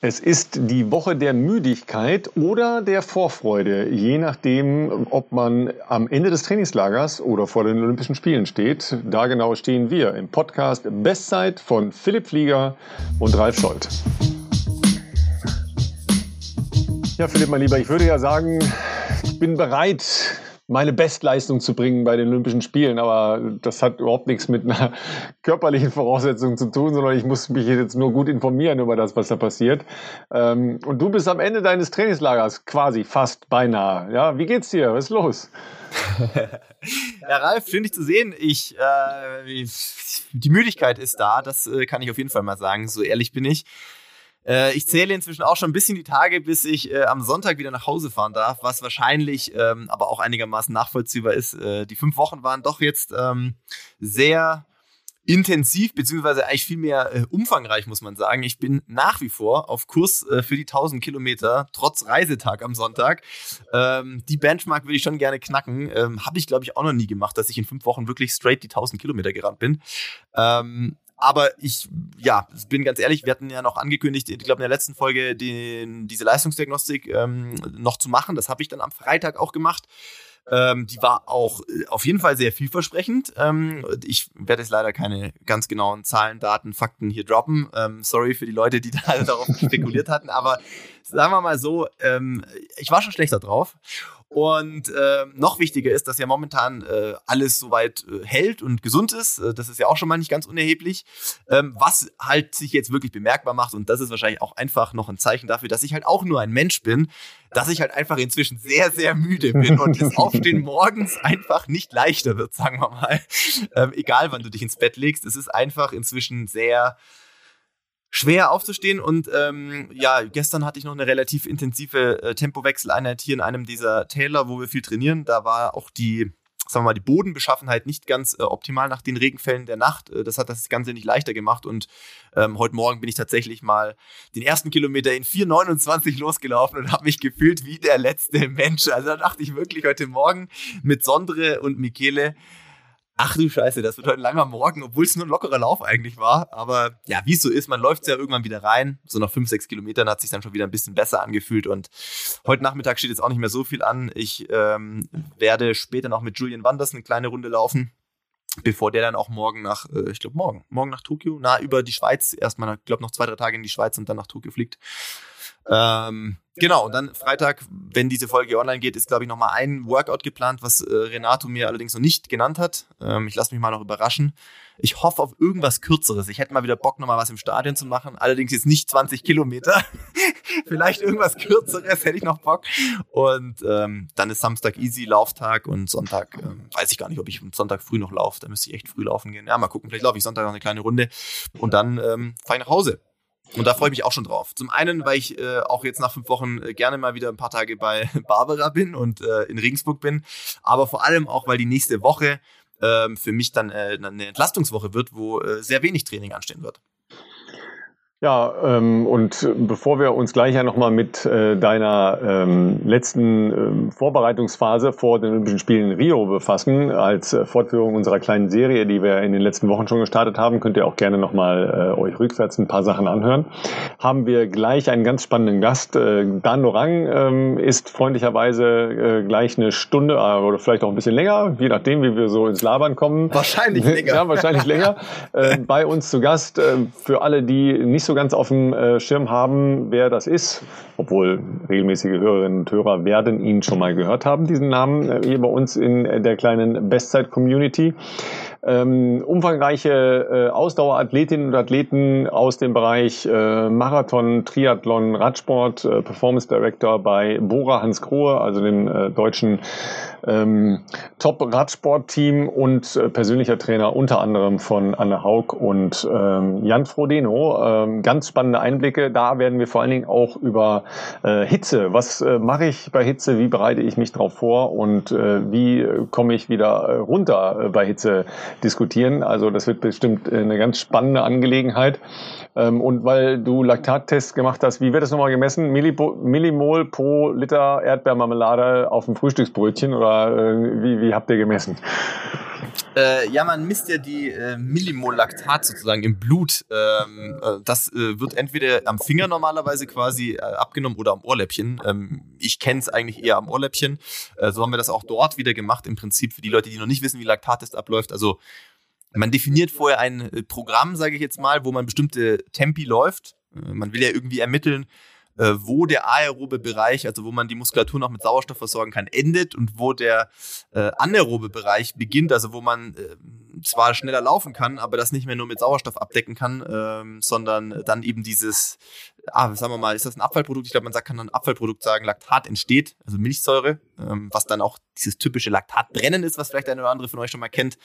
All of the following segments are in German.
Es ist die Woche der Müdigkeit oder der Vorfreude, je nachdem, ob man am Ende des Trainingslagers oder vor den Olympischen Spielen steht. Da genau stehen wir im Podcast Bestzeit von Philipp Flieger und Ralf Scholz. Ja, Philipp, mein Lieber, ich würde ja sagen, ich bin bereit, meine Bestleistung zu bringen bei den Olympischen Spielen. Aber das hat überhaupt nichts mit einer körperlichen Voraussetzung zu tun, sondern ich muss mich jetzt nur gut informieren über das, was da passiert. Ähm, und du bist am Ende deines Trainingslagers quasi fast beinahe. Ja, wie geht's dir? Was ist los? ja, Ralf, schön dich zu sehen. Ich, äh, die Müdigkeit ist da, das äh, kann ich auf jeden Fall mal sagen. So ehrlich bin ich. Äh, ich zähle inzwischen auch schon ein bisschen die Tage, bis ich äh, am Sonntag wieder nach Hause fahren darf, was wahrscheinlich ähm, aber auch einigermaßen nachvollziehbar ist. Äh, die fünf Wochen waren doch jetzt ähm, sehr intensiv, beziehungsweise eigentlich viel mehr äh, umfangreich, muss man sagen. Ich bin nach wie vor auf Kurs äh, für die 1000 Kilometer, trotz Reisetag am Sonntag. Ähm, die Benchmark würde ich schon gerne knacken. Ähm, Habe ich, glaube ich, auch noch nie gemacht, dass ich in fünf Wochen wirklich straight die 1000 Kilometer gerannt bin. Ähm, aber ich, ja, bin ganz ehrlich, wir hatten ja noch angekündigt, ich glaube in der letzten Folge den, diese Leistungsdiagnostik ähm, noch zu machen. Das habe ich dann am Freitag auch gemacht. Ähm, die war auch äh, auf jeden Fall sehr vielversprechend. Ähm, ich werde jetzt leider keine ganz genauen Zahlen, Daten, Fakten hier droppen. Ähm, sorry für die Leute, die da darauf spekuliert hatten, aber sagen wir mal so, ähm, ich war schon schlechter drauf. Und äh, noch wichtiger ist, dass ja momentan äh, alles soweit äh, hält und gesund ist. Äh, das ist ja auch schon mal nicht ganz unerheblich. Ähm, was halt sich jetzt wirklich bemerkbar macht, und das ist wahrscheinlich auch einfach noch ein Zeichen dafür, dass ich halt auch nur ein Mensch bin, dass ich halt einfach inzwischen sehr, sehr müde bin und das Aufstehen morgens einfach nicht leichter wird, sagen wir mal. Ähm, egal, wann du dich ins Bett legst, es ist einfach inzwischen sehr schwer aufzustehen und ähm, ja, gestern hatte ich noch eine relativ intensive äh, Tempowechseleinheit hier in einem dieser Täler, wo wir viel trainieren. Da war auch die, sagen wir mal, die Bodenbeschaffenheit nicht ganz äh, optimal nach den Regenfällen der Nacht. Äh, das hat das Ganze nicht leichter gemacht und ähm, heute Morgen bin ich tatsächlich mal den ersten Kilometer in 4,29 losgelaufen und habe mich gefühlt wie der letzte Mensch. Also da dachte ich wirklich heute Morgen mit Sondre und Michele, ach du Scheiße, das wird heute ein langer Morgen, obwohl es nur ein lockerer Lauf eigentlich war. Aber ja, wie es so ist, man läuft ja irgendwann wieder rein. So nach fünf, sechs Kilometern hat sich dann schon wieder ein bisschen besser angefühlt. Und heute Nachmittag steht jetzt auch nicht mehr so viel an. Ich ähm, werde später noch mit Julian Wanders eine kleine Runde laufen. Bevor der dann auch morgen nach, äh, ich glaube morgen, morgen nach Tokio, na, über die Schweiz, erstmal, ich glaube noch zwei, drei Tage in die Schweiz und dann nach Tokio fliegt. Ähm, genau, und dann Freitag, wenn diese Folge online geht, ist, glaube ich, nochmal ein Workout geplant, was äh, Renato mir allerdings noch nicht genannt hat. Ähm, ich lasse mich mal noch überraschen. Ich hoffe auf irgendwas Kürzeres. Ich hätte mal wieder Bock, nochmal was im Stadion zu machen. Allerdings jetzt nicht 20 Kilometer. Vielleicht irgendwas Kürzeres hätte ich noch Bock. Und ähm, dann ist Samstag easy Lauftag und Sonntag ähm, weiß ich gar nicht, ob ich Sonntag früh noch laufe. Da müsste ich echt früh laufen gehen. Ja, mal gucken. Vielleicht laufe ich Sonntag noch eine kleine Runde und dann ähm, fahre ich nach Hause. Und da freue ich mich auch schon drauf. Zum einen, weil ich äh, auch jetzt nach fünf Wochen äh, gerne mal wieder ein paar Tage bei Barbara bin und äh, in Regensburg bin. Aber vor allem auch, weil die nächste Woche ähm, für mich dann äh, eine Entlastungswoche wird, wo äh, sehr wenig Training anstehen wird. Ja, ähm, und bevor wir uns gleich ja nochmal mit äh, deiner ähm, letzten ähm, Vorbereitungsphase vor den Olympischen Spielen in Rio befassen, als äh, Fortführung unserer kleinen Serie, die wir in den letzten Wochen schon gestartet haben, könnt ihr auch gerne nochmal äh, euch rückwärts ein paar Sachen anhören, haben wir gleich einen ganz spannenden Gast. Äh, Dan Lorang ähm, ist freundlicherweise äh, gleich eine Stunde äh, oder vielleicht auch ein bisschen länger, je nachdem, wie wir so ins Labern kommen. Wahrscheinlich länger. ja, wahrscheinlich länger. Äh, bei uns zu Gast. Äh, für alle, die nicht so ganz auf dem äh, Schirm haben, wer das ist, obwohl regelmäßige Hörerinnen und Hörer werden ihn schon mal gehört haben, diesen Namen, äh, hier bei uns in der kleinen Bestzeit-Community. Ähm, umfangreiche äh, Ausdauerathletinnen und Athleten aus dem Bereich äh, Marathon, Triathlon, Radsport, äh, Performance Director bei Bora Hans Grohe, also dem äh, deutschen ähm, Top-Radsport-Team und äh, persönlicher Trainer unter anderem von Anne Haug und ähm, Jan Frodeno. Ähm, ganz spannende Einblicke. Da werden wir vor allen Dingen auch über äh, Hitze. Was äh, mache ich bei Hitze? Wie bereite ich mich darauf vor? Und äh, wie komme ich wieder äh, runter äh, bei Hitze diskutieren. Also das wird bestimmt eine ganz spannende Angelegenheit. Ähm, und weil du Laktattests gemacht hast, wie wird das nochmal gemessen? Millimol pro Liter Erdbeermarmelade auf dem Frühstücksbrötchen oder äh, wie, wie habt ihr gemessen? Äh, ja, man misst ja die äh, Millimol-Laktat sozusagen im Blut. Ähm, äh, das äh, wird entweder am Finger normalerweise quasi äh, abgenommen oder am Ohrläppchen. Ähm, ich kenne es eigentlich eher am Ohrläppchen. So haben wir das auch dort wieder gemacht. Im Prinzip für die Leute, die noch nicht wissen, wie Laktattest abläuft. Also man definiert vorher ein Programm, sage ich jetzt mal, wo man bestimmte Tempi läuft. man will ja irgendwie ermitteln, äh, wo der aerobe Bereich, also wo man die Muskulatur noch mit Sauerstoff versorgen kann, endet und wo der äh, anaerobe Bereich beginnt, also wo man äh, zwar schneller laufen kann, aber das nicht mehr nur mit Sauerstoff abdecken kann, ähm, sondern dann eben dieses, ah, sagen wir mal, ist das ein Abfallprodukt? Ich glaube, man sagt, kann ein Abfallprodukt sagen, Laktat entsteht, also Milchsäure, ähm, was dann auch dieses typische Laktatbrennen ist, was vielleicht eine oder andere von euch schon mal kennt.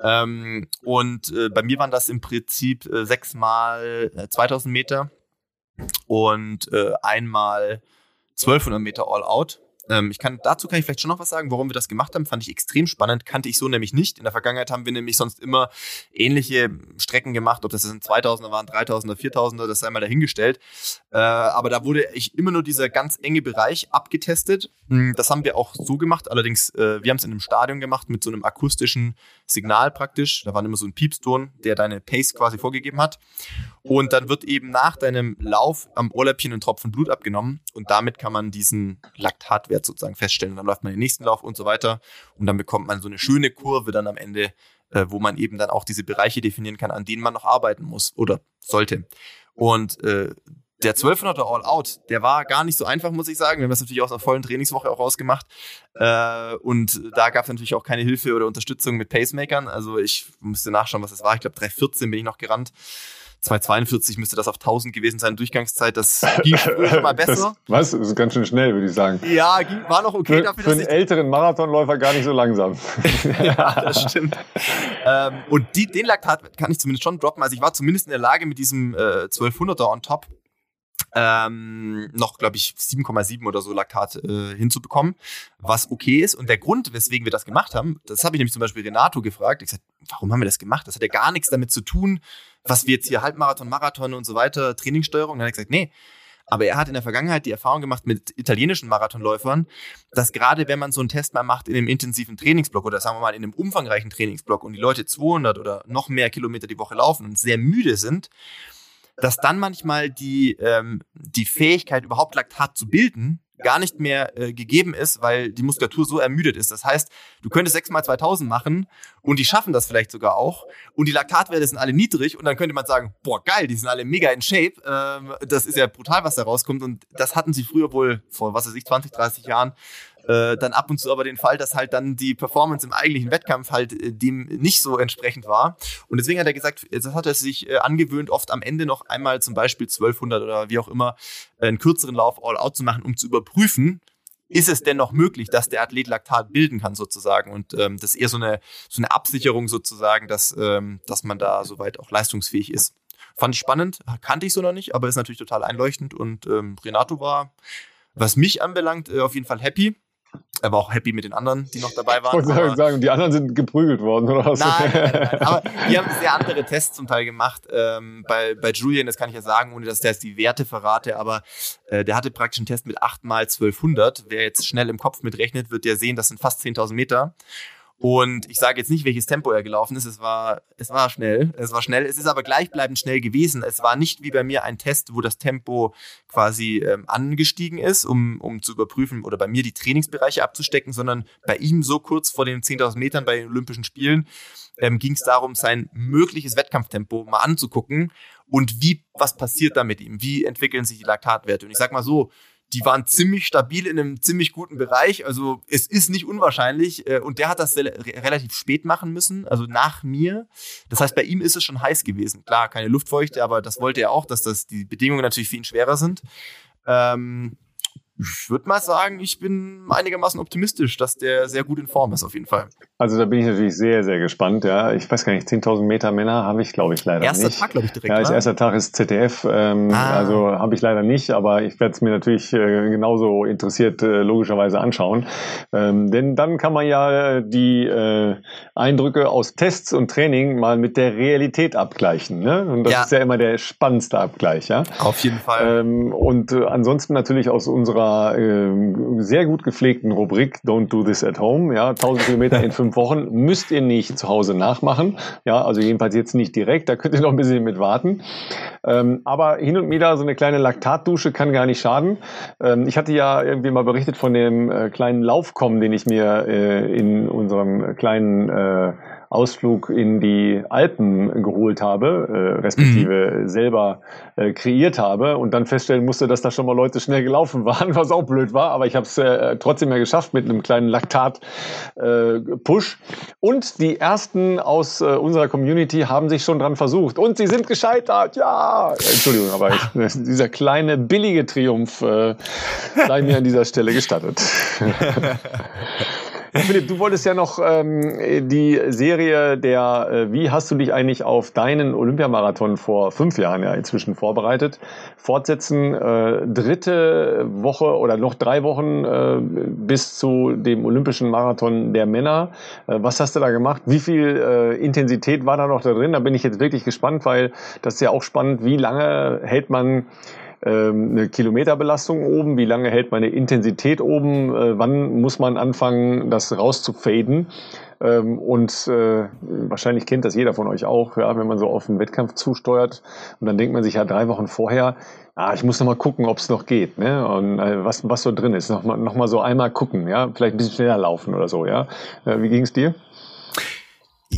Ähm, und äh, bei mir waren das im Prinzip äh, sechs mal 2000 äh, Meter und äh, einmal 1200 Meter All Out. Ähm, ich kann, dazu kann ich vielleicht schon noch was sagen, warum wir das gemacht haben. Fand ich extrem spannend, kannte ich so nämlich nicht. In der Vergangenheit haben wir nämlich sonst immer ähnliche Strecken gemacht, ob das ein 2000er waren, 3000er, 4000er, das sei mal dahingestellt. Äh, aber da wurde ich immer nur dieser ganz enge Bereich abgetestet. Hm, das haben wir auch so gemacht, allerdings, äh, wir haben es in einem Stadion gemacht mit so einem akustischen Signal praktisch. Da war immer so ein Piepston, der deine Pace quasi vorgegeben hat. Und dann wird eben nach deinem Lauf am Ohrläppchen ein Tropfen Blut abgenommen und damit kann man diesen Laktatwert sozusagen feststellen. Und dann läuft man den nächsten Lauf und so weiter und dann bekommt man so eine schöne Kurve dann am Ende, äh, wo man eben dann auch diese Bereiche definieren kann, an denen man noch arbeiten muss oder sollte. Und äh, der 1200er All Out, der war gar nicht so einfach, muss ich sagen. Wir haben das natürlich aus einer vollen Trainingswoche auch rausgemacht. Äh, und da gab es natürlich auch keine Hilfe oder Unterstützung mit Pacemakern. Also ich musste nachschauen, was es war. Ich glaube, 314 bin ich noch gerannt. 242 müsste das auf 1000 gewesen sein, Durchgangszeit. Das ging schon mal besser. Das, was? Das ist ganz schön schnell, würde ich sagen. Ja, war noch okay für, dafür, Für einen älteren Marathonläufer gar nicht so langsam. ja, das stimmt. ähm, und die, den Laktat kann ich zumindest schon droppen. Also ich war zumindest in der Lage, mit diesem äh, 1200er on top ähm, noch, glaube ich, 7,7 oder so Laktat äh, hinzubekommen, was okay ist. Und der Grund, weswegen wir das gemacht haben, das habe ich nämlich zum Beispiel Renato gefragt. Ich gesagt, warum haben wir das gemacht? Das hat ja gar nichts damit zu tun, was wir jetzt hier Halbmarathon, Marathon und so weiter, Trainingssteuerung. Dann hat er gesagt, nee, aber er hat in der Vergangenheit die Erfahrung gemacht mit italienischen Marathonläufern, dass gerade wenn man so einen Test mal macht in einem intensiven Trainingsblock oder sagen wir mal in einem umfangreichen Trainingsblock und die Leute 200 oder noch mehr Kilometer die Woche laufen und sehr müde sind, dass dann manchmal die, ähm, die Fähigkeit, überhaupt Laktat zu bilden, gar nicht mehr äh, gegeben ist, weil die Muskulatur so ermüdet ist. Das heißt, du könntest 6 mal 2000 machen und die schaffen das vielleicht sogar auch und die Laktatwerte sind alle niedrig und dann könnte man sagen, boah, geil, die sind alle mega in Shape. Ähm, das ist ja brutal, was da rauskommt und das hatten sie früher wohl vor, was weiß ich, 20, 30 Jahren äh, dann ab und zu aber den Fall, dass halt dann die Performance im eigentlichen Wettkampf halt äh, dem nicht so entsprechend war. Und deswegen hat er gesagt, das hat er sich äh, angewöhnt, oft am Ende noch einmal zum Beispiel 1200 oder wie auch immer äh, einen kürzeren Lauf All-Out zu machen, um zu überprüfen, ist es denn noch möglich, dass der Athlet Laktat bilden kann sozusagen? Und ähm, das ist eher so eine, so eine Absicherung sozusagen, dass, ähm, dass man da soweit auch leistungsfähig ist. Fand ich spannend, kannte ich so noch nicht, aber ist natürlich total einleuchtend. Und ähm, Renato war, was mich anbelangt, äh, auf jeden Fall happy. Er war auch happy mit den anderen, die noch dabei waren. Ich wollte sagen, die anderen sind geprügelt worden, oder was? Nein, nein, nein, Aber die haben sehr andere Tests zum Teil gemacht. Ähm, bei, bei Julian, das kann ich ja sagen, ohne dass der jetzt die Werte verrate, aber äh, der hatte praktisch einen Test mit 8 mal 1200. Wer jetzt schnell im Kopf mitrechnet, wird ja sehen, das sind fast 10.000 Meter. Und ich sage jetzt nicht, welches Tempo er gelaufen ist. Es war, es war schnell. Es war schnell. Es ist aber gleichbleibend schnell gewesen. Es war nicht wie bei mir ein Test, wo das Tempo quasi ähm, angestiegen ist, um, um zu überprüfen oder bei mir die Trainingsbereiche abzustecken, sondern bei ihm so kurz vor den 10.000 Metern bei den Olympischen Spielen ähm, ging es darum, sein mögliches Wettkampftempo mal anzugucken und wie, was passiert da mit ihm? Wie entwickeln sich die Laktatwerte? Und ich sag mal so, die waren ziemlich stabil in einem ziemlich guten Bereich. Also es ist nicht unwahrscheinlich. Äh, und der hat das relativ spät machen müssen, also nach mir. Das heißt, bei ihm ist es schon heiß gewesen. Klar, keine Luftfeuchte, aber das wollte er auch, dass das die Bedingungen natürlich für ihn schwerer sind. Ähm, ich würde mal sagen, ich bin einigermaßen optimistisch, dass der sehr gut in Form ist, auf jeden Fall. Also da bin ich natürlich sehr, sehr gespannt. Ja, ich weiß gar nicht, 10.000 Meter Männer habe ich, glaube ich, leider erster nicht. Erster Tag, glaube ich, direkt. Ja, als erster Tag ist ZDF. Ähm, ah. Also habe ich leider nicht, aber ich werde es mir natürlich äh, genauso interessiert äh, logischerweise anschauen. Ähm, denn dann kann man ja die äh, Eindrücke aus Tests und Training mal mit der Realität abgleichen. Ne? Und das ja. ist ja immer der spannendste Abgleich. Ja? Auf jeden Fall. Ähm, und äh, ansonsten natürlich aus unserer unserer äh, sehr gut gepflegten Rubrik Don't Do This at Home. Ja, 1000 Kilometer in fünf Wochen müsst ihr nicht zu Hause nachmachen. Ja, also jedenfalls jetzt nicht direkt, da könnt ihr noch ein bisschen mit warten. Ähm, aber hin und wieder so eine kleine Laktatdusche kann gar nicht schaden. Ähm, ich hatte ja irgendwie mal berichtet von dem äh, kleinen Laufkommen, den ich mir äh, in unserem kleinen äh, Ausflug in die Alpen geholt habe, äh, respektive mhm. selber äh, kreiert habe und dann feststellen musste, dass da schon mal Leute schnell gelaufen waren, was auch blöd war, aber ich habe es äh, trotzdem ja geschafft mit einem kleinen Laktat-Push. Äh, und die ersten aus äh, unserer Community haben sich schon dran versucht und sie sind gescheitert, ja. Entschuldigung, aber ich, dieser kleine billige Triumph äh, sei mir an dieser Stelle gestattet. Philipp, du wolltest ja noch ähm, die Serie der äh, Wie hast du dich eigentlich auf deinen Olympiamarathon vor fünf Jahren ja inzwischen vorbereitet, fortsetzen. Äh, dritte Woche oder noch drei Wochen äh, bis zu dem Olympischen Marathon der Männer. Äh, was hast du da gemacht? Wie viel äh, Intensität war da noch da drin? Da bin ich jetzt wirklich gespannt, weil das ist ja auch spannend, wie lange hält man ähm, eine Kilometerbelastung oben, wie lange hält meine Intensität oben, äh, wann muss man anfangen, das rauszufaden. Ähm, und äh, wahrscheinlich kennt das jeder von euch auch, ja, wenn man so auf einen Wettkampf zusteuert und dann denkt man sich ja drei Wochen vorher, ah, ich muss noch mal gucken, ob es noch geht, ne? Und äh, was, was so drin ist. Noch mal, noch mal so einmal gucken, ja, vielleicht ein bisschen schneller laufen oder so, ja. Äh, wie ging es dir?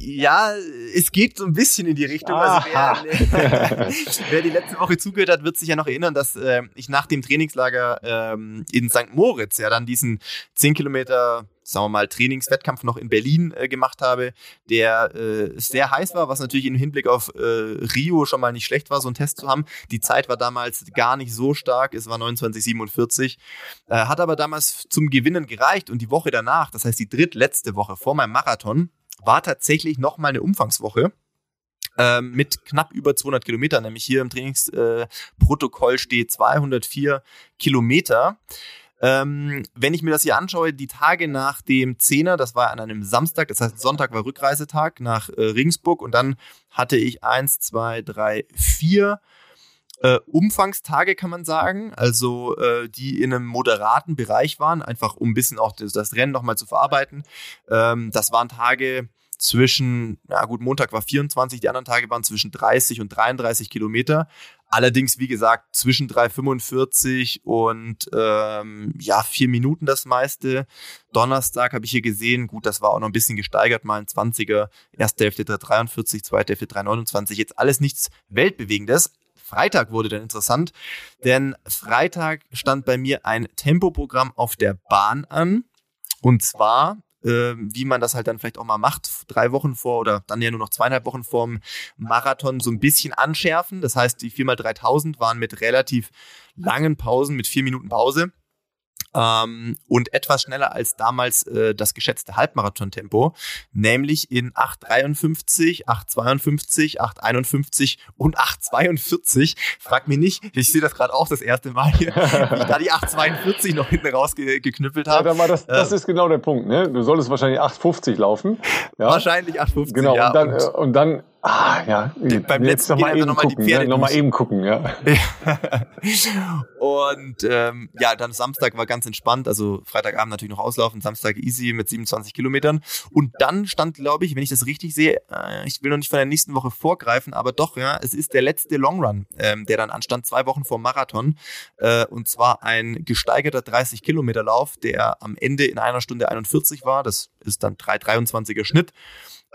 Ja, es geht so ein bisschen in die Richtung. Also wer, wer, die letzte Woche zugehört hat, wird sich ja noch erinnern, dass äh, ich nach dem Trainingslager ähm, in St. Moritz ja dann diesen 10 Kilometer, sagen wir mal, Trainingswettkampf noch in Berlin äh, gemacht habe, der äh, sehr heiß war, was natürlich im Hinblick auf äh, Rio schon mal nicht schlecht war, so einen Test zu haben. Die Zeit war damals gar nicht so stark, es war 29,47, äh, hat aber damals zum Gewinnen gereicht und die Woche danach, das heißt die drittletzte Woche vor meinem Marathon, war tatsächlich nochmal eine Umfangswoche ähm, mit knapp über 200 Kilometern, nämlich hier im Trainingsprotokoll äh, steht 204 Kilometer. Ähm, wenn ich mir das hier anschaue, die Tage nach dem Zehner, das war an einem Samstag, das heißt Sonntag war Rückreisetag nach äh, Ringsburg und dann hatte ich eins, zwei, drei, vier äh, Umfangstage, kann man sagen, also äh, die in einem moderaten Bereich waren, einfach um ein bisschen auch das, das Rennen nochmal zu verarbeiten. Ähm, das waren Tage zwischen, ja gut, Montag war 24, die anderen Tage waren zwischen 30 und 33 Kilometer. Allerdings, wie gesagt, zwischen 3,45 und ähm, ja, vier Minuten das meiste. Donnerstag habe ich hier gesehen, gut, das war auch noch ein bisschen gesteigert, mal ein 20er, erste Hälfte 3,43, zweite Hälfte 3,29. Jetzt alles nichts Weltbewegendes. Freitag wurde dann interessant, denn Freitag stand bei mir ein Tempoprogramm auf der Bahn an. Und zwar äh, wie man das halt dann vielleicht auch mal macht, drei Wochen vor oder dann ja nur noch zweieinhalb Wochen vorm Marathon so ein bisschen anschärfen. Das heißt, die 4x3000 waren mit relativ langen Pausen, mit vier Minuten Pause ähm, und etwas schneller als damals äh, das geschätzte Halbmarathon-Tempo, nämlich in 8,53, 8,52, 8,51 und 8,42. Frag mich nicht, ich sehe das gerade auch das erste Mal hier, wie ich da die 8,42 noch hinten rausgeknüppelt habe. Ja, das, das äh, ist genau der Punkt. Ne? Du solltest wahrscheinlich 8,50 laufen. Ja? Wahrscheinlich 8,50, Genau, ja, und dann, und, und dann Ah, ja. Beim letzten noch mal eben noch mal gucken, die Pferde. Ne? Noch mal eben gucken, ja. und ähm, ja, dann Samstag war ganz entspannt. Also Freitagabend natürlich noch auslaufen, Samstag easy mit 27 Kilometern. Und dann stand, glaube ich, wenn ich das richtig sehe, äh, ich will noch nicht von der nächsten Woche vorgreifen, aber doch, ja, es ist der letzte Long Run, ähm, der dann anstand, zwei Wochen vor Marathon. Äh, und zwar ein gesteigerter 30 Kilometer Lauf, der am Ende in einer Stunde 41 war. Das ist dann 3,23er Schnitt.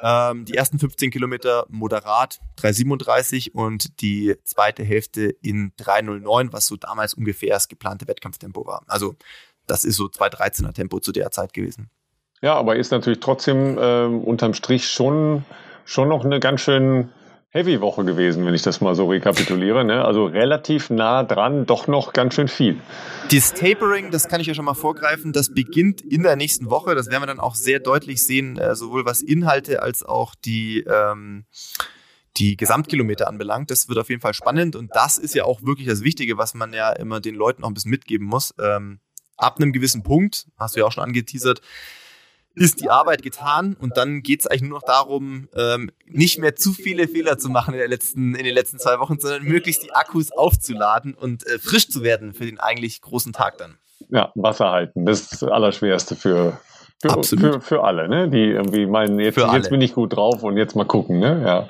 Ähm, die ersten 15 Kilometer moderat 3,37 und die zweite Hälfte in 3,09, was so damals ungefähr das geplante Wettkampftempo war. Also das ist so 2,13er Tempo zu der Zeit gewesen. Ja, aber ist natürlich trotzdem äh, unterm Strich schon, schon noch eine ganz schön Heavy-Woche gewesen, wenn ich das mal so rekapituliere. Ne? Also relativ nah dran, doch noch ganz schön viel. Das Tapering, das kann ich ja schon mal vorgreifen, das beginnt in der nächsten Woche. Das werden wir dann auch sehr deutlich sehen, äh, sowohl was Inhalte als auch die, ähm, die Gesamtkilometer anbelangt. Das wird auf jeden Fall spannend und das ist ja auch wirklich das Wichtige, was man ja immer den Leuten auch ein bisschen mitgeben muss. Ähm, ab einem gewissen Punkt, hast du ja auch schon angeteasert, ist die Arbeit getan und dann geht es eigentlich nur noch darum, ähm, nicht mehr zu viele Fehler zu machen in, der letzten, in den letzten zwei Wochen, sondern möglichst die Akkus aufzuladen und äh, frisch zu werden für den eigentlich großen Tag dann. Ja, Wasser halten, das ist das Allerschwerste für, für, für, für, alle, ne? die irgendwie meinen, jetzt, jetzt bin ich gut drauf und jetzt mal gucken. Ne? Ja.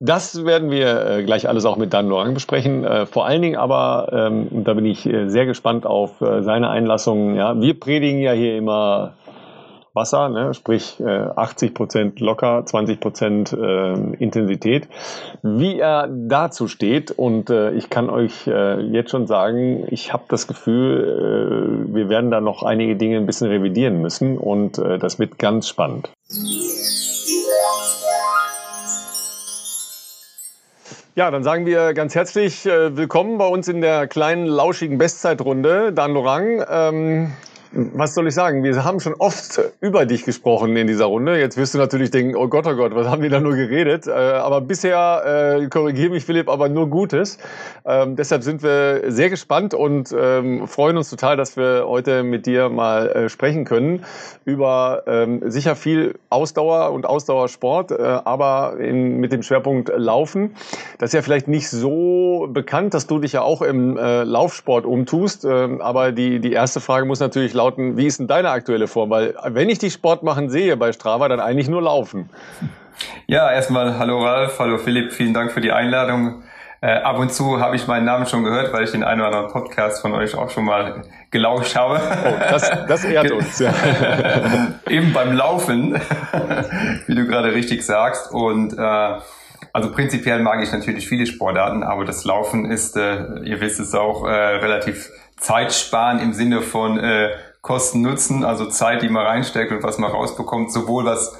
Das werden wir äh, gleich alles auch mit Dan Lorang besprechen. Äh, vor allen Dingen aber, ähm, und da bin ich äh, sehr gespannt auf äh, seine Einlassung. Ja, wir predigen ja hier immer Wasser, ne? sprich äh, 80 Prozent locker, 20 Prozent äh, Intensität. Wie er dazu steht und äh, ich kann euch äh, jetzt schon sagen, ich habe das Gefühl, äh, wir werden da noch einige Dinge ein bisschen revidieren müssen und äh, das wird ganz spannend. Ja, dann sagen wir ganz herzlich äh, willkommen bei uns in der kleinen, lauschigen Bestzeitrunde. Dan Lorang, ähm, was soll ich sagen? Wir haben schon oft über dich gesprochen in dieser Runde. Jetzt wirst du natürlich denken, oh Gott, oh Gott, was haben wir da nur geredet? Äh, aber bisher, äh, korrigiere mich Philipp, aber nur Gutes. Ähm, deshalb sind wir sehr gespannt und ähm, freuen uns total, dass wir heute mit dir mal äh, sprechen können über ähm, sicher viel Ausdauer und Ausdauersport, äh, aber in, mit dem Schwerpunkt Laufen. Das ist ja vielleicht nicht so bekannt, dass du dich ja auch im äh, Laufsport umtust. Ähm, aber die, die erste Frage muss natürlich lauten, lauten, wie ist denn deine aktuelle Form? Weil wenn ich dich Sport machen sehe bei Strava, dann eigentlich nur laufen. Ja, erstmal hallo Ralf, hallo Philipp, vielen Dank für die Einladung. Äh, ab und zu habe ich meinen Namen schon gehört, weil ich den einen oder anderen Podcast von euch auch schon mal gelauscht habe. Oh, das, das ehrt uns, ja. Eben beim Laufen, wie du gerade richtig sagst. Und äh, also prinzipiell mag ich natürlich viele Sportarten, aber das Laufen ist, äh, ihr wisst es auch, äh, relativ zeitsparen im Sinne von äh, Kosten Nutzen, also Zeit, die man reinsteckt und was man rausbekommt, sowohl was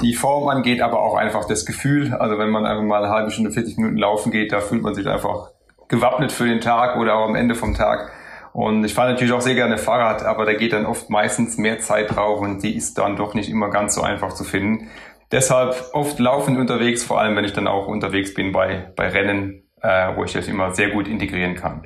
die Form angeht, aber auch einfach das Gefühl. Also wenn man einfach mal eine halbe Stunde, 40 Minuten laufen geht, da fühlt man sich einfach gewappnet für den Tag oder auch am Ende vom Tag. Und ich fahre natürlich auch sehr gerne Fahrrad, aber da geht dann oft meistens mehr Zeit drauf und die ist dann doch nicht immer ganz so einfach zu finden. Deshalb oft laufend unterwegs, vor allem wenn ich dann auch unterwegs bin bei, bei Rennen, äh, wo ich das immer sehr gut integrieren kann.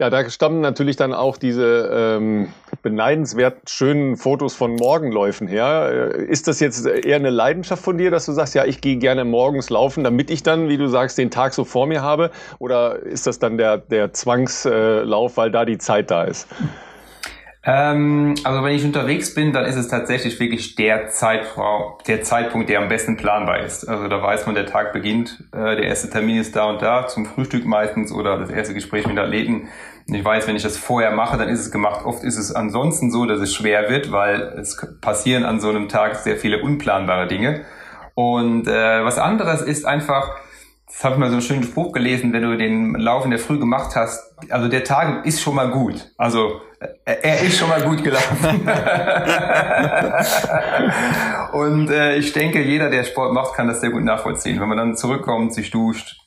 Ja, da stammen natürlich dann auch diese ähm, beneidenswert schönen Fotos von Morgenläufen her. Äh, ist das jetzt eher eine Leidenschaft von dir, dass du sagst, ja, ich gehe gerne morgens laufen, damit ich dann, wie du sagst, den Tag so vor mir habe? Oder ist das dann der, der Zwangslauf, weil da die Zeit da ist? Ähm, also wenn ich unterwegs bin, dann ist es tatsächlich wirklich der, Zeitraum, der Zeitpunkt, der am besten planbar ist. Also da weiß man, der Tag beginnt, äh, der erste Termin ist da und da, zum Frühstück meistens oder das erste Gespräch mit Athleten. Ich weiß, wenn ich das vorher mache, dann ist es gemacht. Oft ist es ansonsten so, dass es schwer wird, weil es passieren an so einem Tag sehr viele unplanbare Dinge. Und äh, was anderes ist einfach, das habe ich mal so einen schönen Spruch gelesen, wenn du den Lauf in der Früh gemacht hast, also der Tag ist schon mal gut. Also er ist schon mal gut gelaufen. und äh, ich denke, jeder, der Sport macht, kann das sehr gut nachvollziehen. Wenn man dann zurückkommt, sich duscht,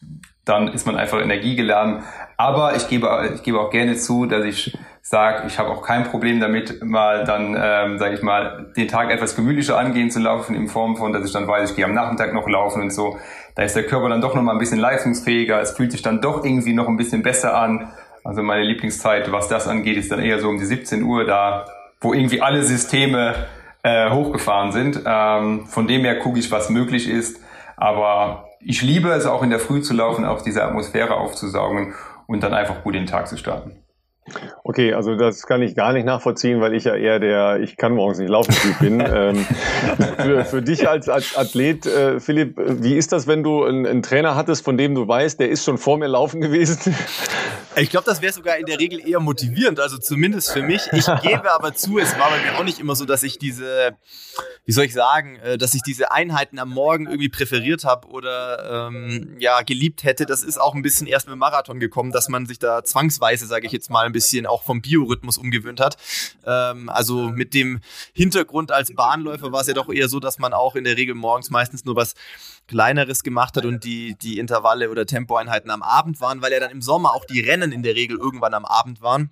dann ist man einfach energiegeladen. Aber ich gebe, ich gebe auch gerne zu, dass ich sage, ich habe auch kein Problem damit, mal dann, ähm, sage ich mal, den Tag etwas gemütlicher angehen zu laufen, in Form von, dass ich dann weiß, ich gehe am Nachmittag noch laufen und so. Da ist der Körper dann doch noch mal ein bisschen leistungsfähiger. Es fühlt sich dann doch irgendwie noch ein bisschen besser an. Also meine Lieblingszeit, was das angeht, ist dann eher so um die 17 Uhr, da wo irgendwie alle Systeme äh, hochgefahren sind. Ähm, von dem her gucke ich, was möglich ist. Aber ich liebe es auch in der Früh zu laufen, auch diese Atmosphäre aufzusaugen und dann einfach gut den Tag zu starten. Okay, also das kann ich gar nicht nachvollziehen, weil ich ja eher der Ich kann morgens nicht laufen Typ bin. ähm, für, für dich als, als Athlet, äh, Philipp, wie ist das, wenn du einen, einen, Trainer hattest, von dem du weißt, der ist schon vor mir laufen gewesen? Ich glaube, das wäre sogar in der Regel eher motivierend, also zumindest für mich. Ich gebe aber zu, es war bei mir auch nicht immer so, dass ich diese, wie soll ich sagen, äh, dass ich diese Einheiten am Morgen irgendwie präferiert habe oder ähm, ja geliebt hätte. Das ist auch ein bisschen erst mit dem Marathon gekommen, dass man sich da zwangsweise, sage ich jetzt mal, ein bisschen auch vom Biorhythmus umgewöhnt hat. Ähm, also mit dem Hintergrund als Bahnläufer war es ja doch eher so, dass man auch in der Regel morgens meistens nur was Kleineres gemacht hat und die, die Intervalle oder Tempoeinheiten am Abend waren, weil ja dann im Sommer auch die Rennen in der Regel irgendwann am Abend waren.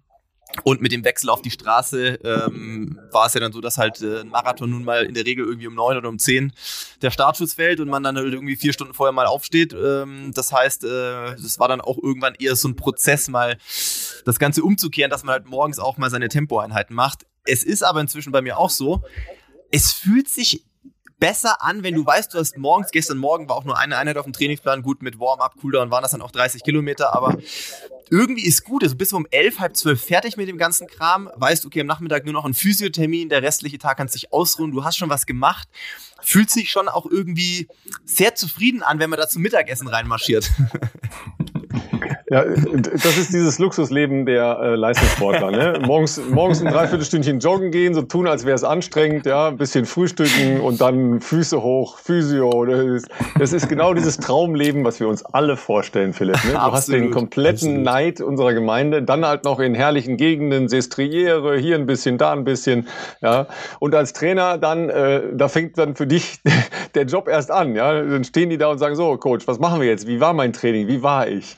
Und mit dem Wechsel auf die Straße ähm, war es ja dann so, dass halt äh, ein Marathon nun mal in der Regel irgendwie um neun oder um zehn der Startschuss fällt und man dann halt irgendwie vier Stunden vorher mal aufsteht. Ähm, das heißt, äh, das war dann auch irgendwann eher so ein Prozess, mal das Ganze umzukehren, dass man halt morgens auch mal seine Tempoeinheiten macht. Es ist aber inzwischen bei mir auch so, es fühlt sich besser an, wenn du weißt, du hast morgens, gestern Morgen war auch nur eine Einheit auf dem Trainingsplan, gut mit Warm-up, Cooldown waren das dann auch 30 Kilometer, aber irgendwie ist gut, also bist du um elf, halb zwölf fertig mit dem ganzen Kram, weißt, okay, am Nachmittag nur noch ein Physiothermin, der restliche Tag kannst dich ausruhen, du hast schon was gemacht, fühlt sich schon auch irgendwie sehr zufrieden an, wenn man da zum Mittagessen reinmarschiert. Ja, das ist dieses Luxusleben der äh, Leistungssportler. Ne? Morgens, morgens ein Dreiviertelstündchen joggen gehen, so tun, als wäre es anstrengend, ja, ein bisschen frühstücken und dann Füße hoch, Physio. Das ist, das ist genau dieses Traumleben, was wir uns alle vorstellen, Philipp. Ne? Du absolut, hast den kompletten absolut. Neid unserer Gemeinde, dann halt noch in herrlichen Gegenden, Sestriere, hier ein bisschen, da ein bisschen. Ja? Und als Trainer dann, äh, da fängt dann für dich der Job erst an. Ja? Dann stehen die da und sagen, so, Coach, was machen wir jetzt? Wie war mein Training? Wie war ich?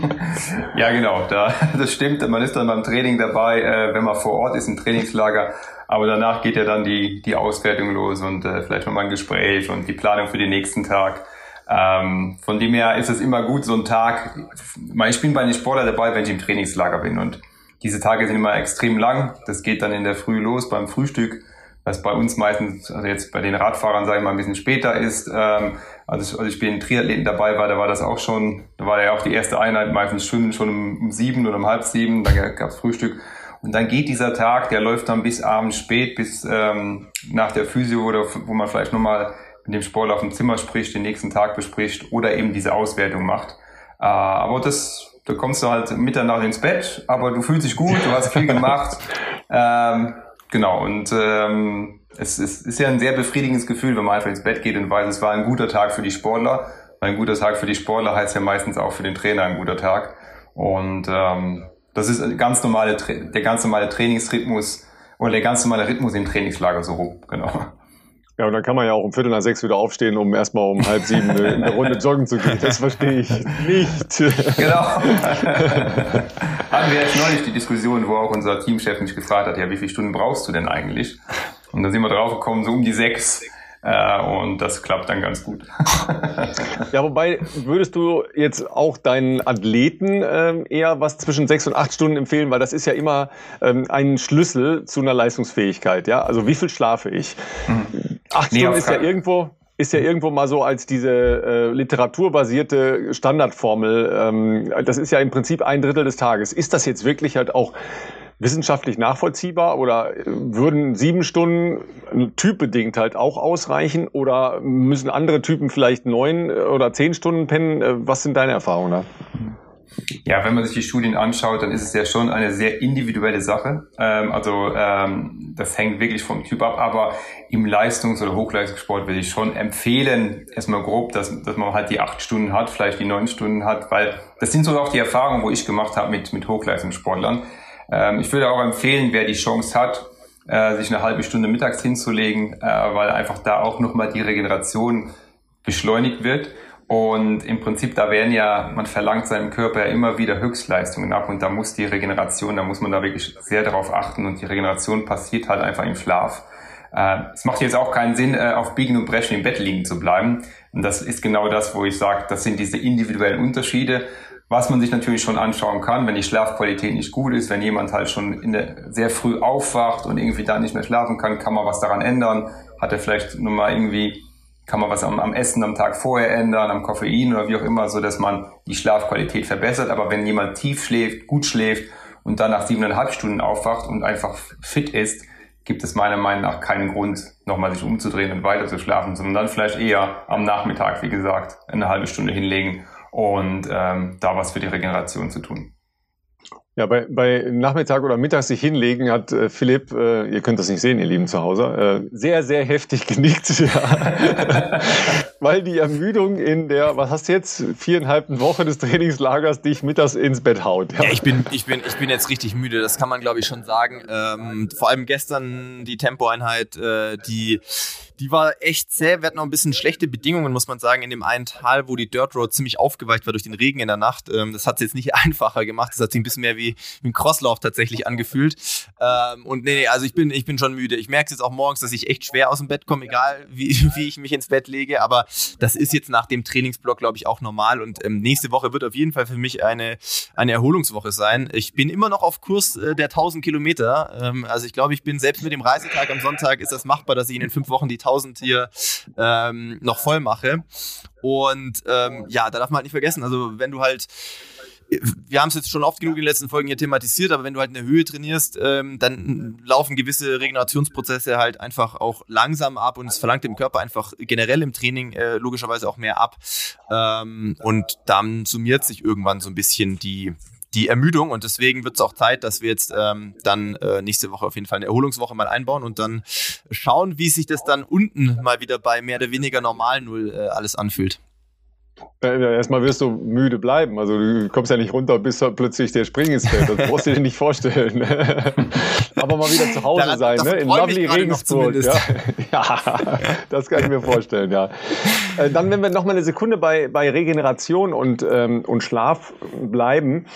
ja, genau, da, das stimmt. Man ist dann beim Training dabei, äh, wenn man vor Ort ist im Trainingslager. Aber danach geht ja dann die, die Auswertung los und äh, vielleicht nochmal ein Gespräch und die Planung für den nächsten Tag. Ähm, von dem her ist es immer gut, so ein Tag. Ich bin bei den Sportler dabei, wenn ich im Trainingslager bin. Und diese Tage sind immer extrem lang. Das geht dann in der Früh los beim Frühstück, was bei uns meistens, also jetzt bei den Radfahrern, sage ich mal, ein bisschen später ist. Ähm, also, als ich bei den Triathleten dabei war, da war das auch schon, da war ja auch die erste Einheit, meistens schwimmen schon um, um sieben oder um halb sieben, dann gab's Frühstück. Und dann geht dieser Tag, der läuft dann bis abends spät, bis ähm, nach der Physio oder wo man vielleicht nochmal mit dem Sportler auf dem Zimmer spricht, den nächsten Tag bespricht oder eben diese Auswertung macht. Äh, aber das, da kommst du halt Mitternacht ins Bett, aber du fühlst dich gut, du hast viel gemacht. ähm, genau, und ähm, es ist, ist ja ein sehr befriedigendes Gefühl, wenn man einfach ins Bett geht und weiß, es war ein guter Tag für die Sportler. Ein guter Tag für die Sportler heißt ja meistens auch für den Trainer ein guter Tag. Und ähm, das ist ganz normale, der ganz normale Trainingsrhythmus oder der ganz normale Rhythmus im Trainingslager so rum, genau. Ja, und dann kann man ja auch um Viertel nach sechs wieder aufstehen, um erstmal um halb sieben eine, eine Runde joggen zu gehen. Das verstehe ich nicht. Genau. Hatten wir jetzt neulich die Diskussion, wo auch unser Teamchef mich gefragt hat, ja, wie viele Stunden brauchst du denn eigentlich? Und dann sind wir drauf gekommen, so um die sechs. Äh, und das klappt dann ganz gut. ja, wobei würdest du jetzt auch deinen Athleten ähm, eher was zwischen sechs und acht Stunden empfehlen, weil das ist ja immer ähm, ein Schlüssel zu einer Leistungsfähigkeit. Ja, also wie viel schlafe ich? Mhm. Acht nee, Stunden ist ja irgendwo ist ja irgendwo mal so als diese äh, literaturbasierte Standardformel. Ähm, das ist ja im Prinzip ein Drittel des Tages. Ist das jetzt wirklich halt auch wissenschaftlich nachvollziehbar oder äh, würden sieben Stunden typbedingt halt auch ausreichen oder müssen andere Typen vielleicht neun äh, oder zehn Stunden pennen? Äh, was sind deine Erfahrungen da? Ja, wenn man sich die Studien anschaut, dann ist es ja schon eine sehr individuelle Sache. Ähm, also ähm, das hängt wirklich vom Typ ab. Aber im Leistungs- oder Hochleistungssport würde ich schon empfehlen, erstmal grob, dass, dass man halt die acht Stunden hat, vielleicht die neun Stunden hat, weil das sind so auch die Erfahrungen, wo ich gemacht habe mit, mit Hochleistungssportlern. Ähm, ich würde auch empfehlen, wer die Chance hat, äh, sich eine halbe Stunde mittags hinzulegen, äh, weil einfach da auch nochmal die Regeneration beschleunigt wird. Und im Prinzip, da werden ja, man verlangt seinem Körper ja immer wieder Höchstleistungen ab und da muss die Regeneration, da muss man da wirklich sehr darauf achten und die Regeneration passiert halt einfach im Schlaf. Äh, es macht jetzt auch keinen Sinn, äh, auf Biegen und Brechen im Bett liegen zu bleiben. Und das ist genau das, wo ich sage, das sind diese individuellen Unterschiede. Was man sich natürlich schon anschauen kann, wenn die Schlafqualität nicht gut ist, wenn jemand halt schon in der, sehr früh aufwacht und irgendwie da nicht mehr schlafen kann, kann man was daran ändern. Hat er vielleicht nur mal irgendwie, kann man was am, am Essen am Tag vorher ändern, am Koffein oder wie auch immer, so dass man die Schlafqualität verbessert. Aber wenn jemand tief schläft, gut schläft und dann nach siebeneinhalb Stunden aufwacht und einfach fit ist, gibt es meiner Meinung nach keinen Grund, nochmal sich umzudrehen und weiter zu schlafen, sondern dann vielleicht eher am Nachmittag, wie gesagt, eine halbe Stunde hinlegen und ähm, da was für die Regeneration zu tun. Ja, bei, bei Nachmittag oder Mittag sich hinlegen hat äh, Philipp, äh, ihr könnt das nicht sehen, ihr Lieben zu Hause, äh, sehr, sehr heftig genickt. Ja. Weil die Ermüdung in der, was hast du jetzt, viereinhalbten Woche des Trainingslagers dich mittags ins Bett haut. Ja, ja ich, bin, ich, bin, ich bin jetzt richtig müde, das kann man glaube ich schon sagen. Ähm, vor allem gestern die Tempoeinheit, äh, die die war echt zäh. Wir hatten auch ein bisschen schlechte Bedingungen, muss man sagen, in dem einen Tal, wo die Dirt Road ziemlich aufgeweicht war durch den Regen in der Nacht. Ähm, das hat es jetzt nicht einfacher gemacht. Das hat sich ein bisschen mehr wie wie, wie ein Crosslauf tatsächlich angefühlt. Ähm, und nee, nee, also ich bin, ich bin schon müde. Ich merke es jetzt auch morgens, dass ich echt schwer aus dem Bett komme, egal wie, wie ich mich ins Bett lege. Aber das ist jetzt nach dem Trainingsblock, glaube ich, auch normal. Und ähm, nächste Woche wird auf jeden Fall für mich eine, eine Erholungswoche sein. Ich bin immer noch auf Kurs äh, der 1000 Kilometer. Ähm, also ich glaube, ich bin selbst mit dem Reisetag am Sonntag ist das machbar, dass ich in den fünf Wochen die 1000 hier ähm, noch voll mache. Und ähm, ja, da darf man halt nicht vergessen, also wenn du halt wir haben es jetzt schon oft genug in den letzten Folgen hier thematisiert, aber wenn du halt in der Höhe trainierst, ähm, dann laufen gewisse Regenerationsprozesse halt einfach auch langsam ab und es verlangt dem Körper einfach generell im Training äh, logischerweise auch mehr ab. Ähm, und dann summiert sich irgendwann so ein bisschen die, die Ermüdung und deswegen wird es auch Zeit, dass wir jetzt ähm, dann äh, nächste Woche auf jeden Fall eine Erholungswoche mal einbauen und dann schauen, wie sich das dann unten mal wieder bei mehr oder weniger normal Null äh, alles anfühlt. Ja, erstmal wirst du müde bleiben. Also du kommst ja nicht runter, bis plötzlich der Spring ins Feld. Das brauchst du dir nicht vorstellen. Aber mal wieder zu Hause Daran, sein, ne? in lovely Regensburg. Ja. ja, das kann ich mir vorstellen, ja. Äh, dann, wenn wir noch mal eine Sekunde bei, bei Regeneration und, ähm, und Schlaf bleiben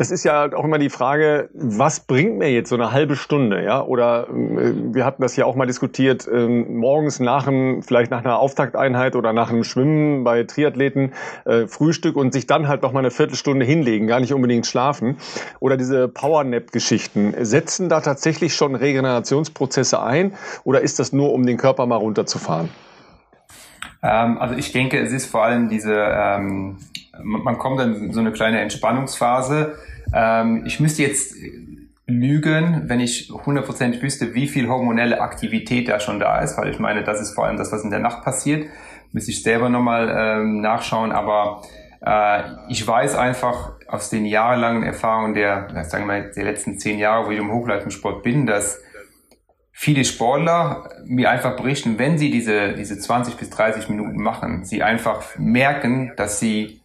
das ist ja auch immer die Frage, was bringt mir jetzt so eine halbe Stunde, ja? Oder äh, wir hatten das ja auch mal diskutiert, äh, morgens nach einem, vielleicht nach einer Auftakteinheit oder nach einem Schwimmen bei Triathleten, äh, Frühstück und sich dann halt noch mal eine Viertelstunde hinlegen, gar nicht unbedingt schlafen. Oder diese Powernap-Geschichten. Setzen da tatsächlich schon Regenerationsprozesse ein oder ist das nur, um den Körper mal runterzufahren? Ähm, also ich denke, es ist vor allem diese, ähm, man kommt dann in so eine kleine Entspannungsphase ähm, ich müsste jetzt lügen, wenn ich 100% wüsste, wie viel hormonelle Aktivität da schon da ist, weil ich meine, das ist vor allem das, was in der Nacht passiert. Müsste ich selber nochmal ähm, nachschauen, aber äh, ich weiß einfach aus den jahrelangen Erfahrungen der, sagen wir mal, der letzten zehn Jahre, wo ich im Hochleistungssport bin, dass viele Sportler mir einfach berichten, wenn sie diese, diese 20 bis 30 Minuten machen, sie einfach merken, dass sie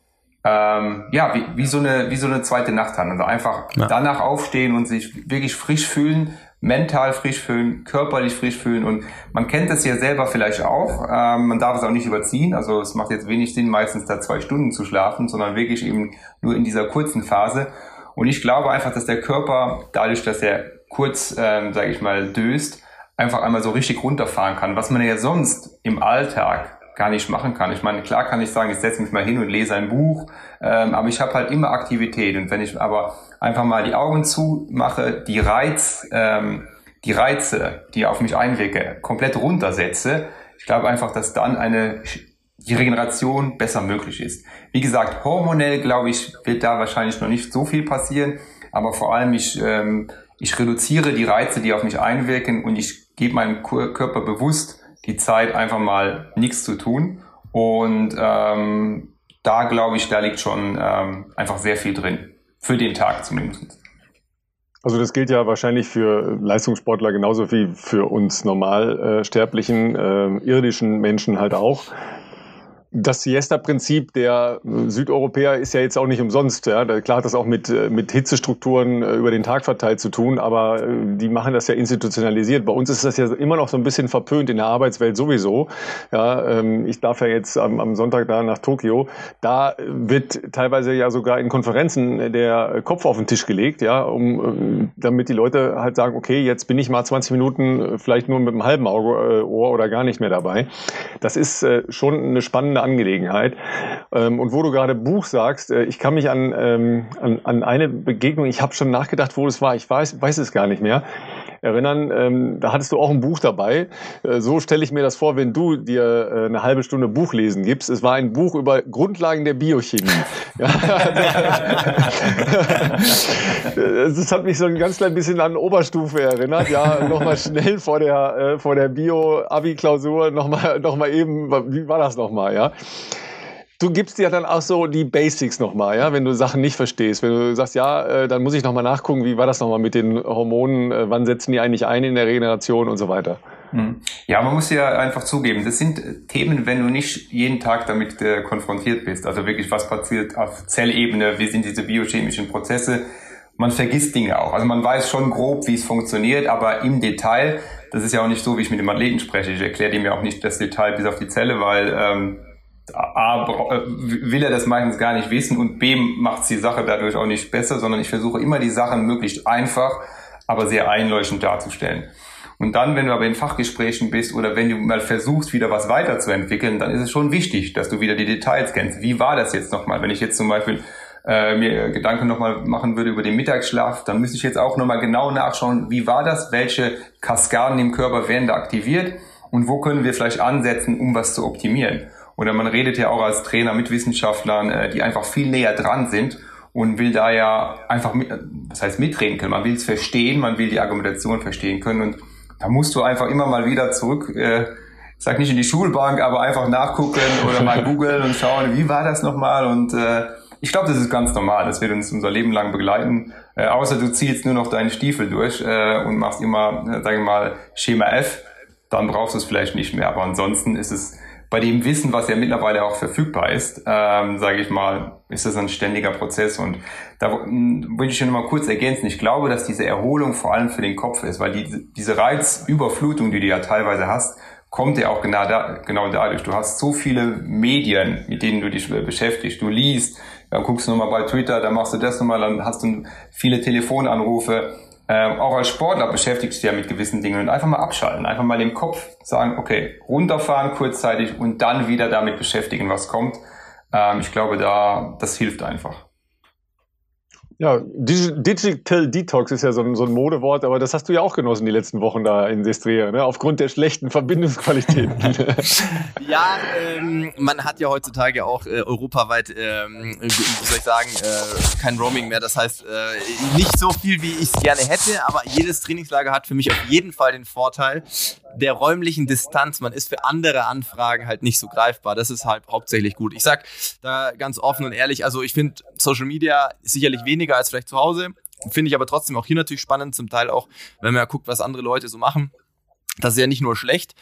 ähm, ja, wie, wie, so eine, wie so eine zweite Nacht haben. Also einfach ja. danach aufstehen und sich wirklich frisch fühlen, mental frisch fühlen, körperlich frisch fühlen. Und man kennt das ja selber vielleicht auch. Ähm, man darf es auch nicht überziehen. Also es macht jetzt wenig Sinn, meistens da zwei Stunden zu schlafen, sondern wirklich eben nur in dieser kurzen Phase. Und ich glaube einfach, dass der Körper, dadurch, dass er kurz, ähm, sage ich mal, döst, einfach einmal so richtig runterfahren kann, was man ja sonst im Alltag gar nicht machen kann. Ich meine, klar kann ich sagen, ich setze mich mal hin und lese ein Buch, ähm, aber ich habe halt immer Aktivität. Und wenn ich aber einfach mal die Augen zumache, die Reiz, ähm, die Reize, die auf mich einwirke, komplett runtersetze, ich glaube einfach, dass dann eine die Regeneration besser möglich ist. Wie gesagt, hormonell glaube ich, wird da wahrscheinlich noch nicht so viel passieren, aber vor allem ich, ähm, ich reduziere die Reize, die auf mich einwirken und ich gebe meinem Körper bewusst die Zeit, einfach mal nichts zu tun. Und ähm, da glaube ich, da liegt schon ähm, einfach sehr viel drin. Für den Tag zumindest. Also das gilt ja wahrscheinlich für Leistungssportler genauso wie für uns normalsterblichen, äh, irdischen Menschen halt auch das Siesta-Prinzip der äh, Südeuropäer ist ja jetzt auch nicht umsonst. Ja? Klar hat das auch mit, äh, mit Hitzestrukturen äh, über den Tag verteilt zu tun, aber die machen das ja institutionalisiert. Bei uns ist das ja immer noch so ein bisschen verpönt in der Arbeitswelt sowieso. Ja, ähm, ich darf ja jetzt am, am Sonntag da nach Tokio. Da wird teilweise ja sogar in Konferenzen der Kopf auf den Tisch gelegt, ja, um, damit die Leute halt sagen, okay, jetzt bin ich mal 20 Minuten vielleicht nur mit einem halben Auge, Ohr oder gar nicht mehr dabei. Das ist schon eine spannende Angelegenheit. Ähm, und wo du gerade Buch sagst, äh, ich kann mich an, ähm, an, an eine Begegnung, ich habe schon nachgedacht, wo es war, ich weiß, weiß es gar nicht mehr erinnern, ähm, da hattest du auch ein Buch dabei. Äh, so stelle ich mir das vor, wenn du dir äh, eine halbe Stunde Buchlesen gibst. Es war ein Buch über Grundlagen der Biochemie. das hat mich so ein ganz klein bisschen an Oberstufe erinnert. Ja, nochmal schnell vor der, äh, vor der Bio-Abi-Klausur nochmal noch mal eben, wie war das nochmal, ja? Du gibst dir dann auch so die Basics nochmal, ja, wenn du Sachen nicht verstehst. Wenn du sagst, ja, äh, dann muss ich nochmal nachgucken, wie war das nochmal mit den Hormonen, äh, wann setzen die eigentlich ein in der Regeneration und so weiter. Hm. Ja, man muss ja einfach zugeben, das sind Themen, wenn du nicht jeden Tag damit äh, konfrontiert bist. Also wirklich, was passiert auf Zellebene, wie sind diese biochemischen Prozesse. Man vergisst Dinge auch. Also man weiß schon grob, wie es funktioniert, aber im Detail, das ist ja auch nicht so, wie ich mit dem Athleten spreche. Ich erkläre dem ja auch nicht das Detail bis auf die Zelle, weil ähm, A, äh, will er das meistens gar nicht wissen und B, macht die Sache dadurch auch nicht besser, sondern ich versuche immer die Sachen möglichst einfach, aber sehr einleuchtend darzustellen. Und dann, wenn du aber in Fachgesprächen bist oder wenn du mal versuchst, wieder was weiterzuentwickeln, dann ist es schon wichtig, dass du wieder die Details kennst. Wie war das jetzt nochmal? Wenn ich jetzt zum Beispiel äh, mir Gedanken nochmal machen würde über den Mittagsschlaf, dann müsste ich jetzt auch nochmal genau nachschauen, wie war das, welche Kaskaden im Körper werden da aktiviert und wo können wir vielleicht ansetzen, um was zu optimieren. Oder man redet ja auch als Trainer mit Wissenschaftlern, äh, die einfach viel näher dran sind und will da ja einfach, mit, was heißt mitreden können. Man will es verstehen, man will die Argumentation verstehen können und da musst du einfach immer mal wieder zurück, äh, ich sag nicht in die Schulbank, aber einfach nachgucken oder mal googeln und schauen, wie war das nochmal und äh, ich glaube, das ist ganz normal. Das wird uns unser Leben lang begleiten. Äh, außer du ziehst nur noch deine Stiefel durch äh, und machst immer, äh, sage ich mal, Schema F, dann brauchst du es vielleicht nicht mehr. Aber ansonsten ist es bei dem Wissen, was ja mittlerweile auch verfügbar ist, ähm, sage ich mal, ist das ein ständiger Prozess. Und da würde ich schon mal kurz ergänzen. Ich glaube, dass diese Erholung vor allem für den Kopf ist, weil die, diese Reizüberflutung, die du ja teilweise hast, kommt ja auch genau, da, genau dadurch. Du hast so viele Medien, mit denen du dich beschäftigst. Du liest, dann guckst du nochmal bei Twitter, dann machst du das nochmal, dann hast du viele Telefonanrufe. Ähm, auch als Sportler beschäftigst du ja mit gewissen Dingen und einfach mal abschalten, einfach mal den Kopf sagen, okay, runterfahren kurzzeitig und dann wieder damit beschäftigen, was kommt. Ähm, ich glaube, da, das hilft einfach. Ja, Digital Detox ist ja so ein, so ein, Modewort, aber das hast du ja auch genossen die letzten Wochen da in Destria, ne? aufgrund der schlechten Verbindungsqualität. ja, ähm, man hat ja heutzutage auch äh, europaweit, ähm, wie soll ich sagen, äh, kein Roaming mehr. Das heißt, äh, nicht so viel, wie ich es gerne hätte, aber jedes Trainingslager hat für mich auf jeden Fall den Vorteil, der räumlichen Distanz. Man ist für andere Anfragen halt nicht so greifbar. Das ist halt hauptsächlich gut. Ich sag da ganz offen und ehrlich, also ich finde Social Media sicherlich weniger als vielleicht zu Hause. Finde ich aber trotzdem auch hier natürlich spannend, zum Teil auch, wenn man ja guckt, was andere Leute so machen. Das ist ja nicht nur schlecht,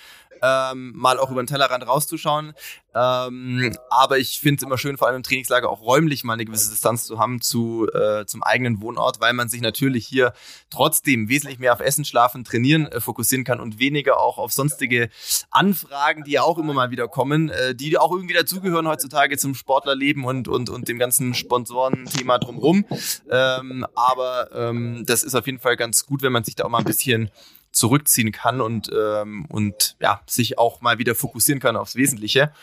ähm, mal auch über den Tellerrand rauszuschauen. Ähm, aber ich finde es immer schön, vor allem im Trainingslager auch räumlich mal eine gewisse Distanz zu haben zu, äh, zum eigenen Wohnort, weil man sich natürlich hier trotzdem wesentlich mehr auf Essen, Schlafen, Trainieren äh, fokussieren kann und weniger auch auf sonstige Anfragen, die ja auch immer mal wieder kommen, äh, die auch irgendwie dazugehören heutzutage zum Sportlerleben und, und, und dem ganzen Sponsoren-Thema drumherum. Ähm, aber ähm, das ist auf jeden Fall ganz gut, wenn man sich da auch mal ein bisschen zurückziehen kann und, ähm, und ja, sich auch mal wieder fokussieren kann aufs Wesentliche.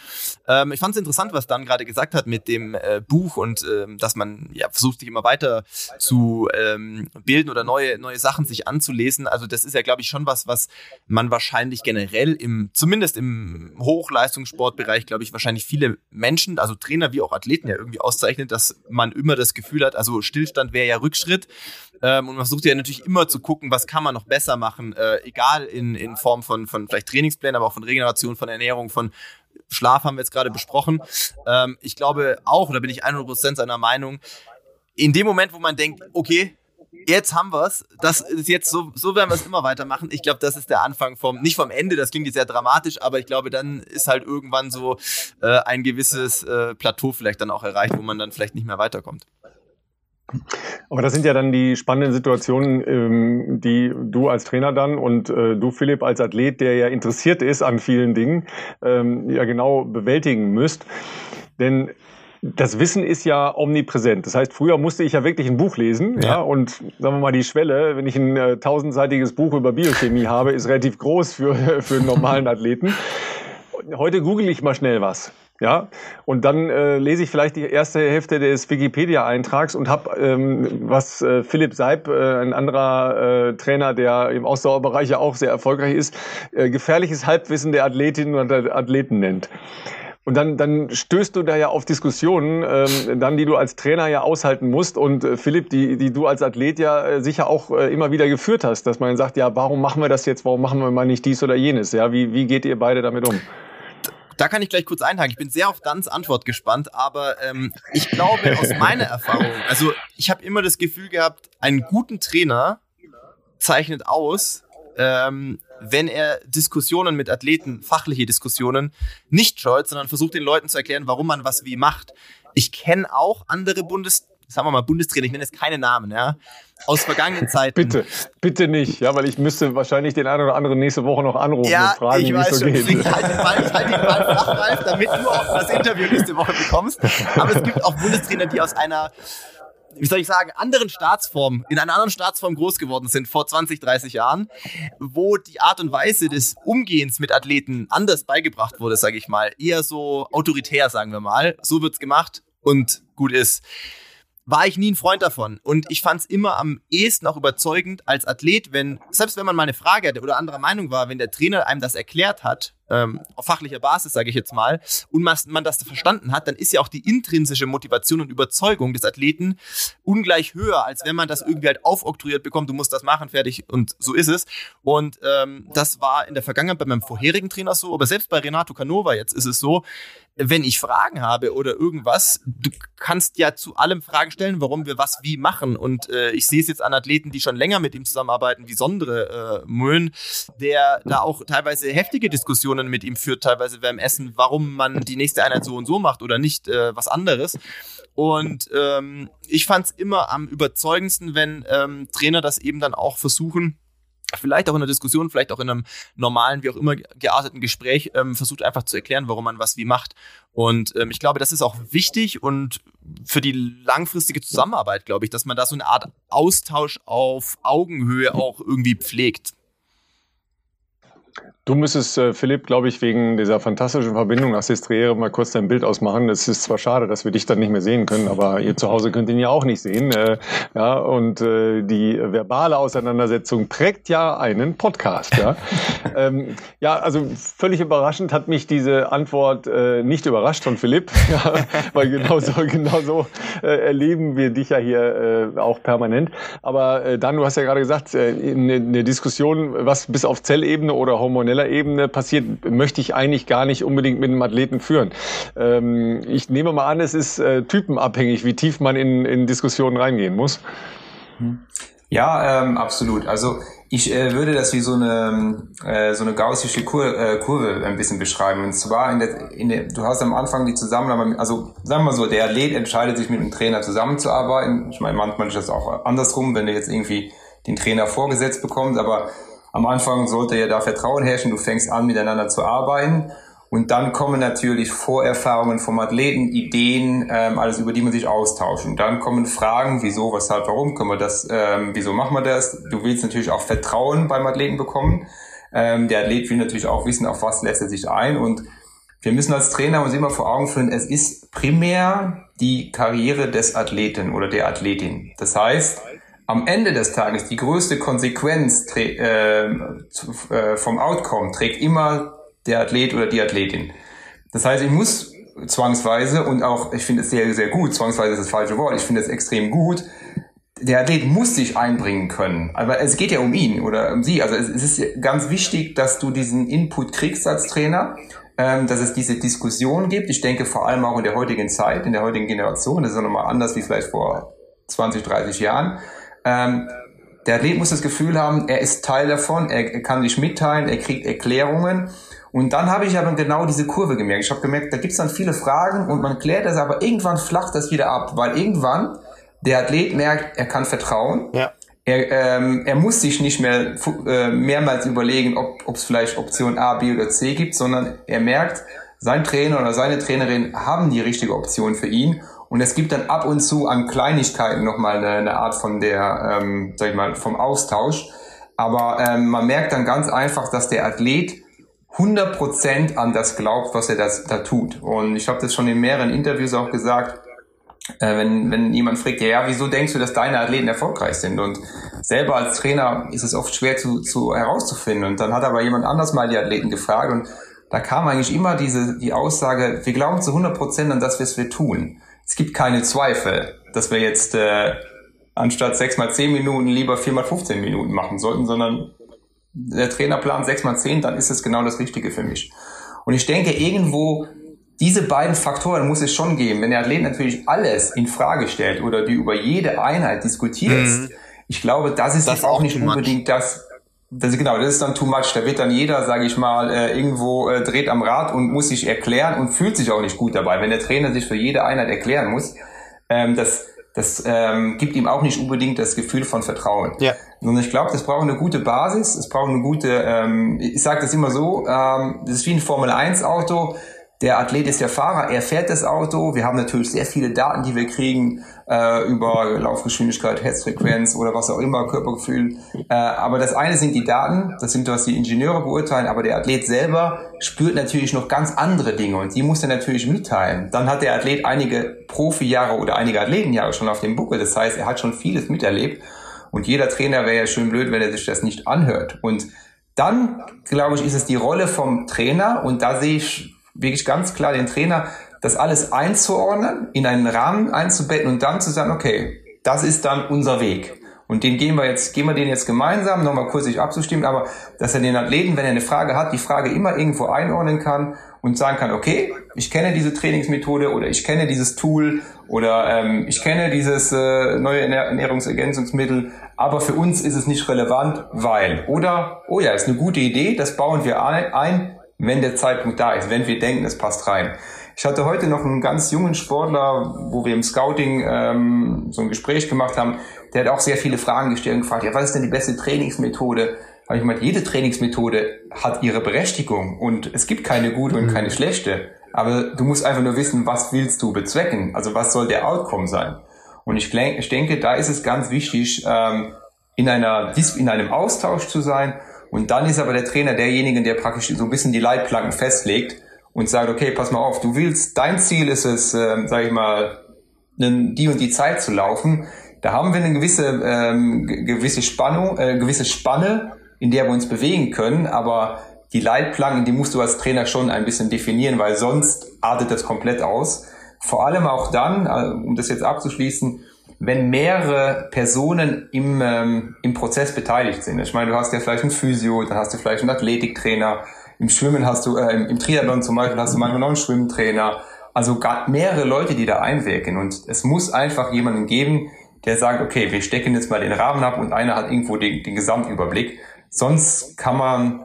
Ähm, ich fand es interessant, was Dan gerade gesagt hat mit dem äh, Buch und ähm, dass man ja versucht, sich immer weiter zu ähm, bilden oder neue, neue Sachen sich anzulesen. Also das ist ja, glaube ich, schon was, was man wahrscheinlich generell im, zumindest im Hochleistungssportbereich, glaube ich, wahrscheinlich viele Menschen, also Trainer wie auch Athleten ja irgendwie auszeichnet, dass man immer das Gefühl hat, also Stillstand wäre ja Rückschritt. Ähm, und man versucht ja natürlich immer zu gucken, was kann man noch besser machen, äh, egal in, in Form von, von vielleicht Trainingsplänen, aber auch von Regeneration, von Ernährung, von Schlaf haben wir jetzt gerade besprochen. Ähm, ich glaube auch, da bin ich 100% seiner Meinung, in dem Moment, wo man denkt, okay, jetzt haben wir es, das ist jetzt so, so werden wir es immer weitermachen. Ich glaube, das ist der Anfang vom, nicht vom Ende, das klingt jetzt sehr dramatisch, aber ich glaube, dann ist halt irgendwann so äh, ein gewisses äh, Plateau vielleicht dann auch erreicht, wo man dann vielleicht nicht mehr weiterkommt. Aber das sind ja dann die spannenden Situationen, ähm, die du als Trainer dann und äh, du, Philipp, als Athlet, der ja interessiert ist an vielen Dingen, ähm, ja genau bewältigen müsst. Denn das Wissen ist ja omnipräsent. Das heißt, früher musste ich ja wirklich ein Buch lesen, ja, ja und sagen wir mal, die Schwelle, wenn ich ein äh, tausendseitiges Buch über Biochemie habe, ist relativ groß für, für einen normalen Athleten. Heute google ich mal schnell was. Ja, und dann äh, lese ich vielleicht die erste Hälfte des Wikipedia-Eintrags und habe, ähm, was äh, Philipp Seib, äh, ein anderer äh, Trainer, der im Ausdauerbereich ja auch sehr erfolgreich ist, äh, gefährliches Halbwissen der Athletinnen und der Athleten nennt. Und dann, dann stößt du da ja auf Diskussionen, ähm, dann die du als Trainer ja aushalten musst. Und äh, Philipp, die, die du als Athlet ja äh, sicher auch äh, immer wieder geführt hast, dass man sagt, ja, warum machen wir das jetzt? Warum machen wir mal nicht dies oder jenes? Ja, wie, wie geht ihr beide damit um? Da kann ich gleich kurz einhaken. Ich bin sehr auf Dans Antwort gespannt, aber ähm, ich glaube aus meiner Erfahrung, also ich habe immer das Gefühl gehabt, einen guten Trainer zeichnet aus, ähm, wenn er Diskussionen mit Athleten, fachliche Diskussionen, nicht scheut, sondern versucht den Leuten zu erklären, warum man was wie macht. Ich kenne auch andere Bundes sagen wir mal Bundestrainer, ich nenne jetzt keine Namen, ja, aus vergangenen Zeiten. bitte, bitte nicht, ja, weil ich müsste wahrscheinlich den einen oder anderen nächste Woche noch anrufen ja, und fragen, ich es weiß so schon, geht. deswegen halt den Ball, ich halte den Ball flach, Ralf, damit du auch das Interview nächste Woche bekommst. Aber es gibt auch Bundestrainer, die aus einer wie soll ich sagen, anderen Staatsform, in einer anderen Staatsform groß geworden sind vor 20, 30 Jahren, wo die Art und Weise des Umgehens mit Athleten anders beigebracht wurde, sage ich mal. Eher so autoritär, sagen wir mal. So wird's gemacht und gut ist war ich nie ein Freund davon. Und ich fand es immer am ehesten auch überzeugend als Athlet, wenn, selbst wenn man mal eine Frage hatte oder anderer Meinung war, wenn der Trainer einem das erklärt hat, ähm, auf fachlicher Basis, sage ich jetzt mal, und man, das verstanden hat, dann ist ja auch die intrinsische Motivation und Überzeugung des Athleten ungleich höher, als wenn man das irgendwie halt aufoktroyiert bekommt, du musst das machen, fertig und so ist es. Und ähm, das war in der Vergangenheit bei meinem vorherigen Trainer so, aber selbst bei Renato Canova jetzt ist es so, wenn ich Fragen habe oder irgendwas, du kannst ja zu allem Fragen stellen, warum wir was wie machen. Und äh, ich sehe es jetzt an Athleten, die schon länger mit ihm zusammenarbeiten, wie Sondre äh, Möhn, der da auch teilweise heftige Diskussionen mit ihm führt, teilweise beim Essen, warum man die nächste Einheit so und so macht oder nicht äh, was anderes. Und ähm, ich fand es immer am überzeugendsten, wenn ähm, Trainer das eben dann auch versuchen, vielleicht auch in einer Diskussion, vielleicht auch in einem normalen, wie auch immer gearteten Gespräch, ähm, versucht einfach zu erklären, warum man was wie macht. Und ähm, ich glaube, das ist auch wichtig und für die langfristige Zusammenarbeit, glaube ich, dass man da so eine Art Austausch auf Augenhöhe auch irgendwie pflegt. Du müsstest, äh, Philipp, glaube ich, wegen dieser fantastischen Verbindung nach Sestriere mal kurz dein Bild ausmachen. Es ist zwar schade, dass wir dich dann nicht mehr sehen können, aber ihr zu Hause könnt ihn ja auch nicht sehen. Äh, ja, und äh, die verbale Auseinandersetzung prägt ja einen Podcast. Ja, ähm, ja also völlig überraschend hat mich diese Antwort äh, nicht überrascht von Philipp, ja, weil genauso, genauso äh, erleben wir dich ja hier äh, auch permanent. Aber dann, du hast ja gerade gesagt, eine, eine Diskussion, was bis auf Zellebene oder hormoneller Ebene passiert, möchte ich eigentlich gar nicht unbedingt mit einem Athleten führen. Ähm, ich nehme mal an, es ist äh, typenabhängig, wie tief man in, in Diskussionen reingehen muss. Ja, ähm, absolut. Also ich äh, würde das wie so eine äh, so eine gaussische Kur äh, Kurve ein bisschen beschreiben. Und zwar in der, in der, du hast am Anfang die Zusammenarbeit, also sagen wir mal so, der Athlet entscheidet sich mit dem Trainer zusammenzuarbeiten. Ich meine, manchmal ist das auch andersrum, wenn du jetzt irgendwie den Trainer vorgesetzt bekommst, aber am Anfang sollte ja da Vertrauen herrschen, du fängst an, miteinander zu arbeiten. Und dann kommen natürlich Vorerfahrungen vom Athleten, Ideen, ähm, alles über die man sich austauscht. Und dann kommen Fragen, wieso, weshalb, warum können wir das, ähm, wieso machen wir das? Du willst natürlich auch Vertrauen beim Athleten bekommen. Ähm, der Athlet will natürlich auch wissen, auf was lässt er sich ein. Und wir müssen als Trainer uns immer vor Augen führen, es ist primär die Karriere des Athleten oder der Athletin. Das heißt, am Ende des Tages die größte Konsequenz äh, äh, vom Outcome trägt immer der Athlet oder die Athletin. Das heißt, ich muss zwangsweise und auch, ich finde es sehr, sehr gut, zwangsweise ist das falsche Wort, ich finde es extrem gut, der Athlet muss sich einbringen können. Aber es geht ja um ihn oder um sie. Also es, es ist ganz wichtig, dass du diesen Input kriegst als Trainer, ähm, dass es diese Diskussion gibt. Ich denke vor allem auch in der heutigen Zeit, in der heutigen Generation, das ist ja nochmal anders wie vielleicht vor 20, 30 Jahren, ähm, der Athlet muss das Gefühl haben, er ist Teil davon, er, er kann sich mitteilen, er kriegt Erklärungen. Und dann habe ich aber genau diese Kurve gemerkt. Ich habe gemerkt, da gibt es dann viele Fragen und man klärt das, aber irgendwann flacht das wieder ab, weil irgendwann der Athlet merkt, er kann vertrauen. Ja. Er, ähm, er muss sich nicht mehr äh, mehrmals überlegen, ob es vielleicht Option A, B oder C gibt, sondern er merkt, sein Trainer oder seine Trainerin haben die richtige Option für ihn und es gibt dann ab und zu an Kleinigkeiten nochmal eine, eine Art von der, ähm, sag ich mal, vom Austausch. Aber ähm, man merkt dann ganz einfach, dass der Athlet 100% an das glaubt, was er das, da tut. Und ich habe das schon in mehreren Interviews auch gesagt, äh, wenn, wenn jemand fragt, ja, ja, wieso denkst du, dass deine Athleten erfolgreich sind? Und selber als Trainer ist es oft schwer zu, zu herauszufinden. Und dann hat aber jemand anders mal die Athleten gefragt und da kam eigentlich immer diese, die Aussage, wir glauben zu 100% an das, was wir tun es gibt keine Zweifel, dass wir jetzt äh, anstatt sechs mal zehn Minuten lieber vier mal 15 Minuten machen sollten, sondern der Trainerplan sechs mal zehn, dann ist es genau das Richtige für mich. Und ich denke, irgendwo diese beiden Faktoren muss es schon geben. Wenn der Athlet natürlich alles in Frage stellt oder die über jede Einheit diskutiert, mhm. ich glaube, das ist das auch nicht unbedingt das, das, genau, das ist dann too much. Da wird dann jeder, sage ich mal, äh, irgendwo äh, dreht am Rad und muss sich erklären und fühlt sich auch nicht gut dabei. Wenn der Trainer sich für jede Einheit erklären muss, ähm, das das ähm, gibt ihm auch nicht unbedingt das Gefühl von Vertrauen. Ja. Und ich glaube, das braucht eine gute Basis, es braucht eine gute, ähm, ich sage das immer so, ähm, das ist wie ein Formel-1-Auto, der Athlet ist der Fahrer, er fährt das Auto. Wir haben natürlich sehr viele Daten, die wir kriegen äh, über Laufgeschwindigkeit, Herzfrequenz oder was auch immer, Körpergefühl. Äh, aber das eine sind die Daten, das sind was die Ingenieure beurteilen, aber der Athlet selber spürt natürlich noch ganz andere Dinge und die muss er natürlich mitteilen. Dann hat der Athlet einige Profijahre oder einige Athletenjahre schon auf dem Buckel. Das heißt, er hat schon vieles miterlebt und jeder Trainer wäre ja schön blöd, wenn er sich das nicht anhört. Und dann, glaube ich, ist es die Rolle vom Trainer und da sehe ich wirklich ganz klar den Trainer, das alles einzuordnen, in einen Rahmen einzubetten und dann zu sagen, okay, das ist dann unser Weg. Und den gehen wir jetzt, gehen wir den jetzt gemeinsam, nochmal kurz sich abzustimmen, aber dass er den Athleten, wenn er eine Frage hat, die Frage immer irgendwo einordnen kann und sagen kann, okay, ich kenne diese Trainingsmethode oder ich kenne dieses Tool oder ähm, ich kenne dieses äh, neue Ernährungsergänzungsmittel, aber für uns ist es nicht relevant, weil. Oder, oh ja, ist eine gute Idee, das bauen wir ein, wenn der Zeitpunkt da ist, wenn wir denken, es passt rein. Ich hatte heute noch einen ganz jungen Sportler, wo wir im Scouting ähm, so ein Gespräch gemacht haben, der hat auch sehr viele Fragen gestellt und gefragt, ja, was ist denn die beste Trainingsmethode? Habe ich gemeint, jede Trainingsmethode hat ihre Berechtigung und es gibt keine gute und keine schlechte. Aber du musst einfach nur wissen, was willst du bezwecken? Also was soll der Outcome sein? Und ich, ich denke, da ist es ganz wichtig, ähm, in, einer, in einem Austausch zu sein und dann ist aber der Trainer derjenige, der praktisch so ein bisschen die Leitplanken festlegt und sagt, okay, pass mal auf, du willst, dein Ziel ist es, äh, sag ich mal, die und die Zeit zu laufen. Da haben wir eine gewisse, ähm, gewisse Spannung, äh, gewisse Spanne, in der wir uns bewegen können, aber die Leitplanken, die musst du als Trainer schon ein bisschen definieren, weil sonst artet das komplett aus. Vor allem auch dann, äh, um das jetzt abzuschließen, wenn mehrere Personen im, ähm, im Prozess beteiligt sind. Ich meine, du hast ja vielleicht einen Physio, dann hast du vielleicht einen Athletiktrainer, im Schwimmen hast du, äh, im Triathlon zum Beispiel hast du manchmal noch einen Schwimmtrainer. Also mehrere Leute, die da einwirken. Und es muss einfach jemanden geben, der sagt, okay, wir stecken jetzt mal den Rahmen ab und einer hat irgendwo den, den Gesamtüberblick. Sonst kann man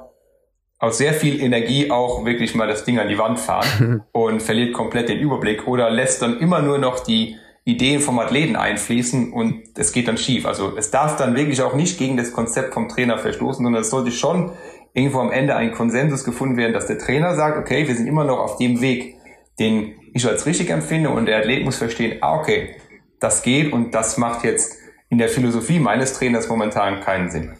aus sehr viel Energie auch wirklich mal das Ding an die Wand fahren und verliert komplett den Überblick oder lässt dann immer nur noch die Ideen vom Athleten einfließen und es geht dann schief. Also es darf dann wirklich auch nicht gegen das Konzept vom Trainer verstoßen, sondern es sollte schon irgendwo am Ende ein Konsensus gefunden werden, dass der Trainer sagt, okay, wir sind immer noch auf dem Weg, den ich als richtig empfinde und der Athlet muss verstehen, ah, okay, das geht und das macht jetzt in der Philosophie meines Trainers momentan keinen Sinn.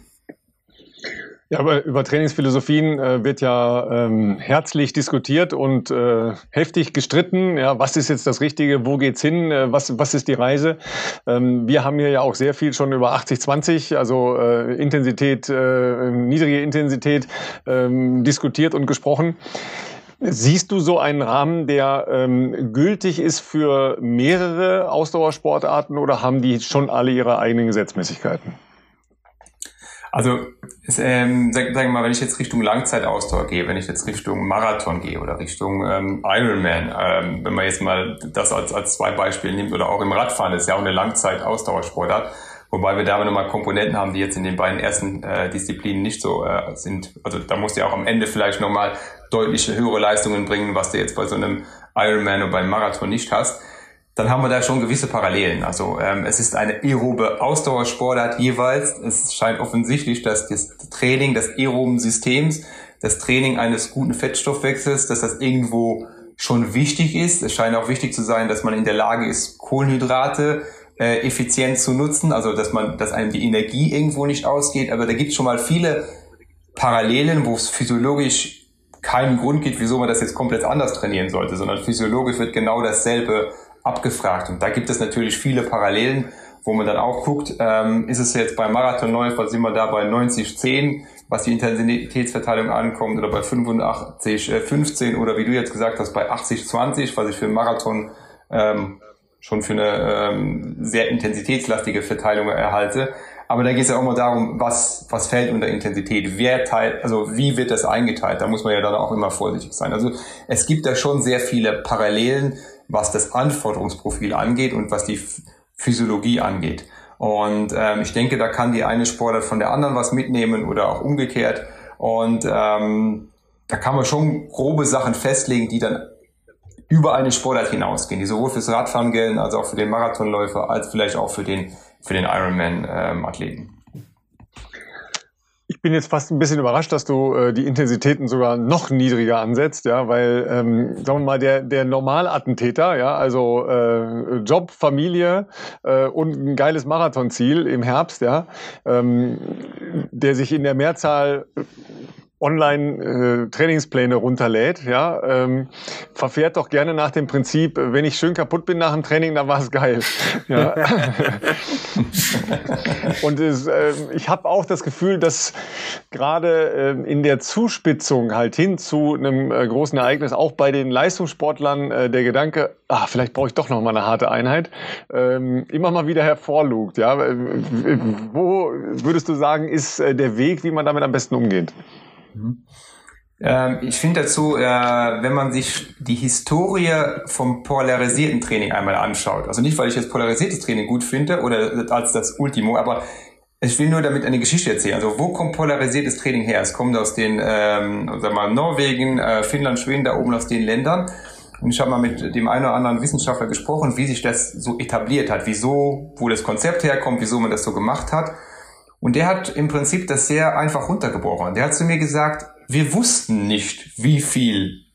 Ja, aber über Trainingsphilosophien äh, wird ja ähm, herzlich diskutiert und äh, heftig gestritten. Ja, was ist jetzt das Richtige? Wo geht's hin? Äh, was, was ist die Reise? Ähm, wir haben hier ja auch sehr viel schon über 80-20, also äh, Intensität, äh, niedrige Intensität ähm, diskutiert und gesprochen. Siehst du so einen Rahmen, der ähm, gültig ist für mehrere Ausdauersportarten oder haben die schon alle ihre eigenen Gesetzmäßigkeiten? Also ähm, sag, sag mal, wenn ich jetzt Richtung Langzeitausdauer gehe, wenn ich jetzt Richtung Marathon gehe oder Richtung ähm, Ironman, ähm, wenn man jetzt mal das als, als zwei Beispiele nimmt oder auch im Radfahren, das ist ja auch eine Langzeitausdauersportart, wobei wir da aber nochmal Komponenten haben, die jetzt in den beiden ersten äh, Disziplinen nicht so äh, sind. Also da musst du ja auch am Ende vielleicht nochmal deutliche höhere Leistungen bringen, was du jetzt bei so einem Ironman oder beim Marathon nicht hast dann haben wir da schon gewisse Parallelen. Also ähm, es ist eine aerobe Ausdauersportart jeweils. Es scheint offensichtlich, dass das Training des aeroben Systems, das Training eines guten Fettstoffwechsels, dass das irgendwo schon wichtig ist. Es scheint auch wichtig zu sein, dass man in der Lage ist, Kohlenhydrate äh, effizient zu nutzen, also dass man, dass einem die Energie irgendwo nicht ausgeht. Aber da gibt es schon mal viele Parallelen, wo es physiologisch keinen Grund gibt, wieso man das jetzt komplett anders trainieren sollte, sondern physiologisch wird genau dasselbe abgefragt. Und da gibt es natürlich viele Parallelen, wo man dann auch guckt, ähm, ist es jetzt beim Marathonläufer, sind wir da bei 90-10, was die Intensitätsverteilung ankommt, oder bei 85-15 äh, oder wie du jetzt gesagt hast, bei 80-20, was ich für einen Marathon ähm, schon für eine ähm, sehr intensitätslastige Verteilung erhalte. Aber da geht es ja auch mal darum, was, was fällt unter Intensität, wer teilt, also wie wird das eingeteilt, da muss man ja dann auch immer vorsichtig sein. Also es gibt da schon sehr viele Parallelen, was das Anforderungsprofil angeht und was die Physiologie angeht. Und ähm, ich denke, da kann die eine Sportart von der anderen was mitnehmen oder auch umgekehrt. Und ähm, da kann man schon grobe Sachen festlegen, die dann über eine Sportart hinausgehen, die sowohl fürs Radfahren gelten, als auch für den Marathonläufer, als vielleicht auch für den, für den Ironman-Athleten. Ähm, bin jetzt fast ein bisschen überrascht, dass du äh, die Intensitäten sogar noch niedriger ansetzt, ja, weil, ähm, sagen wir mal, der, der Normalattentäter, ja, also äh, Job, Familie äh, und ein geiles Marathonziel im Herbst, ja, ähm, der sich in der Mehrzahl Online-Trainingspläne äh, runterlädt, ja, ähm, verfährt doch gerne nach dem Prinzip, wenn ich schön kaputt bin nach dem Training, dann war es geil. Ja. Und es, äh, ich habe auch das Gefühl, dass gerade äh, in der Zuspitzung halt hin zu einem äh, großen Ereignis, auch bei den Leistungssportlern, äh, der Gedanke, ah, vielleicht brauche ich doch noch mal eine harte Einheit, ähm, immer mal wieder hervorlugt. Ja, wo würdest du sagen, ist äh, der Weg, wie man damit am besten umgeht? Mhm. Ähm, ich finde dazu, äh, wenn man sich die Historie vom polarisierten Training einmal anschaut, also nicht, weil ich jetzt polarisiertes Training gut finde oder als das Ultimo, aber ich will nur damit eine Geschichte erzählen. Also wo kommt polarisiertes Training her? Es kommt aus den, ähm, sag mal, Norwegen, äh, Finnland, Schweden, da oben aus den Ländern. Und ich habe mal mit dem einen oder anderen Wissenschaftler gesprochen, wie sich das so etabliert hat, wieso, wo das Konzept herkommt, wieso man das so gemacht hat. Und der hat im Prinzip das sehr einfach runtergebrochen. Der hat zu mir gesagt, wir wussten nicht, wie viel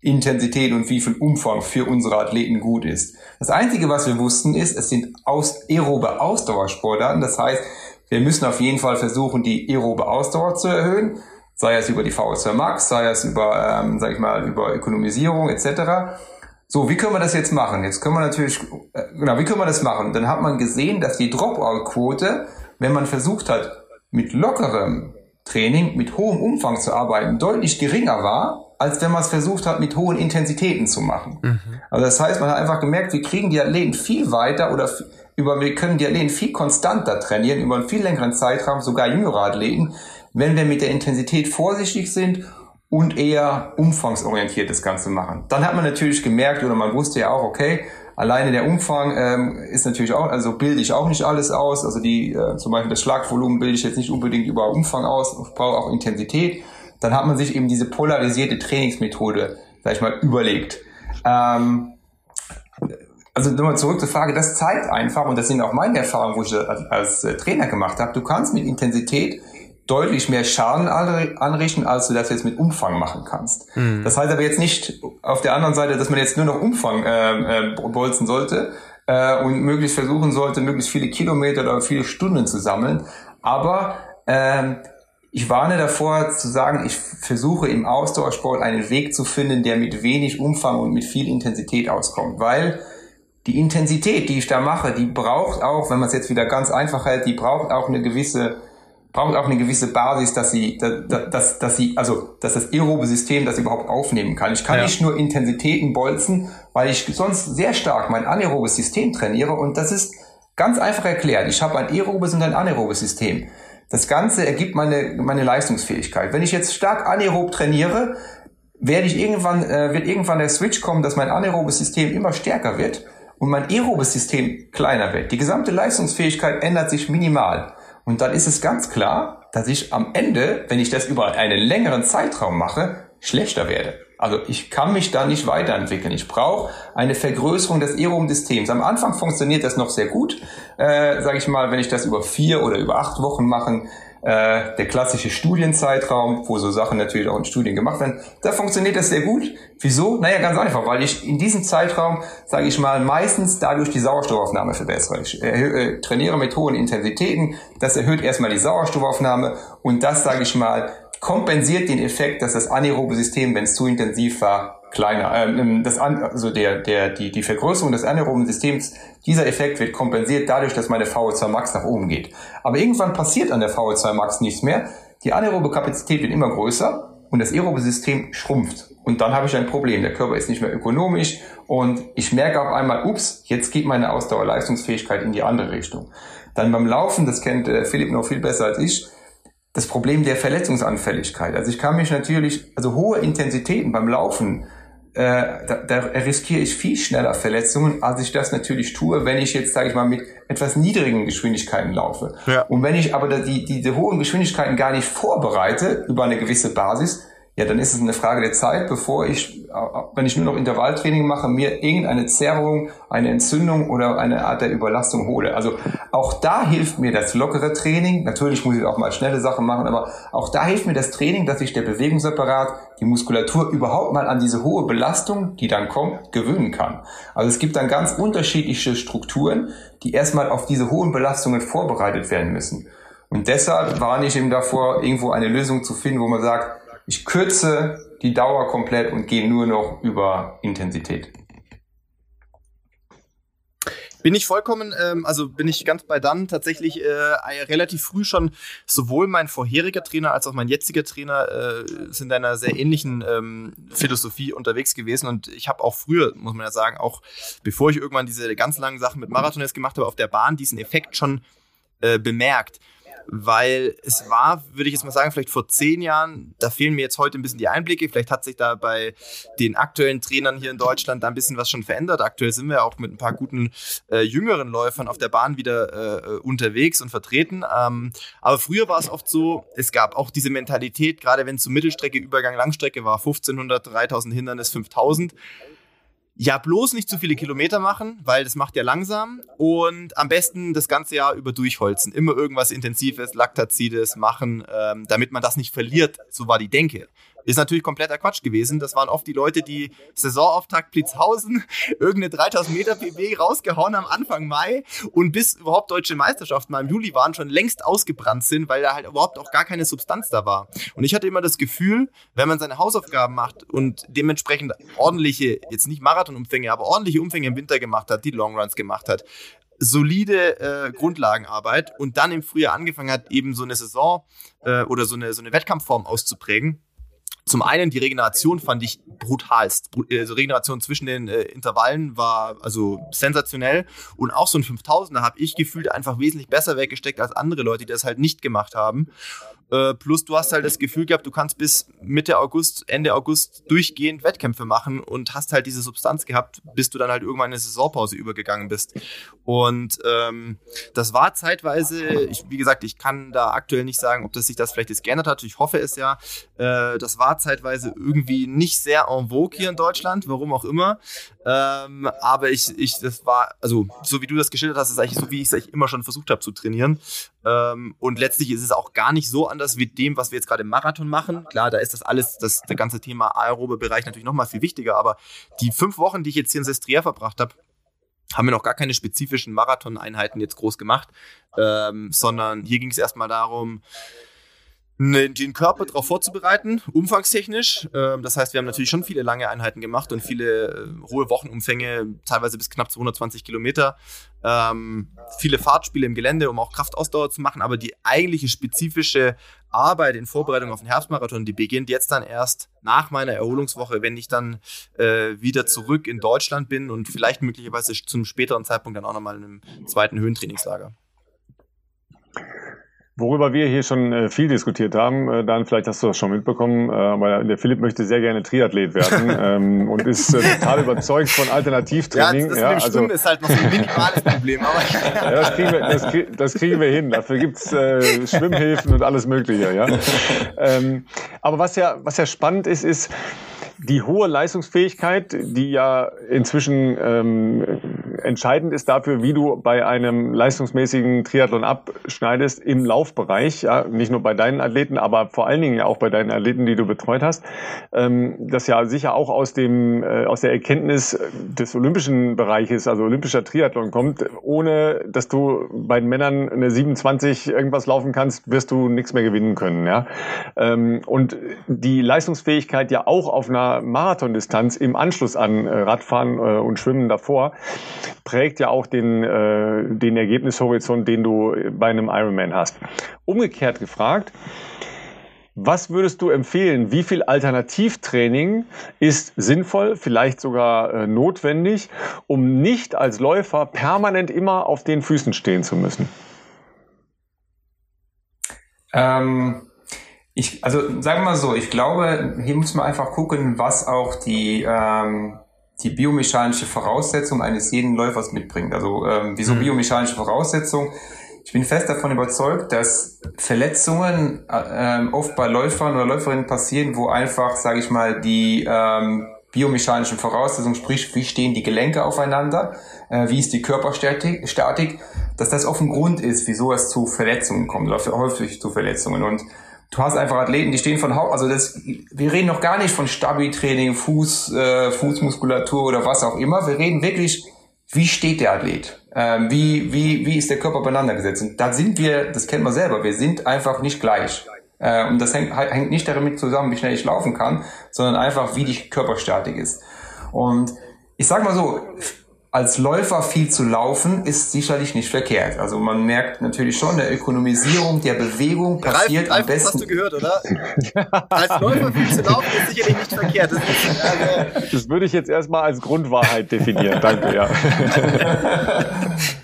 Intensität und wie viel Umfang für unsere Athleten gut ist. Das Einzige, was wir wussten, ist, es sind aus aerobe Ausdauersportarten. Das heißt, wir müssen auf jeden Fall versuchen, die aerobe Ausdauer zu erhöhen, sei es über die VO2 Max, sei es über, ähm, sag ich mal, über Ökonomisierung etc. So, wie können wir das jetzt machen? Jetzt können wir natürlich, äh, genau, wie können wir das machen? Dann hat man gesehen, dass die Dropout-Quote wenn man versucht hat, mit lockerem Training, mit hohem Umfang zu arbeiten, deutlich geringer war, als wenn man es versucht hat, mit hohen Intensitäten zu machen. Mhm. Also das heißt, man hat einfach gemerkt, wir kriegen die Athleten viel weiter oder über, wir können die Athleten viel konstanter trainieren, über einen viel längeren Zeitraum, sogar jüngere Athleten, wenn wir mit der Intensität vorsichtig sind und eher umfangsorientiert das Ganze machen. Dann hat man natürlich gemerkt oder man wusste ja auch, okay, Alleine der Umfang ähm, ist natürlich auch, also bilde ich auch nicht alles aus. Also die, äh, zum Beispiel das Schlagvolumen bilde ich jetzt nicht unbedingt über Umfang aus, brauche auch Intensität. Dann hat man sich eben diese polarisierte Trainingsmethode, sag ich mal, überlegt. Ähm, also nochmal zurück zur Frage, das zeigt einfach, und das sind auch meine Erfahrungen, wo ich als, als äh, Trainer gemacht habe, du kannst mit Intensität deutlich mehr Schaden anrichten, als du das jetzt mit Umfang machen kannst. Mhm. Das heißt aber jetzt nicht auf der anderen Seite, dass man jetzt nur noch Umfang äh, äh, bolzen sollte äh, und möglichst versuchen sollte, möglichst viele Kilometer oder viele Stunden zu sammeln. Aber äh, ich warne davor zu sagen, ich versuche im Ausdauersport einen Weg zu finden, der mit wenig Umfang und mit viel Intensität auskommt, weil die Intensität, die ich da mache, die braucht auch, wenn man es jetzt wieder ganz einfach hält, die braucht auch eine gewisse braucht auch eine gewisse Basis, dass sie, dass, dass, dass sie, also, dass das aerobe System das überhaupt aufnehmen kann. Ich kann ja. nicht nur Intensitäten bolzen, weil ich sonst sehr stark mein anaerobes System trainiere und das ist ganz einfach erklärt. Ich habe ein aerobes und ein anaerobes System. Das Ganze ergibt meine, meine Leistungsfähigkeit. Wenn ich jetzt stark anaerob trainiere, werde ich irgendwann, äh, wird irgendwann der Switch kommen, dass mein anaerobes System immer stärker wird und mein aerobes System kleiner wird. Die gesamte Leistungsfähigkeit ändert sich minimal. Und dann ist es ganz klar, dass ich am Ende, wenn ich das über einen längeren Zeitraum mache, schlechter werde. Also ich kann mich da nicht weiterentwickeln. Ich brauche eine Vergrößerung des Aeroben-Systems. Am Anfang funktioniert das noch sehr gut, äh, sage ich mal, wenn ich das über vier oder über acht Wochen machen äh, der klassische Studienzeitraum, wo so Sachen natürlich auch in Studien gemacht werden, da funktioniert das sehr gut. Wieso? Naja, ganz einfach, weil ich in diesem Zeitraum, sage ich mal, meistens dadurch die Sauerstoffaufnahme verbessere. Ich äh, trainiere mit hohen Intensitäten, das erhöht erstmal die Sauerstoffaufnahme und das, sage ich mal, kompensiert den Effekt, dass das anaerobe System, wenn es zu intensiv war, kleiner. Ähm, das an, also der, der, die, die Vergrößerung des anaeroben Systems, dieser Effekt wird kompensiert dadurch, dass meine VO2 Max nach oben geht. Aber irgendwann passiert an der VO2 Max nichts mehr. Die anaerobe Kapazität wird immer größer und das aerobe System schrumpft. Und dann habe ich ein Problem. Der Körper ist nicht mehr ökonomisch und ich merke auf einmal, ups, jetzt geht meine Ausdauerleistungsfähigkeit in die andere Richtung. Dann beim Laufen, das kennt äh, Philipp noch viel besser als ich, das Problem der Verletzungsanfälligkeit. Also ich kann mich natürlich, also hohe Intensitäten beim Laufen äh, da, da riskiere ich viel schneller Verletzungen, als ich das natürlich tue, wenn ich jetzt, sage ich mal, mit etwas niedrigen Geschwindigkeiten laufe. Ja. Und wenn ich aber die, diese hohen Geschwindigkeiten gar nicht vorbereite über eine gewisse Basis, ja, dann ist es eine Frage der Zeit, bevor ich, wenn ich nur noch Intervalltraining mache, mir irgendeine Zerrung, eine Entzündung oder eine Art der Überlastung hole. Also auch da hilft mir das lockere Training. Natürlich muss ich auch mal schnelle Sachen machen, aber auch da hilft mir das Training, dass sich der Bewegungsapparat, die Muskulatur überhaupt mal an diese hohe Belastung, die dann kommt, gewöhnen kann. Also es gibt dann ganz unterschiedliche Strukturen, die erstmal auf diese hohen Belastungen vorbereitet werden müssen. Und deshalb warne ich eben davor, irgendwo eine Lösung zu finden, wo man sagt, ich kürze die Dauer komplett und gehe nur noch über Intensität. Bin ich vollkommen, ähm, also bin ich ganz bei dann tatsächlich äh, relativ früh schon sowohl mein vorheriger Trainer als auch mein jetziger Trainer äh, sind in einer sehr ähnlichen ähm, Philosophie unterwegs gewesen und ich habe auch früher, muss man ja sagen, auch bevor ich irgendwann diese ganz langen Sachen mit Marathon jetzt gemacht habe, auf der Bahn diesen Effekt schon äh, bemerkt weil es war, würde ich jetzt mal sagen, vielleicht vor zehn Jahren, da fehlen mir jetzt heute ein bisschen die Einblicke. Vielleicht hat sich da bei den aktuellen Trainern hier in Deutschland da ein bisschen was schon verändert. Aktuell sind wir auch mit ein paar guten äh, jüngeren Läufern auf der Bahn wieder äh, unterwegs und vertreten. Ähm, aber früher war es oft so, es gab auch diese Mentalität, gerade wenn es so Mittelstrecke, Übergang, Langstrecke war, 1500, 3000 Hindernis, 5000 ja, bloß nicht zu viele Kilometer machen, weil das macht ja langsam und am besten das ganze Jahr über durchholzen. Immer irgendwas Intensives, Laktazides machen, ähm, damit man das nicht verliert. So war die Denke. Ist natürlich kompletter Quatsch gewesen. Das waren oft die Leute, die Saisonauftakt Blitzhausen irgendeine 3000 Meter PB rausgehauen haben Anfang Mai und bis überhaupt deutsche Meisterschaften mal im Juli waren, schon längst ausgebrannt sind, weil da halt überhaupt auch gar keine Substanz da war. Und ich hatte immer das Gefühl, wenn man seine Hausaufgaben macht und dementsprechend ordentliche, jetzt nicht Marathonumfänge, aber ordentliche Umfänge im Winter gemacht hat, die Longruns gemacht hat, solide äh, Grundlagenarbeit und dann im Frühjahr angefangen hat, eben so eine Saison äh, oder so eine, so eine Wettkampfform auszuprägen, zum einen die Regeneration fand ich brutalst. Also Regeneration zwischen den äh, Intervallen war also sensationell und auch so ein 5000er habe ich gefühlt einfach wesentlich besser weggesteckt als andere Leute, die das halt nicht gemacht haben. Äh, plus du hast halt das Gefühl gehabt, du kannst bis Mitte August, Ende August durchgehend Wettkämpfe machen und hast halt diese Substanz gehabt, bis du dann halt irgendwann eine Saisonpause übergegangen bist. Und ähm, das war zeitweise, ich, wie gesagt, ich kann da aktuell nicht sagen, ob das sich das vielleicht jetzt geändert hat. Ich hoffe es ja. Äh, das war zeitweise irgendwie nicht sehr en vogue hier in Deutschland, warum auch immer. Ähm, aber ich, ich, das war, also so wie du das geschildert hast, ist eigentlich so, wie ich es eigentlich immer schon versucht habe zu trainieren. Ähm, und letztlich ist es auch gar nicht so anders wie dem, was wir jetzt gerade im Marathon machen. Klar, da ist das alles, das, das ganze Thema aerobe Bereich natürlich nochmal viel wichtiger. Aber die fünf Wochen, die ich jetzt hier in Sestriere verbracht habe, haben wir noch gar keine spezifischen Marathon-Einheiten jetzt groß gemacht, ähm, sondern hier ging es erstmal darum, den Körper darauf vorzubereiten, umfangstechnisch. Ähm, das heißt, wir haben natürlich schon viele lange Einheiten gemacht und viele äh, hohe Wochenumfänge, teilweise bis knapp 220 Kilometer. Ähm, viele Fahrtspiele im Gelände, um auch Kraftausdauer zu machen. Aber die eigentliche spezifische Arbeit in Vorbereitung auf den Herbstmarathon, die beginnt jetzt dann erst nach meiner Erholungswoche, wenn ich dann äh, wieder zurück in Deutschland bin und vielleicht möglicherweise zum späteren Zeitpunkt dann auch nochmal in einem zweiten Höhentrainingslager. Worüber wir hier schon äh, viel diskutiert haben, äh, dann vielleicht hast du das schon mitbekommen, äh, aber der Philipp möchte sehr gerne Triathlet werden ähm, und ist äh, total überzeugt von Alternativtraining. Ja, das ja, mit dem also, ist halt noch ein minimales Problem. Aber ja, das, kriegen wir, das, das kriegen wir hin. Dafür gibt's äh, Schwimmhilfen und alles Mögliche. Ja. Ähm, aber was ja, was ja spannend ist, ist, die hohe Leistungsfähigkeit, die ja inzwischen ähm, entscheidend ist dafür, wie du bei einem leistungsmäßigen Triathlon abschneidest im Laufbereich, ja, nicht nur bei deinen Athleten, aber vor allen Dingen ja auch bei deinen Athleten, die du betreut hast, ähm, das ja sicher auch aus dem äh, aus der Erkenntnis des olympischen Bereiches, also olympischer Triathlon kommt, ohne dass du bei den Männern eine 27 irgendwas laufen kannst, wirst du nichts mehr gewinnen können, ja. Ähm, und die Leistungsfähigkeit ja auch auf einer Marathondistanz im Anschluss an äh, Radfahren äh, und Schwimmen davor prägt ja auch den, äh, den Ergebnishorizont, den du bei einem Ironman hast. Umgekehrt gefragt, was würdest du empfehlen? Wie viel Alternativtraining ist sinnvoll, vielleicht sogar äh, notwendig, um nicht als Läufer permanent immer auf den Füßen stehen zu müssen? Ähm, ich, also sagen wir mal so, ich glaube, hier muss man einfach gucken, was auch die, ähm, die biomechanische Voraussetzung eines jeden Läufers mitbringt. Also ähm, wieso mhm. biomechanische Voraussetzung? Ich bin fest davon überzeugt, dass Verletzungen äh, oft bei Läufern oder Läuferinnen passieren, wo einfach, sage ich mal, die ähm, biomechanischen Voraussetzungen, sprich, wie stehen die Gelenke aufeinander, äh, wie ist die Körperstatik, Statik, dass das oft ein Grund ist, wieso es zu Verletzungen kommt oder häufig zu Verletzungen. Und du hast einfach Athleten, die stehen von Haupt, also das, wir reden noch gar nicht von Stabi-Training, Fuß, äh, Fußmuskulatur oder was auch immer. Wir reden wirklich, wie steht der Athlet? Ähm, wie, wie, wie ist der Körper beieinander gesetzt? Und da sind wir, das kennt man selber, wir sind einfach nicht gleich. Äh, und das hängt, hängt nicht damit zusammen, wie schnell ich laufen kann, sondern einfach, wie die Körperstatik ist. Und ich sag mal so, als Läufer viel zu laufen, ist sicherlich nicht verkehrt. Also man merkt natürlich schon, der Ökonomisierung der Bewegung passiert Ralf, am besten. Das hast du gehört, oder? als Läufer viel zu laufen ist sicherlich nicht verkehrt. Das, ist, also das würde ich jetzt erstmal als Grundwahrheit definieren. Danke, ja.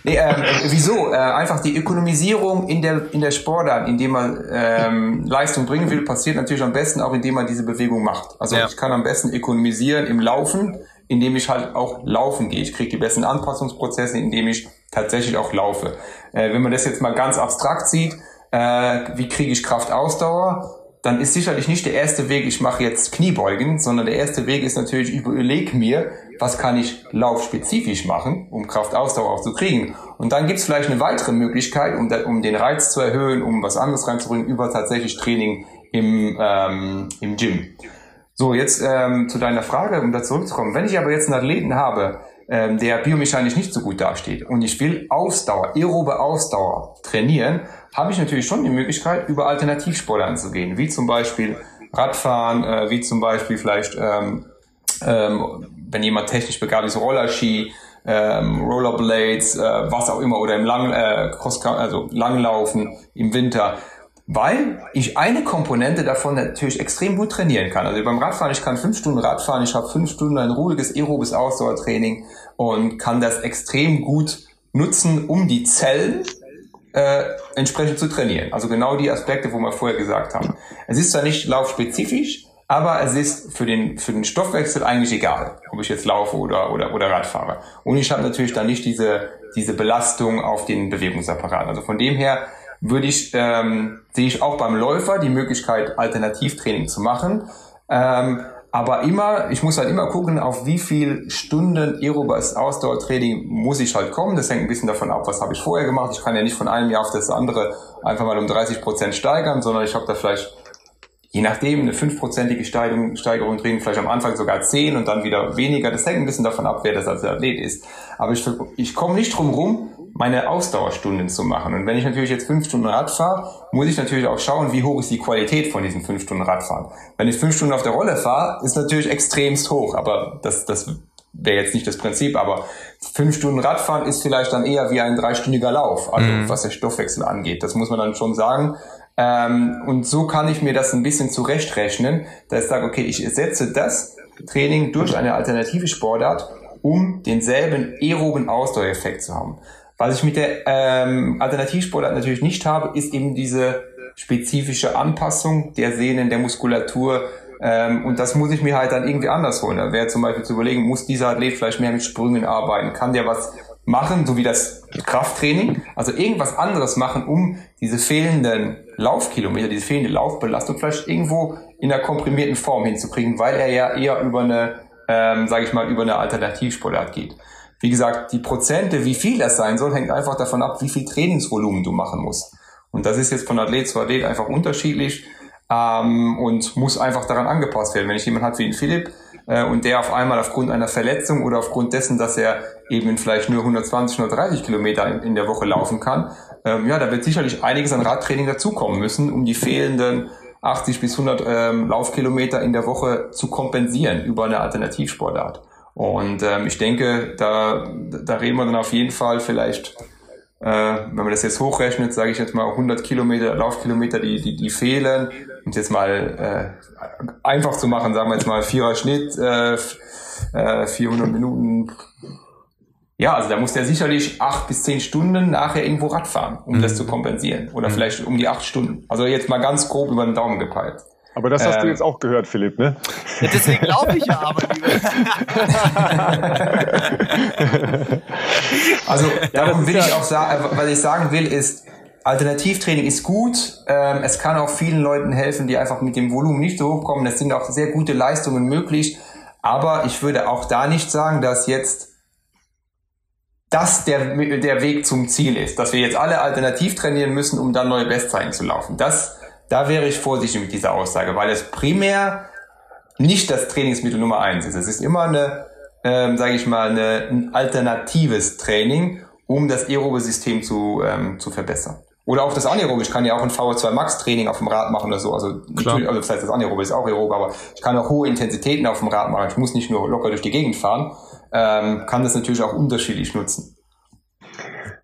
nee, ähm, wieso? Äh, einfach die Ökonomisierung in der, in der Sportart, indem man ähm, Leistung bringen will, passiert natürlich am besten auch, indem man diese Bewegung macht. Also ja. ich kann am besten ökonomisieren im Laufen, indem ich halt auch laufen gehe. Ich kriege die besten Anpassungsprozesse, indem ich tatsächlich auch laufe. Äh, wenn man das jetzt mal ganz abstrakt sieht, äh, wie kriege ich Kraftausdauer, dann ist sicherlich nicht der erste Weg, ich mache jetzt Kniebeugen, sondern der erste Weg ist natürlich, ich überlege mir, was kann ich laufspezifisch machen, um Kraftausdauer auch zu kriegen. Und dann gibt es vielleicht eine weitere Möglichkeit, um, um den Reiz zu erhöhen, um was anderes reinzubringen, über tatsächlich Training im, ähm, im Gym. So, jetzt ähm, zu deiner Frage, um da zurückzukommen. Wenn ich aber jetzt einen Athleten habe, ähm, der biomechanisch nicht so gut dasteht und ich will Ausdauer, aerobe Ausdauer trainieren, habe ich natürlich schon die Möglichkeit, über Alternativsport anzugehen, wie zum Beispiel Radfahren, äh, wie zum Beispiel vielleicht, ähm, ähm, wenn jemand technisch begabt ist, Rollerski, ähm, Rollerblades, äh, was auch immer, oder im Lang, äh, Cross, also Langlaufen im Winter weil ich eine Komponente davon natürlich extrem gut trainieren kann. Also beim Radfahren, ich kann fünf Stunden Radfahren, ich habe fünf Stunden ein ruhiges aerobes Ausdauertraining und kann das extrem gut nutzen, um die Zellen äh, entsprechend zu trainieren. Also genau die Aspekte, wo wir vorher gesagt haben. Es ist zwar nicht laufspezifisch, aber es ist für den, für den Stoffwechsel eigentlich egal, ob ich jetzt laufe oder, oder, oder Rad fahre. Und ich habe natürlich dann nicht diese, diese Belastung auf den Bewegungsapparat. Also von dem her würde ich, ähm, sehe ich auch beim Läufer die Möglichkeit, Alternativtraining zu machen. Ähm, aber immer, ich muss halt immer gucken, auf wie viel Stunden aerobes Ausdauertraining muss ich halt kommen. Das hängt ein bisschen davon ab, was habe ich vorher gemacht. Ich kann ja nicht von einem Jahr auf das andere einfach mal um 30 Prozent steigern, sondern ich habe da vielleicht je nachdem eine fünfprozentige Steigerung, Steigerung drin, vielleicht am Anfang sogar zehn und dann wieder weniger. Das hängt ein bisschen davon ab, wer das als Athlet ist. Aber ich, ich komme nicht drum rum, meine Ausdauerstunden zu machen. Und wenn ich natürlich jetzt fünf Stunden Rad fahre, muss ich natürlich auch schauen, wie hoch ist die Qualität von diesen fünf Stunden Radfahren. Wenn ich fünf Stunden auf der Rolle fahre, ist natürlich extremst hoch, aber das, das wäre jetzt nicht das Prinzip, aber fünf Stunden Radfahren ist vielleicht dann eher wie ein dreistündiger Lauf, also mhm. was der Stoffwechsel angeht. Das muss man dann schon sagen. Ähm, und so kann ich mir das ein bisschen zurechtrechnen, dass ich sage, okay, ich ersetze das Training durch eine alternative Sportart, um denselben aeroben Ausdauereffekt zu haben. Was ich mit der ähm, Alternativsportart natürlich nicht habe, ist eben diese spezifische Anpassung der Sehnen, der Muskulatur. Ähm, und das muss ich mir halt dann irgendwie anders holen. Da wäre zum Beispiel zu überlegen, muss dieser Athlet vielleicht mehr mit Sprüngen arbeiten? Kann der was machen, so wie das Krafttraining? Also irgendwas anderes machen, um diese fehlenden Laufkilometer, diese fehlende Laufbelastung vielleicht irgendwo in einer komprimierten Form hinzukriegen, weil er ja eher über eine, ähm, sage ich mal, über eine Alternativsportart geht. Wie gesagt, die Prozente, wie viel das sein soll, hängt einfach davon ab, wie viel Trainingsvolumen du machen musst. Und das ist jetzt von Athlet zu Athlet einfach unterschiedlich ähm, und muss einfach daran angepasst werden. Wenn ich jemanden habe wie den Philipp äh, und der auf einmal aufgrund einer Verletzung oder aufgrund dessen, dass er eben vielleicht nur 120, 130 Kilometer in, in der Woche laufen kann, ähm, ja, da wird sicherlich einiges an Radtraining dazukommen müssen, um die fehlenden 80 bis 100 ähm, Laufkilometer in der Woche zu kompensieren über eine Alternativsportart. Und ähm, ich denke, da, da reden wir dann auf jeden Fall vielleicht, äh, wenn man das jetzt hochrechnet, sage ich jetzt mal 100 Kilometer, Laufkilometer, die, die, die fehlen. Und jetzt mal äh, einfach zu machen, sagen wir jetzt mal vierer Schnitt, äh, äh, 400 Minuten. Ja, also da muss der sicherlich acht bis zehn Stunden nachher irgendwo Rad fahren, um mhm. das zu kompensieren. Oder mhm. vielleicht um die acht Stunden. Also jetzt mal ganz grob über den Daumen gepeilt. Aber das hast ähm, du jetzt auch gehört, Philipp, ne? Ja, deswegen glaube ich ja aber. also, darum will ich auch sagen, was ich sagen will, ist, Alternativtraining ist gut. Ähm, es kann auch vielen Leuten helfen, die einfach mit dem Volumen nicht so hochkommen. Es sind auch sehr gute Leistungen möglich. Aber ich würde auch da nicht sagen, dass jetzt das der, der Weg zum Ziel ist, dass wir jetzt alle alternativ trainieren müssen, um dann neue Bestzeiten zu laufen. Das, da wäre ich vorsichtig mit dieser Aussage, weil es primär nicht das Trainingsmittel Nummer eins ist. Es ist immer eine, ähm, sage ich mal, eine, ein alternatives Training, um das aerobe System zu, ähm, zu verbessern. Oder auch das anaerobe. Ich kann ja auch ein VO2 Max Training auf dem Rad machen oder so. Also, natürlich, also das heißt, das anaerobe ist auch aerobe, aber ich kann auch hohe Intensitäten auf dem Rad machen. Ich muss nicht nur locker durch die Gegend fahren, ähm, kann das natürlich auch unterschiedlich nutzen.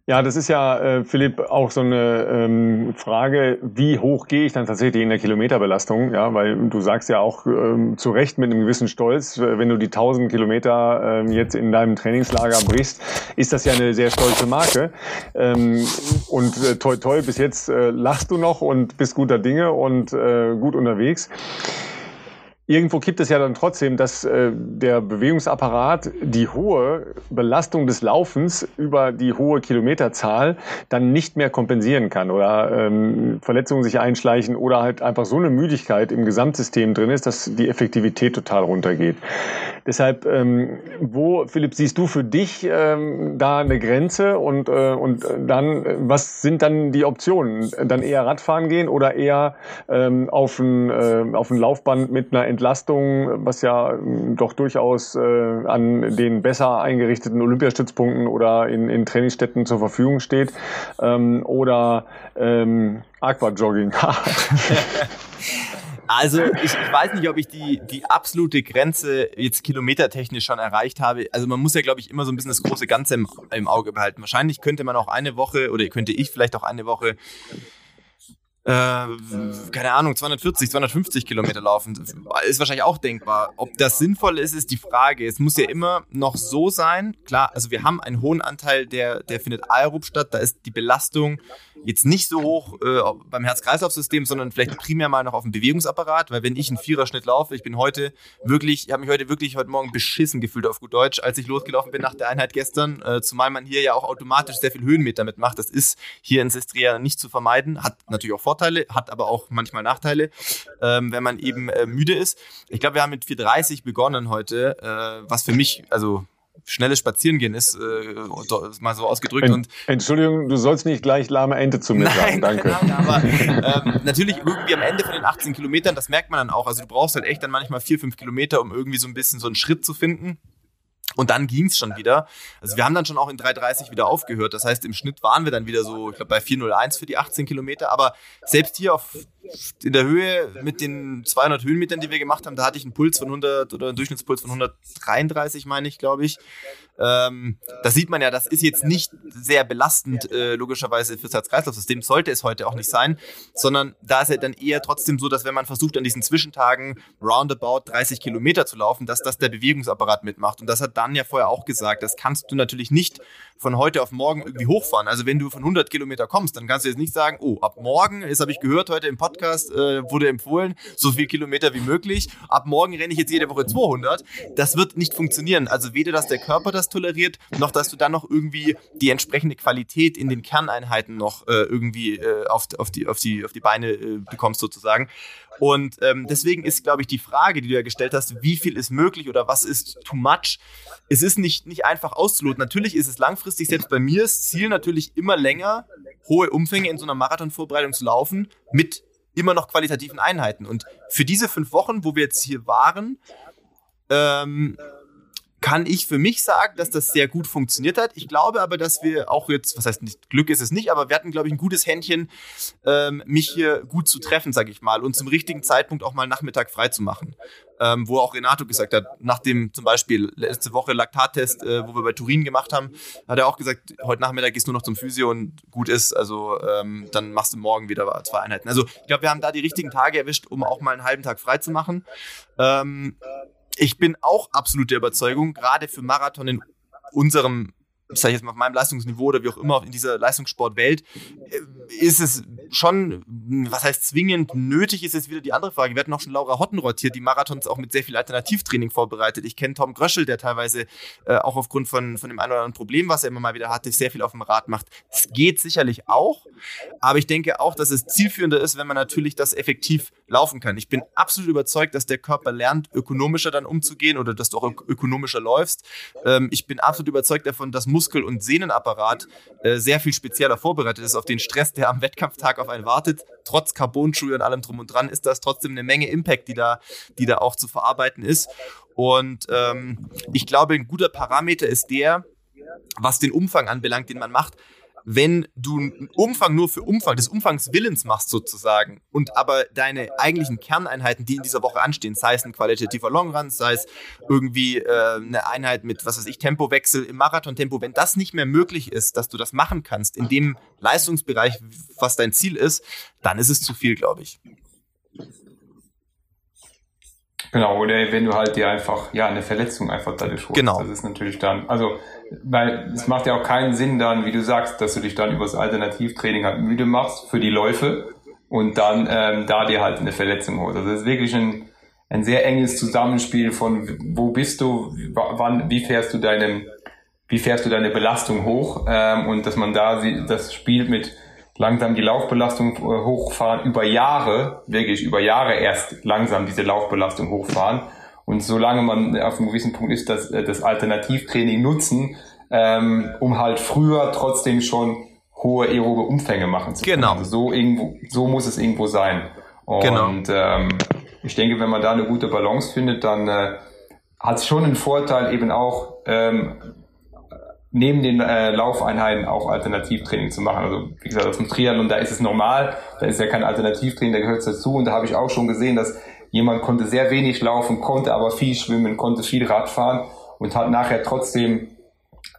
Ja, das ist ja, äh, Philipp, auch so eine ähm, Frage, wie hoch gehe ich dann tatsächlich in der Kilometerbelastung? Ja, weil du sagst ja auch ähm, zu Recht mit einem gewissen Stolz, äh, wenn du die 1000 Kilometer ähm, jetzt in deinem Trainingslager brichst, ist das ja eine sehr stolze Marke. Ähm, und äh, toi toi, bis jetzt äh, lachst du noch und bist guter Dinge und äh, gut unterwegs irgendwo gibt es ja dann trotzdem, dass äh, der Bewegungsapparat die hohe Belastung des Laufens über die hohe Kilometerzahl dann nicht mehr kompensieren kann oder ähm, Verletzungen sich einschleichen oder halt einfach so eine Müdigkeit im Gesamtsystem drin ist, dass die Effektivität total runtergeht. Deshalb, ähm, wo, Philipp, siehst du für dich ähm, da eine Grenze und, äh, und dann, was sind dann die Optionen? Dann eher Radfahren gehen oder eher ähm, auf, ein, äh, auf ein Laufband mit einer Entlastung, was ja ähm, doch durchaus äh, an den besser eingerichteten Olympiastützpunkten oder in, in Trainingsstätten zur Verfügung steht? Ähm, oder ähm, Aquajogging? Also ich, ich weiß nicht, ob ich die, die absolute Grenze jetzt kilometertechnisch schon erreicht habe. Also man muss ja, glaube ich, immer so ein bisschen das große Ganze im, im Auge behalten. Wahrscheinlich könnte man auch eine Woche oder könnte ich vielleicht auch eine Woche äh, keine Ahnung, 240, 250 Kilometer laufen. Ist wahrscheinlich auch denkbar. Ob das sinnvoll ist, ist die Frage. Es muss ja immer noch so sein. Klar, also wir haben einen hohen Anteil, der, der findet aerob statt. Da ist die Belastung jetzt nicht so hoch äh, beim Herz-Kreislauf-System, sondern vielleicht primär mal noch auf dem Bewegungsapparat, weil wenn ich einen Viererschnitt laufe, ich bin heute wirklich, ich habe mich heute wirklich heute Morgen beschissen gefühlt auf gut Deutsch, als ich losgelaufen bin nach der Einheit gestern, äh, zumal man hier ja auch automatisch sehr viel Höhenmeter mitmacht. Das ist hier in Sestria nicht zu vermeiden, hat natürlich auch Vorteile, hat aber auch manchmal Nachteile, ähm, wenn man eben äh, müde ist. Ich glaube, wir haben mit 4.30 begonnen heute, äh, was für mich, also schnelles Spazierengehen ist, äh, mal so ausgedrückt. Ent, und Entschuldigung, du sollst nicht gleich lahme Ente zu mir nein, sagen, danke. Nein, nein, aber ähm, natürlich irgendwie am Ende von den 18 Kilometern, das merkt man dann auch. Also du brauchst halt echt dann manchmal vier, fünf Kilometer, um irgendwie so ein bisschen so einen Schritt zu finden. Und dann ging's schon wieder. Also wir haben dann schon auch in 3,30 wieder aufgehört. Das heißt, im Schnitt waren wir dann wieder so, ich glaube, bei 4,01 für die 18 Kilometer. Aber selbst hier auf in der Höhe mit den 200 Höhenmetern, die wir gemacht haben, da hatte ich einen Puls von 100 oder einen Durchschnittspuls von 133, meine ich, glaube ich. Ähm, da sieht man ja, das ist jetzt nicht sehr belastend, äh, logischerweise fürs Herz-Kreislauf-System, sollte es heute auch nicht sein, sondern da ist ja dann eher trotzdem so, dass wenn man versucht, an diesen Zwischentagen roundabout 30 Kilometer zu laufen, dass das der Bewegungsapparat mitmacht. Und das hat Dan ja vorher auch gesagt, das kannst du natürlich nicht von heute auf morgen irgendwie hochfahren. Also wenn du von 100 Kilometer kommst, dann kannst du jetzt nicht sagen, oh, ab morgen, das habe ich gehört heute im Podcast, äh, wurde empfohlen, so viel Kilometer wie möglich. Ab morgen renne ich jetzt jede Woche 200. Das wird nicht funktionieren. Also weder, dass der Körper das toleriert, noch dass du dann noch irgendwie die entsprechende Qualität in den Kerneinheiten noch äh, irgendwie äh, auf, auf, die, auf, die, auf die Beine äh, bekommst sozusagen. Und ähm, deswegen ist, glaube ich, die Frage, die du ja gestellt hast, wie viel ist möglich oder was ist too much, es ist nicht, nicht einfach auszuloten. Natürlich ist es langfristig, selbst bei mir ist Ziel natürlich immer länger, hohe Umfänge in so einer Marathonvorbereitung zu laufen, mit immer noch qualitativen Einheiten. Und für diese fünf Wochen, wo wir jetzt hier waren, ähm, kann ich für mich sagen, dass das sehr gut funktioniert hat. Ich glaube aber, dass wir auch jetzt, was heißt nicht, Glück ist es nicht, aber wir hatten, glaube ich, ein gutes Händchen, ähm, mich hier gut zu treffen, sage ich mal, und zum richtigen Zeitpunkt auch mal Nachmittag frei zu machen. Ähm, wo auch Renato gesagt hat, nach dem zum Beispiel letzte Woche Laktattest, äh, wo wir bei Turin gemacht haben, hat er auch gesagt, heute Nachmittag gehst du nur noch zum Physio und gut ist, also ähm, dann machst du morgen wieder zwei Einheiten. Also ich glaube, wir haben da die richtigen Tage erwischt, um auch mal einen halben Tag frei zu machen. Ähm, ich bin auch absolut der Überzeugung, gerade für Marathon in unserem ich sage jetzt mal auf meinem Leistungsniveau oder wie auch immer in dieser Leistungssportwelt, äh, ist es schon, was heißt zwingend nötig ist jetzt wieder die andere Frage. Wir hatten auch schon Laura Hottenrott hier, die Marathons auch mit sehr viel Alternativtraining vorbereitet. Ich kenne Tom Gröschel, der teilweise äh, auch aufgrund von, von dem einen oder anderen Problem, was er immer mal wieder hatte, sehr viel auf dem Rad macht. Es geht sicherlich auch, aber ich denke auch, dass es zielführender ist, wenn man natürlich das effektiv laufen kann. Ich bin absolut überzeugt, dass der Körper lernt, ökonomischer dann umzugehen oder dass du auch ökonomischer läufst. Ähm, ich bin absolut überzeugt davon, dass Muskel- und Sehnenapparat äh, sehr viel spezieller vorbereitet ist auf den Stress, der am Wettkampftag auf einen wartet. Trotz Carbonschuhe und allem drum und dran ist das trotzdem eine Menge Impact, die da, die da auch zu verarbeiten ist. Und ähm, ich glaube, ein guter Parameter ist der, was den Umfang anbelangt, den man macht wenn du einen Umfang nur für Umfang, des Umfangs Willens machst sozusagen und aber deine eigentlichen Kerneinheiten, die in dieser Woche anstehen, sei es ein qualitativer Longrun, sei es irgendwie äh, eine Einheit mit, was weiß ich, Tempowechsel im Marathontempo, wenn das nicht mehr möglich ist, dass du das machen kannst in dem Leistungsbereich, was dein Ziel ist, dann ist es zu viel, glaube ich. Genau, oder wenn du halt dir einfach, ja, eine Verletzung einfach dadurch holst. Genau. Das ist natürlich dann, also, weil es macht ja auch keinen Sinn dann, wie du sagst, dass du dich dann übers Alternativtraining halt müde machst für die Läufe und dann ähm, da dir halt eine Verletzung holst. Also das ist wirklich ein, ein sehr enges Zusammenspiel von wo bist du, wann, wie fährst du deine, wie fährst du deine Belastung hoch ähm, und dass man da das spielt mit langsam die Laufbelastung äh, hochfahren, über Jahre, wirklich über Jahre erst langsam diese Laufbelastung hochfahren. Und solange man auf einem gewissen Punkt ist, dass äh, das Alternativtraining nutzen, ähm, um halt früher trotzdem schon hohe aerobe Umfänge machen zu können. Genau. Also so irgendwo, so muss es irgendwo sein. Und genau. ähm, ich denke, wenn man da eine gute Balance findet, dann äh, hat es schon einen Vorteil eben auch, ähm, neben den äh, Laufeinheiten auch Alternativtraining zu machen. Also wie gesagt, zum Triathlon, da ist es normal, da ist ja kein Alternativtraining, da gehört es dazu. Und da habe ich auch schon gesehen, dass jemand konnte sehr wenig laufen, konnte aber viel schwimmen, konnte viel Radfahren und hat nachher trotzdem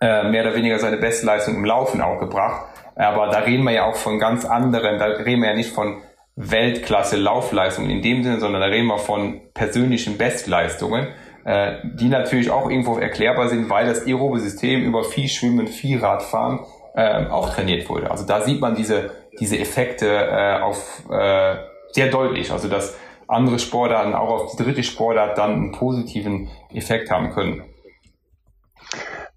äh, mehr oder weniger seine Bestleistung im Laufen auch gebracht. Aber da reden wir ja auch von ganz anderen, da reden wir ja nicht von Weltklasse Laufleistungen in dem Sinne, sondern da reden wir von persönlichen Bestleistungen. Äh, die natürlich auch irgendwo erklärbar sind, weil das aerobe System über viel Schwimmen, viel Radfahren äh, auch trainiert wurde. Also da sieht man diese, diese Effekte äh, auf äh, sehr deutlich. Also dass andere Sportarten auch auf die dritte Sportart dann einen positiven Effekt haben können.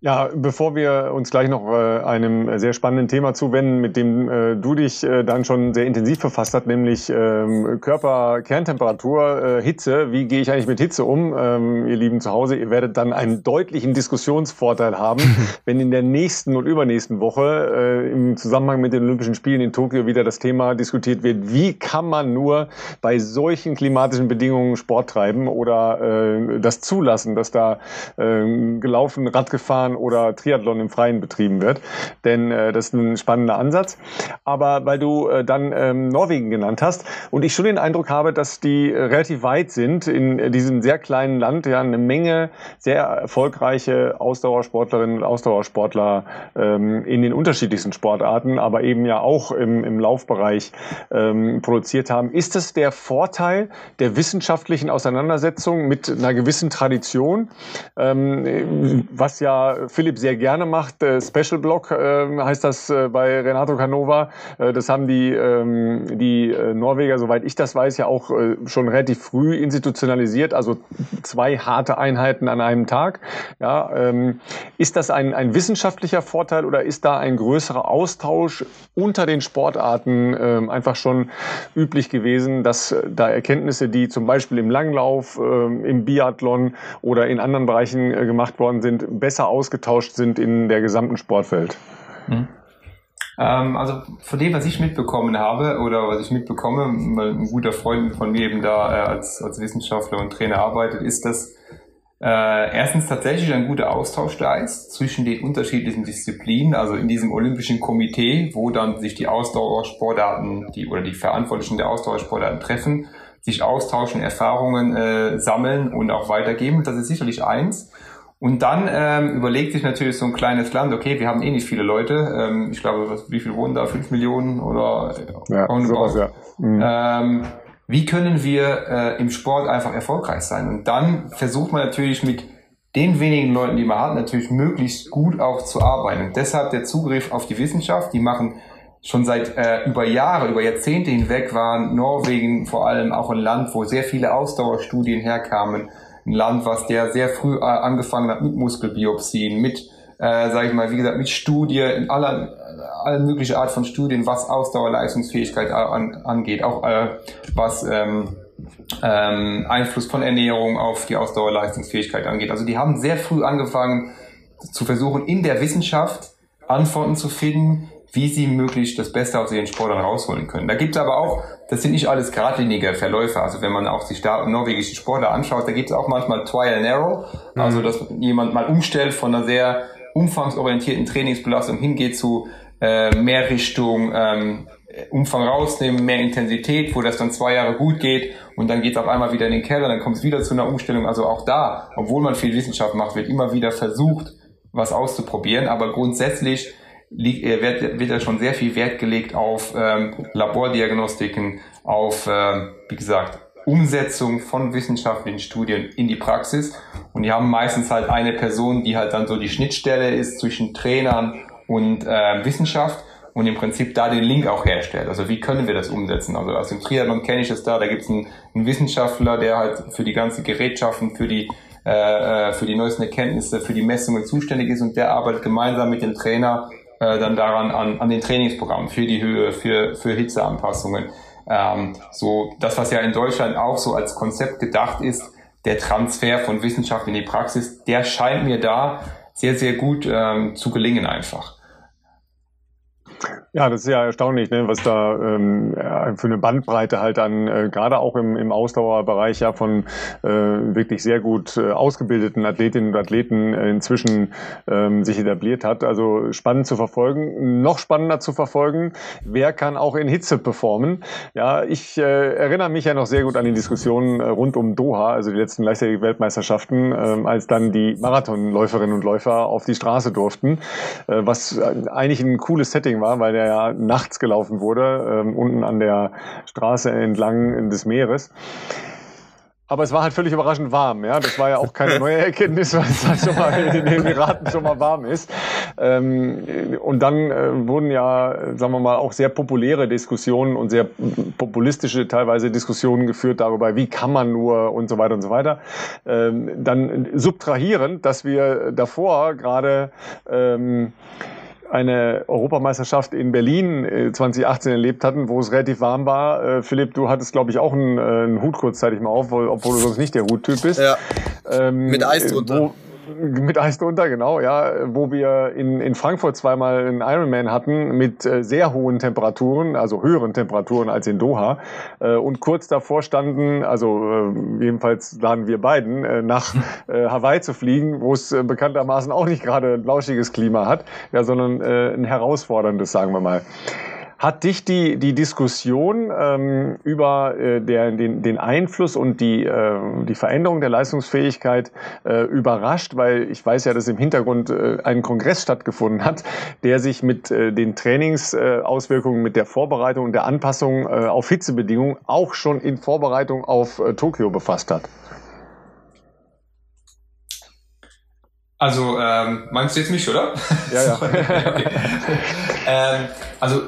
Ja, bevor wir uns gleich noch äh, einem sehr spannenden Thema zuwenden, mit dem äh, du dich äh, dann schon sehr intensiv befasst hast, nämlich ähm, Körper, Kerntemperatur, äh, Hitze. Wie gehe ich eigentlich mit Hitze um? Ähm, ihr Lieben zu Hause, ihr werdet dann einen deutlichen Diskussionsvorteil haben, wenn in der nächsten und übernächsten Woche äh, im Zusammenhang mit den Olympischen Spielen in Tokio wieder das Thema diskutiert wird. Wie kann man nur bei solchen klimatischen Bedingungen Sport treiben oder äh, das zulassen, dass da äh, gelaufen, Rad gefahren, Radfahren oder Triathlon im Freien betrieben wird. Denn äh, das ist ein spannender Ansatz. Aber weil du äh, dann ähm, Norwegen genannt hast und ich schon den Eindruck habe, dass die äh, relativ weit sind in äh, diesem sehr kleinen Land, ja eine Menge sehr erfolgreiche Ausdauersportlerinnen und Ausdauersportler ähm, in den unterschiedlichsten Sportarten, aber eben ja auch im, im Laufbereich ähm, produziert haben. Ist es der Vorteil der wissenschaftlichen Auseinandersetzung mit einer gewissen Tradition, ähm, was ja Philipp sehr gerne macht. Äh, Special Block äh, heißt das äh, bei Renato Canova. Das haben die, ähm, die Norweger, soweit ich das weiß, ja auch schon relativ früh institutionalisiert. Also zwei harte Einheiten an einem Tag. Ja, ähm, ist das ein, ein wissenschaftlicher Vorteil oder ist da ein größerer Austausch unter den Sportarten ähm, einfach schon üblich gewesen, dass da Erkenntnisse, die zum Beispiel im Langlauf, im Biathlon oder in anderen Bereichen gemacht worden sind, besser aus ausgetauscht sind in der gesamten Sportwelt? Mhm. Ähm, also von dem, was ich mitbekommen habe oder was ich mitbekomme, weil ein guter Freund von mir eben da äh, als, als Wissenschaftler und Trainer arbeitet, ist, dass äh, erstens tatsächlich ein guter Austausch da ist zwischen den unterschiedlichen Disziplinen, also in diesem Olympischen Komitee, wo dann sich die Ausdauersportarten, die oder die Verantwortlichen der Ausdauersportarten treffen, sich austauschen, Erfahrungen äh, sammeln und auch weitergeben. Das ist sicherlich eins. Und dann ähm, überlegt sich natürlich so ein kleines Land, okay, wir haben eh nicht viele Leute. Ähm, ich glaube, was, wie viel wohnen da? Fünf Millionen oder ja, sowas, ja. Mhm. Ähm, wie können wir äh, im Sport einfach erfolgreich sein? Und dann versucht man natürlich mit den wenigen Leuten, die man hat, natürlich möglichst gut auch zu arbeiten. Und deshalb der Zugriff auf die Wissenschaft. Die machen schon seit äh, über Jahre, über Jahrzehnte hinweg waren Norwegen vor allem auch ein Land, wo sehr viele Ausdauerstudien herkamen. Ein Land, was der sehr früh äh, angefangen hat mit Muskelbiopsien, mit, äh, sage ich mal, wie gesagt, mit Studien, in aller, alle mögliche Art von Studien, was Ausdauerleistungsfähigkeit an, angeht, auch äh, was ähm, ähm, Einfluss von Ernährung auf die Ausdauerleistungsfähigkeit angeht. Also die haben sehr früh angefangen zu versuchen, in der Wissenschaft Antworten zu finden, wie sie möglichst das Beste aus ihren Sportlern rausholen können. Da gibt es aber auch, das sind nicht alles geradlinige Verläufe. Also wenn man auch sich da norwegischen Sportler anschaut, da gibt es auch manchmal Trial and Error. Mhm. Also dass jemand mal umstellt von einer sehr umfangsorientierten Trainingsbelastung hingeht zu äh, mehr Richtung ähm, Umfang rausnehmen, mehr Intensität, wo das dann zwei Jahre gut geht und dann geht es auf einmal wieder in den Keller, dann kommt es wieder zu einer Umstellung. Also auch da, obwohl man viel Wissenschaft macht, wird immer wieder versucht, was auszuprobieren. Aber grundsätzlich wird, wird da schon sehr viel Wert gelegt auf ähm, Labordiagnostiken, auf, äh, wie gesagt, Umsetzung von wissenschaftlichen Studien in die Praxis. Und die haben meistens halt eine Person, die halt dann so die Schnittstelle ist zwischen Trainern und äh, Wissenschaft und im Prinzip da den Link auch herstellt. Also wie können wir das umsetzen? Also aus dem Triathlon kenne ich es da, da gibt es einen, einen, Wissenschaftler, der halt für die ganzen Gerätschaften, für die äh, äh, für die neuesten Erkenntnisse, für die Messungen zuständig ist und der arbeitet gemeinsam mit dem Trainer äh, dann daran an, an den Trainingsprogrammen für die Höhe, für, für Hitzeanpassungen. Ähm, so das, was ja in Deutschland auch so als Konzept gedacht ist, der Transfer von Wissenschaft in die Praxis, der scheint mir da sehr, sehr gut ähm, zu gelingen einfach. Ja, das ist ja erstaunlich, ne, was da ähm, für eine Bandbreite halt dann äh, gerade auch im, im Ausdauerbereich ja von äh, wirklich sehr gut äh, ausgebildeten Athletinnen und Athleten äh, inzwischen ähm, sich etabliert hat. Also spannend zu verfolgen, noch spannender zu verfolgen, wer kann auch in Hitze performen. Ja, ich äh, erinnere mich ja noch sehr gut an die Diskussionen äh, rund um Doha, also die letzten Leichtathletik-Weltmeisterschaften, äh, als dann die Marathonläuferinnen und Läufer auf die Straße durften, was eigentlich ein cooles Setting war, weil der ja nachts gelaufen wurde, ähm, unten an der Straße entlang des Meeres. Aber es war halt völlig überraschend warm. Ja, das war ja auch keine neue Erkenntnis, weil es halt schon mal in den Emiraten schon mal warm ist. Ähm, und dann äh, wurden ja, sagen wir mal, auch sehr populäre Diskussionen und sehr populistische teilweise Diskussionen geführt darüber, wie kann man nur und so weiter und so weiter. Ähm, dann subtrahierend, dass wir davor gerade ähm, eine Europameisterschaft in Berlin 2018 äh, erlebt hatten, wo es relativ warm war. Äh, Philipp, du hattest, glaube ich, auch einen, äh, einen Hut kurzzeitig mal auf, obwohl du sonst nicht der Huttyp bist. Ja. Ähm, Mit Eis drunter. Wo, mit Eis drunter, genau, ja, wo wir in, in Frankfurt zweimal einen Ironman hatten mit äh, sehr hohen Temperaturen, also höheren Temperaturen als in Doha äh, und kurz davor standen, also äh, jedenfalls laden wir beiden, äh, nach äh, Hawaii zu fliegen, wo es äh, bekanntermaßen auch nicht gerade ein lauschiges Klima hat, ja, sondern äh, ein herausforderndes, sagen wir mal. Hat dich die, die Diskussion ähm, über äh, der, den, den Einfluss und die, äh, die Veränderung der Leistungsfähigkeit äh, überrascht? Weil ich weiß ja, dass im Hintergrund äh, ein Kongress stattgefunden hat, der sich mit äh, den Trainingsauswirkungen, äh, mit der Vorbereitung und der Anpassung äh, auf Hitzebedingungen auch schon in Vorbereitung auf äh, Tokio befasst hat. Also ähm, meinst du jetzt mich, oder? Ja, ja. okay. ähm, also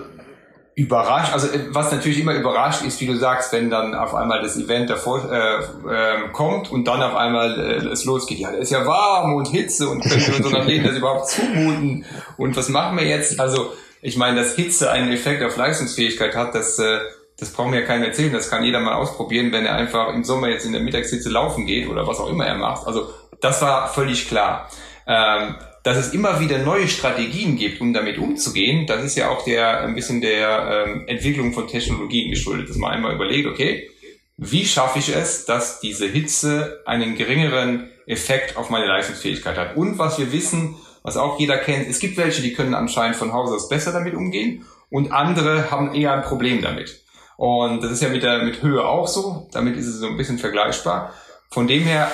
überrascht, also äh, was natürlich immer überrascht ist, wie du sagst, wenn dann auf einmal das Event davor äh, äh, kommt und dann auf einmal äh, es losgeht. Ja, es ist ja warm und Hitze und können wir unseren Athleten das überhaupt zumuten? Und was machen wir jetzt? Also ich meine, dass Hitze einen Effekt auf Leistungsfähigkeit hat, das äh, das brauchen wir ja keinem erzählen, das kann jeder mal ausprobieren, wenn er einfach im Sommer jetzt in der Mittagshitze laufen geht oder was auch immer er macht. Also das war völlig klar. Ähm, dass es immer wieder neue Strategien gibt, um damit umzugehen, das ist ja auch der ein bisschen der ähm, Entwicklung von Technologien geschuldet, dass man einmal überlegt, okay, wie schaffe ich es, dass diese Hitze einen geringeren Effekt auf meine Leistungsfähigkeit hat? Und was wir wissen, was auch jeder kennt, es gibt welche, die können anscheinend von Haus aus besser damit umgehen und andere haben eher ein Problem damit. Und das ist ja mit der mit Höhe auch so. Damit ist es so ein bisschen vergleichbar. Von dem her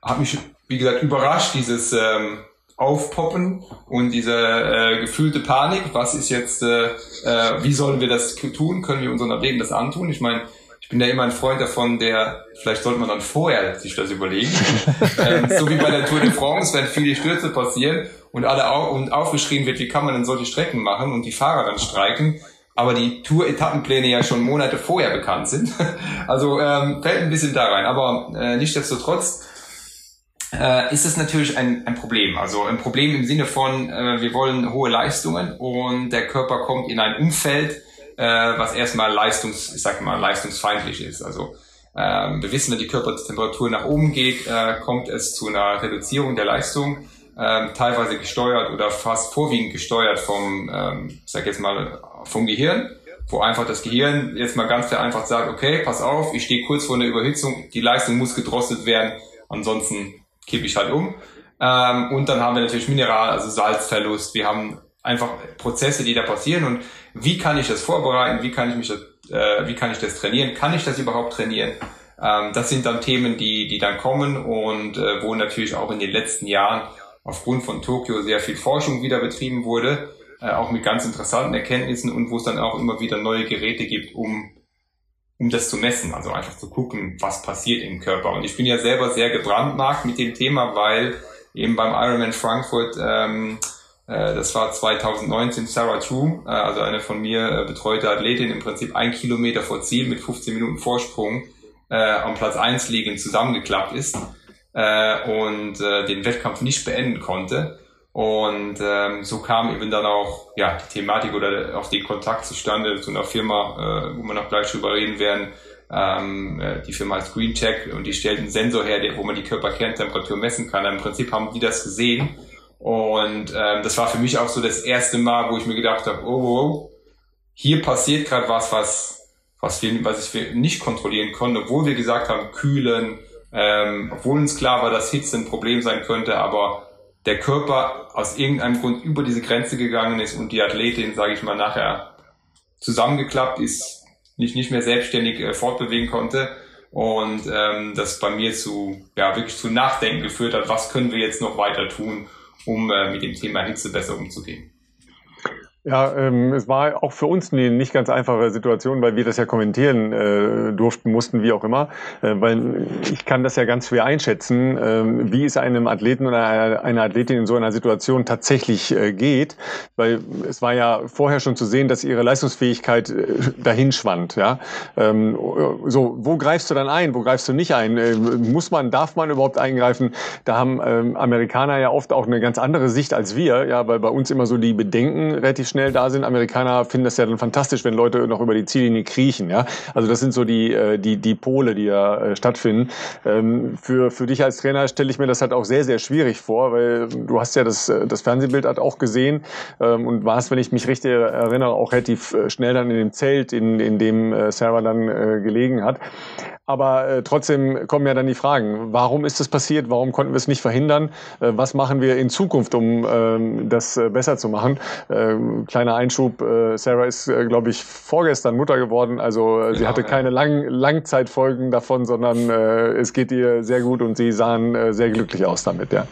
hat mich, wie gesagt, überrascht dieses ähm, aufpoppen und diese äh, gefühlte Panik, was ist jetzt, äh, äh, wie sollen wir das tun, können wir unseren Athleten das antun? Ich meine, ich bin ja immer ein Freund davon, der, vielleicht sollte man dann vorher sich das überlegen, ähm, so wie bei der Tour de France, wenn viele Stürze passieren und alle au und aufgeschrien wird, wie kann man denn solche Strecken machen und die Fahrer dann streiken, aber die Tour-Etappenpläne ja schon Monate vorher bekannt sind. Also ähm, fällt ein bisschen da rein. Aber äh, nichtsdestotrotz äh, ist es natürlich ein, ein Problem. Also ein Problem im Sinne von, äh, wir wollen hohe Leistungen und der Körper kommt in ein Umfeld, äh, was erstmal leistungs, ich sag mal, leistungsfeindlich ist. Also ähm, wir wissen, wenn die Körpertemperatur nach oben geht, äh, kommt es zu einer Reduzierung der Leistung, ähm, teilweise gesteuert oder fast vorwiegend gesteuert vom, ähm, ich sag jetzt mal, vom Gehirn, wo einfach das Gehirn jetzt mal ganz vereinfacht sagt, okay, pass auf, ich stehe kurz vor einer Überhitzung, die Leistung muss gedrosselt werden, ansonsten kippe ich halt um. Ähm, und dann haben wir natürlich Mineral, also Salzverlust. Wir haben einfach Prozesse, die da passieren und wie kann ich das vorbereiten, wie kann ich mich äh, wie kann ich das trainieren, kann ich das überhaupt trainieren? Ähm, das sind dann Themen, die, die dann kommen und äh, wo natürlich auch in den letzten Jahren aufgrund von Tokio sehr viel Forschung wieder betrieben wurde äh, auch mit ganz interessanten Erkenntnissen und wo es dann auch immer wieder neue Geräte gibt, um um das zu messen, also einfach zu gucken, was passiert im Körper. Und ich bin ja selber sehr gebrandmarkt mit dem Thema, weil eben beim Ironman Frankfurt, ähm, äh, das war 2019, Sarah True, äh, also eine von mir äh, betreute Athletin, im Prinzip ein Kilometer vor Ziel mit 15 Minuten Vorsprung äh, am Platz eins liegend zusammengeklappt ist äh, und äh, den Wettkampf nicht beenden konnte. Und ähm, so kam eben dann auch ja, die Thematik oder auch den Kontakt zustande zu einer Firma, äh, wo wir noch gleich drüber reden werden. Ähm, äh, die Firma heißt GreenTech und die stellt einen Sensor her, der, wo man die Körperkerntemperatur messen kann. Im Prinzip haben die das gesehen. Und ähm, das war für mich auch so das erste Mal, wo ich mir gedacht habe, oh, oh, oh hier passiert gerade was, was, was, wir, was ich nicht kontrollieren konnte, obwohl wir gesagt haben, kühlen, ähm, obwohl uns klar war, dass Hitze ein Problem sein könnte, aber der Körper aus irgendeinem Grund über diese Grenze gegangen ist und die Athletin, sage ich mal, nachher zusammengeklappt ist, nicht, nicht mehr selbstständig äh, fortbewegen konnte und ähm, das bei mir zu, ja, wirklich zu Nachdenken geführt hat, was können wir jetzt noch weiter tun, um äh, mit dem Thema Hitze besser umzugehen. Ja, ähm, es war auch für uns eine nicht ganz einfache Situation, weil wir das ja kommentieren äh, durften, mussten, wie auch immer. Äh, weil ich kann das ja ganz schwer einschätzen, äh, wie es einem Athleten oder einer Athletin in so einer Situation tatsächlich äh, geht. Weil es war ja vorher schon zu sehen, dass ihre Leistungsfähigkeit äh, dahin schwand. Ja? Ähm, so, wo greifst du dann ein, wo greifst du nicht ein? Äh, muss man, darf man überhaupt eingreifen? Da haben ähm, Amerikaner ja oft auch eine ganz andere Sicht als wir, ja, weil bei uns immer so die Bedenken relativ schnell da sind. Amerikaner finden das ja dann fantastisch, wenn Leute noch über die Ziellinie kriechen. Ja? Also das sind so die, äh, die, die Pole, die da äh, stattfinden. Ähm, für, für dich als Trainer stelle ich mir das halt auch sehr, sehr schwierig vor, weil du hast ja das, äh, das Fernsehbild halt auch gesehen ähm, und warst, wenn ich mich richtig erinnere, auch relativ schnell dann in dem Zelt, in, in dem Sarah dann gelegen hat. Aber äh, trotzdem kommen ja dann die Fragen, warum ist das passiert, warum konnten wir es nicht verhindern, äh, was machen wir in Zukunft, um ähm, das äh, besser zu machen. Ähm, kleiner Einschub, äh, Sarah ist, äh, glaube ich, vorgestern Mutter geworden, also äh, genau, sie hatte ja. keine Lang Langzeitfolgen davon, sondern äh, es geht ihr sehr gut und sie sahen äh, sehr glücklich aus damit, ja.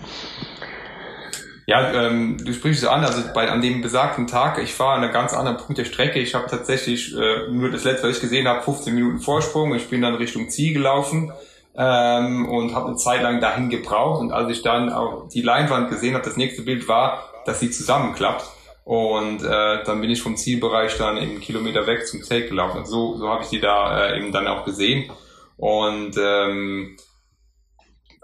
Ja, ähm, du sprichst es an, also bei, an dem besagten Tag, ich war an einem ganz anderen Punkt der Strecke. Ich habe tatsächlich äh, nur das letzte, was ich gesehen habe, 15 Minuten Vorsprung. Ich bin dann Richtung Ziel gelaufen ähm, und habe eine Zeit lang dahin gebraucht. Und als ich dann auch die Leinwand gesehen habe, das nächste Bild war, dass sie zusammenklappt. Und äh, dann bin ich vom Zielbereich dann eben einen Kilometer weg zum Zelt gelaufen. Und so, so habe ich die da äh, eben dann auch gesehen. Und ähm,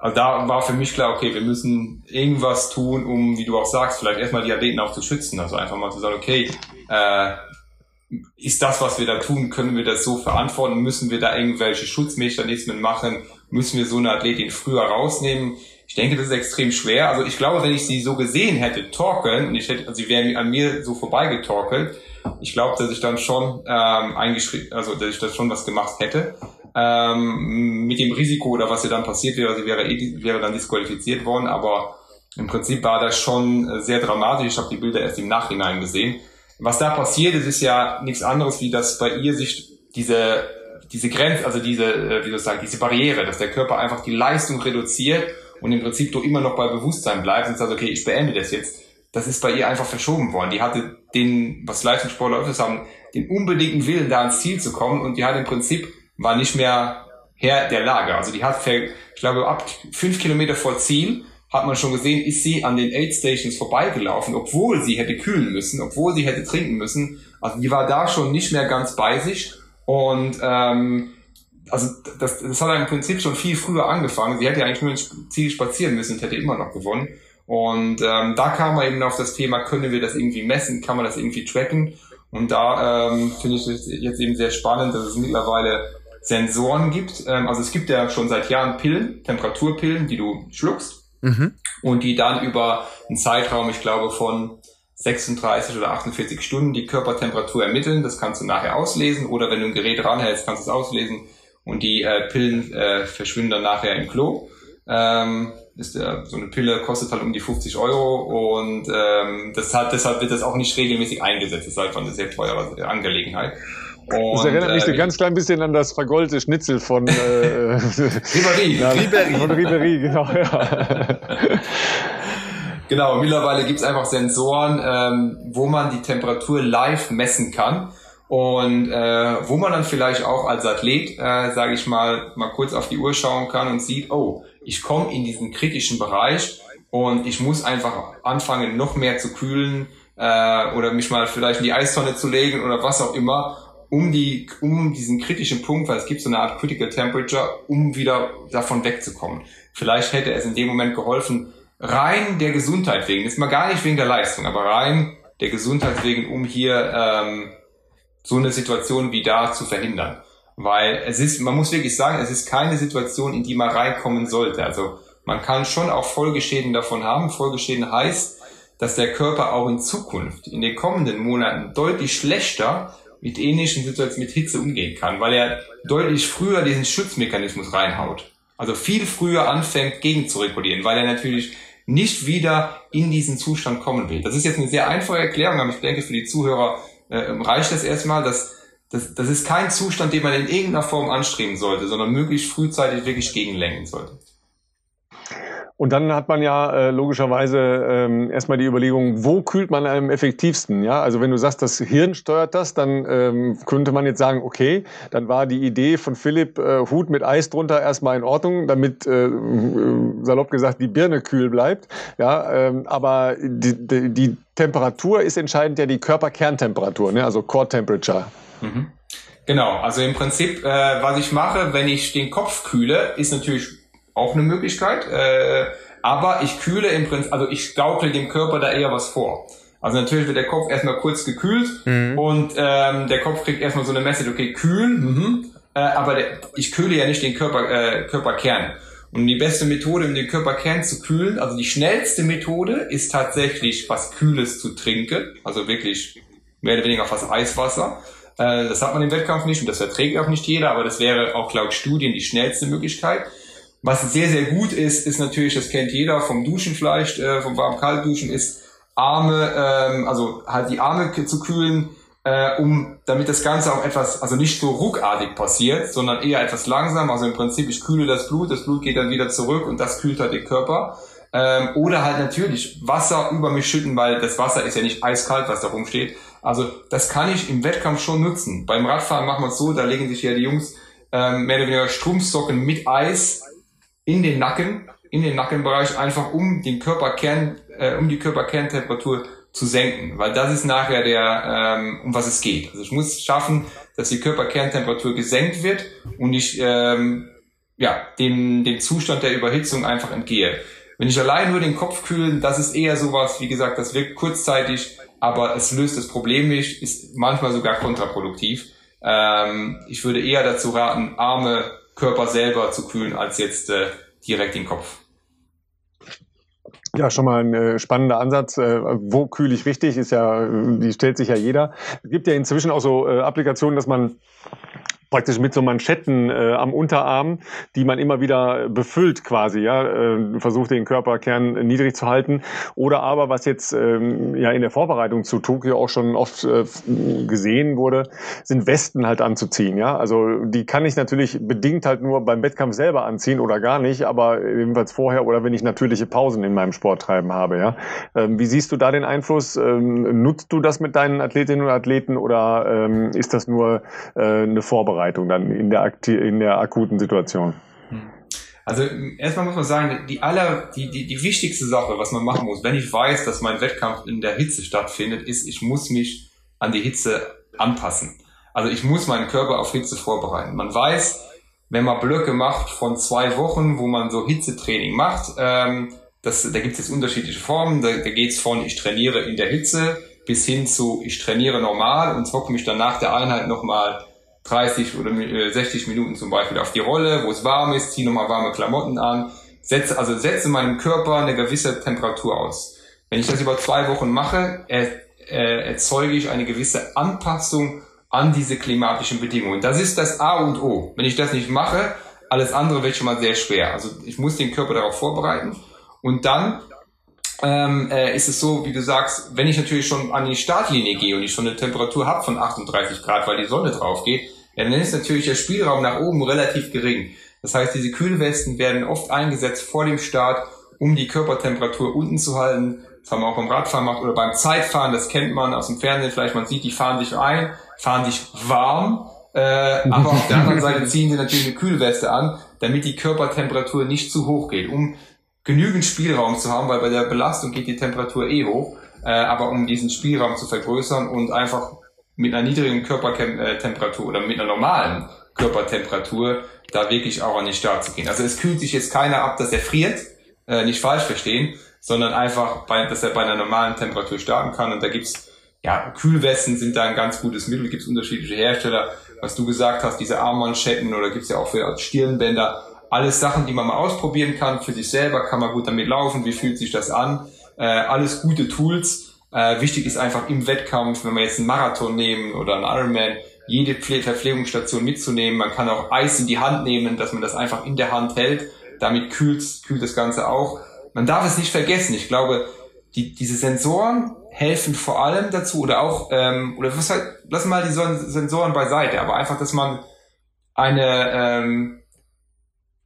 also da war für mich klar, okay, wir müssen irgendwas tun, um, wie du auch sagst, vielleicht erstmal die Athleten auch zu schützen. Also einfach mal zu sagen, okay, äh, ist das, was wir da tun, können wir das so verantworten? Müssen wir da irgendwelche Schutzmechanismen machen? Müssen wir so eine Athletin früher rausnehmen? Ich denke, das ist extrem schwer. Also ich glaube, wenn ich sie so gesehen hätte, torkeln, und ich hätte, also sie wären an mir so vorbeigetorkelt, ich glaube, dass ich dann schon ähm, eingeschrieben, also dass ich das schon was gemacht hätte ähm, mit dem Risiko oder was ihr dann passiert wäre, sie wäre, eh, wäre dann disqualifiziert worden, aber im Prinzip war das schon sehr dramatisch. Ich habe die Bilder erst im Nachhinein gesehen. Was da passiert ist, ist ja nichts anderes, wie dass bei ihr sich diese diese Grenze, also diese, äh, wie soll ich sagen, diese Barriere, dass der Körper einfach die Leistung reduziert und im Prinzip du immer noch bei Bewusstsein bleibst und sagst, okay, ich beende das jetzt. Das ist bei ihr einfach verschoben worden. Die hatte den, was Leistungssportler öfters haben, den unbedingten Willen, da ans Ziel zu kommen und die hat im Prinzip war nicht mehr Herr der Lage. Also die hat, ich glaube, ab fünf Kilometer vor Ziel hat man schon gesehen, ist sie an den Aid Stations vorbeigelaufen, obwohl sie hätte kühlen müssen, obwohl sie hätte trinken müssen. Also die war da schon nicht mehr ganz bei sich. Und ähm, also das, das hat im Prinzip schon viel früher angefangen. Sie hätte ja eigentlich nur ins Ziel spazieren müssen und hätte immer noch gewonnen. Und ähm, da kam man eben auf das Thema, können wir das irgendwie messen, kann man das irgendwie tracken? Und da ähm, finde ich es jetzt eben sehr spannend, dass es mittlerweile Sensoren gibt. Ähm, also es gibt ja schon seit Jahren Pillen, Temperaturpillen, die du schluckst mhm. und die dann über einen Zeitraum, ich glaube, von 36 oder 48 Stunden die Körpertemperatur ermitteln. Das kannst du nachher auslesen oder wenn du ein Gerät ranhältst, kannst du es auslesen und die äh, Pillen äh, verschwinden dann nachher im Klo. Ähm, ist der, so eine Pille kostet halt um die 50 Euro und ähm, das hat, deshalb wird das auch nicht regelmäßig eingesetzt. Das ist einfach eine sehr teure Angelegenheit. Und, das erinnert mich äh, ein ganz klein bisschen an das vergollte Schnitzel von äh, Ribery. Ribery. Von Ribery, genau. Ja. genau, mittlerweile gibt's einfach Sensoren, ähm, wo man die Temperatur live messen kann. Und äh, wo man dann vielleicht auch als Athlet, äh, sage ich mal, mal kurz auf die Uhr schauen kann und sieht, oh, ich komme in diesen kritischen Bereich und ich muss einfach anfangen, noch mehr zu kühlen äh, oder mich mal vielleicht in die Eistonne zu legen oder was auch immer, um die, um diesen kritischen Punkt, weil es gibt so eine Art Critical Temperature, um wieder davon wegzukommen. Vielleicht hätte es in dem Moment geholfen, rein der Gesundheit wegen, ist mal gar nicht wegen der Leistung, aber rein der Gesundheit wegen, um hier ähm, so eine Situation wie da zu verhindern. Weil es ist, man muss wirklich sagen, es ist keine Situation, in die man reinkommen sollte. Also man kann schon auch Folgeschäden davon haben. Folgeschäden heißt, dass der Körper auch in Zukunft, in den kommenden Monaten deutlich schlechter mit ähnlichen Situationen mit Hitze umgehen kann, weil er deutlich früher diesen Schutzmechanismus reinhaut. Also viel früher anfängt gegen zu regulieren, weil er natürlich nicht wieder in diesen Zustand kommen will. Das ist jetzt eine sehr einfache Erklärung, aber ich denke, für die Zuhörer äh, reicht das erstmal, dass das, das ist kein Zustand, den man in irgendeiner Form anstreben sollte, sondern möglichst frühzeitig wirklich gegenlenken sollte. Und dann hat man ja äh, logischerweise ähm, erstmal die Überlegung, wo kühlt man am effektivsten? Ja, also wenn du sagst, das Hirn steuert das, dann ähm, könnte man jetzt sagen, okay, dann war die Idee von Philipp äh, Hut mit Eis drunter erstmal in Ordnung, damit äh, salopp gesagt die Birne kühl bleibt. Ja, ähm, aber die, die, die Temperatur ist entscheidend ja die Körperkerntemperatur, ne? also Core Temperature. Mhm. Genau, also im Prinzip, äh, was ich mache, wenn ich den Kopf kühle, ist natürlich auch eine Möglichkeit. Äh, aber ich kühle im Prinzip, also ich gaukle dem Körper da eher was vor. Also natürlich wird der Kopf erstmal kurz gekühlt mhm. und ähm, der Kopf kriegt erstmal so eine Message, okay, kühl, mhm, äh, aber der, ich kühle ja nicht den Körper, äh, Körperkern. Und die beste Methode, um den Körperkern zu kühlen, also die schnellste Methode, ist tatsächlich was Kühles zu trinken. Also wirklich mehr oder weniger fast Eiswasser. Äh, das hat man im Wettkampf nicht und das verträgt auch nicht jeder, aber das wäre auch laut Studien die schnellste Möglichkeit. Was sehr, sehr gut ist, ist natürlich, das kennt jeder vom Duschen vielleicht, äh, vom warm-kalt-Duschen, ist Arme, ähm, also halt die Arme zu kühlen, äh, um damit das Ganze auch etwas, also nicht so ruckartig passiert, sondern eher etwas langsam. Also im Prinzip, ich kühle das Blut, das Blut geht dann wieder zurück und das kühlt halt den Körper. Ähm, oder halt natürlich Wasser über mich schütten, weil das Wasser ist ja nicht eiskalt, was da rumsteht. Also das kann ich im Wettkampf schon nutzen. Beim Radfahren machen wir es so, da legen sich ja die Jungs ähm, mehr oder weniger Strumpfsocken mit Eis in den Nacken, in den Nackenbereich, einfach um den Körperkern, äh, um die Körperkerntemperatur zu senken, weil das ist nachher der, ähm, um was es geht. Also ich muss schaffen, dass die Körperkerntemperatur gesenkt wird und ich ähm, ja, dem, dem Zustand der Überhitzung einfach entgehe. Wenn ich allein nur den Kopf kühlen, das ist eher sowas, wie gesagt, das wirkt kurzzeitig, aber es löst das Problem nicht, ist manchmal sogar kontraproduktiv. Ähm, ich würde eher dazu raten, Arme, Körper selber zu kühlen, als jetzt äh, direkt den Kopf. Ja, schon mal ein äh, spannender Ansatz. Äh, wo kühle ich richtig, ist ja, die stellt sich ja jeder. Es gibt ja inzwischen auch so äh, Applikationen, dass man praktisch mit so Manschetten äh, am Unterarm, die man immer wieder befüllt quasi, ja, äh, versucht den Körperkern niedrig zu halten. Oder aber, was jetzt ähm, ja in der Vorbereitung zu Tokio auch schon oft äh, gesehen wurde, sind Westen halt anzuziehen, ja. Also die kann ich natürlich bedingt halt nur beim Wettkampf selber anziehen oder gar nicht, aber jedenfalls vorher oder wenn ich natürliche Pausen in meinem Sporttreiben habe, ja. Ähm, wie siehst du da den Einfluss? Ähm, nutzt du das mit deinen Athletinnen und Athleten oder ähm, ist das nur äh, eine Vorbereitung? Vorbereitung dann in der, in der akuten Situation? Hm. Also erstmal muss man sagen, die aller, die, die, die wichtigste Sache, was man machen muss, wenn ich weiß, dass mein Wettkampf in der Hitze stattfindet, ist, ich muss mich an die Hitze anpassen. Also ich muss meinen Körper auf Hitze vorbereiten. Man weiß, wenn man Blöcke macht von zwei Wochen, wo man so Hitzetraining macht, ähm, das, da gibt es jetzt unterschiedliche Formen. Da, da geht es von ich trainiere in der Hitze bis hin zu ich trainiere normal und zocke mich dann nach der Einheit nochmal 30 oder 60 äh, Minuten zum Beispiel auf die Rolle, wo es warm ist, ziehe nochmal warme Klamotten an, setze, also setze meinem Körper eine gewisse Temperatur aus. Wenn ich das über zwei Wochen mache, er, äh, erzeuge ich eine gewisse Anpassung an diese klimatischen Bedingungen. Das ist das A und O. Wenn ich das nicht mache, alles andere wird schon mal sehr schwer. Also ich muss den Körper darauf vorbereiten und dann ähm, äh, ist es so, wie du sagst, wenn ich natürlich schon an die Startlinie gehe und ich schon eine Temperatur habe von 38 Grad, weil die Sonne drauf geht, ja, dann ist natürlich der Spielraum nach oben relativ gering. Das heißt, diese Kühlwesten werden oft eingesetzt vor dem Start, um die Körpertemperatur unten zu halten. Das haben wir auch beim Radfahren gemacht oder beim Zeitfahren, das kennt man aus dem Fernsehen vielleicht, man sieht, die fahren sich ein, fahren sich warm, äh, aber auf der anderen Seite ziehen sie natürlich eine Kühlweste an, damit die Körpertemperatur nicht zu hoch geht, um genügend Spielraum zu haben, weil bei der Belastung geht die Temperatur eh hoch, äh, aber um diesen Spielraum zu vergrößern und einfach mit einer niedrigen Körpertemperatur oder mit einer normalen Körpertemperatur da wirklich auch an den Start zu gehen. Also es kühlt sich jetzt keiner ab, dass er friert, äh, nicht falsch verstehen, sondern einfach, bei, dass er bei einer normalen Temperatur starten kann. Und da gibt's ja, Kühlwesten sind da ein ganz gutes Mittel, gibt's unterschiedliche Hersteller. Was du gesagt hast, diese Armmanschetten oder gibt's ja auch für Stirnbänder, alles Sachen, die man mal ausprobieren kann für sich selber, kann man gut damit laufen, wie fühlt sich das an, äh, alles gute Tools. Äh, wichtig ist einfach im Wettkampf, wenn wir jetzt einen Marathon nehmen oder einen Ironman, jede Verpflegungsstation mitzunehmen. Man kann auch Eis in die Hand nehmen, dass man das einfach in der Hand hält. Damit kühlt, kühlt das Ganze auch. Man darf es nicht vergessen. Ich glaube, die, diese Sensoren helfen vor allem dazu oder auch, ähm, oder was halt, lassen mal die Sensoren beiseite, aber einfach, dass man eine, ähm,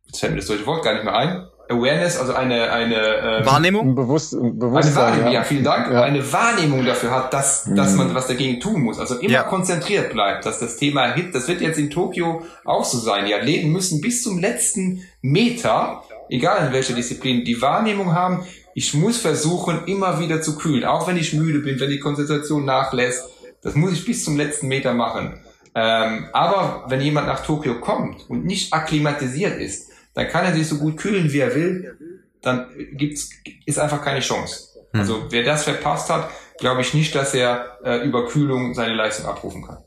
jetzt fällt mir das deutsche Wort gar nicht mehr ein, Awareness, also eine, eine ähm, Wahrnehmung? Bewusst, Bewusstsein, eine Wahrnehmung, ja, ja vielen Dank. Ja. Eine Wahrnehmung dafür hat, dass, mhm. dass man was dagegen tun muss. Also immer ja. konzentriert bleibt, dass das Thema Hit, das wird jetzt in Tokio auch so sein. Die Athleten müssen bis zum letzten Meter, egal in welcher Disziplin, die Wahrnehmung haben, ich muss versuchen, immer wieder zu kühlen, auch wenn ich müde bin, wenn die Konzentration nachlässt. Das muss ich bis zum letzten Meter machen. Ähm, aber wenn jemand nach Tokio kommt und nicht akklimatisiert ist, dann kann er sich so gut kühlen, wie er will, dann gibt's, ist einfach keine Chance. Hm. Also wer das verpasst hat, glaube ich nicht, dass er äh, über Kühlung seine Leistung abrufen kann.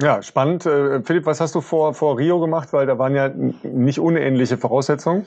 Ja, spannend. Äh, Philipp, was hast du vor, vor Rio gemacht? Weil da waren ja nicht unähnliche Voraussetzungen.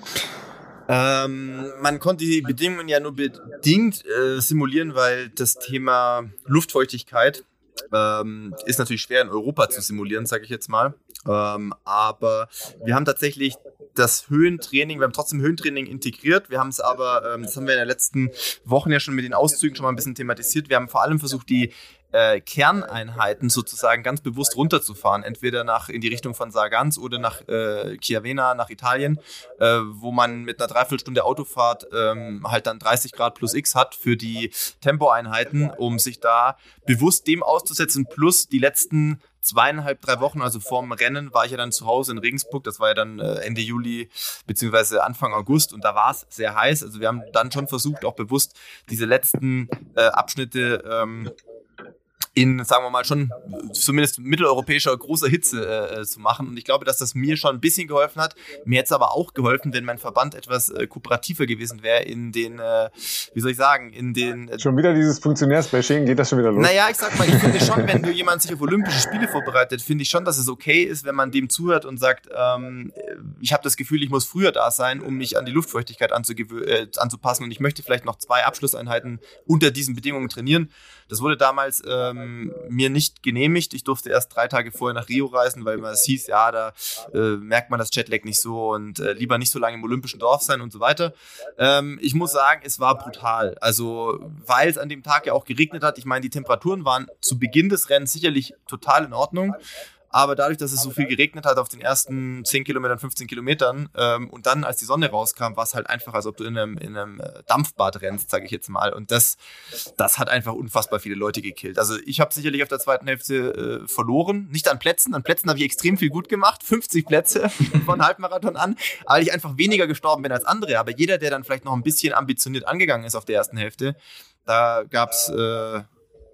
Ähm, man konnte die Bedingungen ja nur bedingt äh, simulieren, weil das Thema Luftfeuchtigkeit ähm, ist natürlich schwer in Europa zu simulieren, sage ich jetzt mal. Ähm, aber wir haben tatsächlich das Höhentraining, wir haben trotzdem Höhentraining integriert. Wir haben es aber, ähm, das haben wir in den letzten Wochen ja schon mit den Auszügen schon mal ein bisschen thematisiert. Wir haben vor allem versucht, die äh, Kerneinheiten sozusagen ganz bewusst runterzufahren, entweder nach in die Richtung von Sargans oder nach äh, Chiavenna, nach Italien, äh, wo man mit einer Dreiviertelstunde Autofahrt ähm, halt dann 30 Grad plus X hat für die Tempoeinheiten, um sich da bewusst dem auszusetzen, plus die letzten zweieinhalb, drei Wochen, also vorm Rennen, war ich ja dann zu Hause in Regensburg. Das war ja dann äh, Ende Juli beziehungsweise Anfang August und da war es sehr heiß. Also wir haben dann schon versucht, auch bewusst diese letzten äh, Abschnitte ähm, in, sagen wir mal, schon zumindest mitteleuropäischer großer Hitze äh, zu machen. Und ich glaube, dass das mir schon ein bisschen geholfen hat. Mir hätte es aber auch geholfen, wenn mein Verband etwas äh, kooperativer gewesen wäre in den, äh, wie soll ich sagen, in den. Äh, schon wieder dieses Funktionärsbashing, geht das schon wieder los? Naja, ich sag mal, ich finde schon, wenn du jemand sich auf Olympische Spiele vorbereitet, finde ich schon, dass es okay ist, wenn man dem zuhört und sagt, ähm, ich habe das Gefühl, ich muss früher da sein, um mich an die Luftfeuchtigkeit äh, anzupassen und ich möchte vielleicht noch zwei Abschlusseinheiten unter diesen Bedingungen trainieren. Das wurde damals ähm, mir nicht genehmigt. Ich durfte erst drei Tage vorher nach Rio reisen, weil es hieß, ja, da äh, merkt man das Jetlag nicht so und äh, lieber nicht so lange im olympischen Dorf sein und so weiter. Ähm, ich muss sagen, es war brutal. Also, weil es an dem Tag ja auch geregnet hat. Ich meine, die Temperaturen waren zu Beginn des Rennens sicherlich total in Ordnung. Aber dadurch, dass es so viel geregnet hat auf den ersten 10 Kilometern, 15 Kilometern ähm, und dann, als die Sonne rauskam, war es halt einfach, als ob du in einem, in einem äh, Dampfbad rennst, sage ich jetzt mal. Und das, das hat einfach unfassbar viele Leute gekillt. Also ich habe sicherlich auf der zweiten Hälfte äh, verloren. Nicht an Plätzen. An Plätzen habe ich extrem viel gut gemacht. 50 Plätze von Halbmarathon an. weil ich einfach weniger gestorben bin als andere. Aber jeder, der dann vielleicht noch ein bisschen ambitioniert angegangen ist auf der ersten Hälfte, da gab's äh,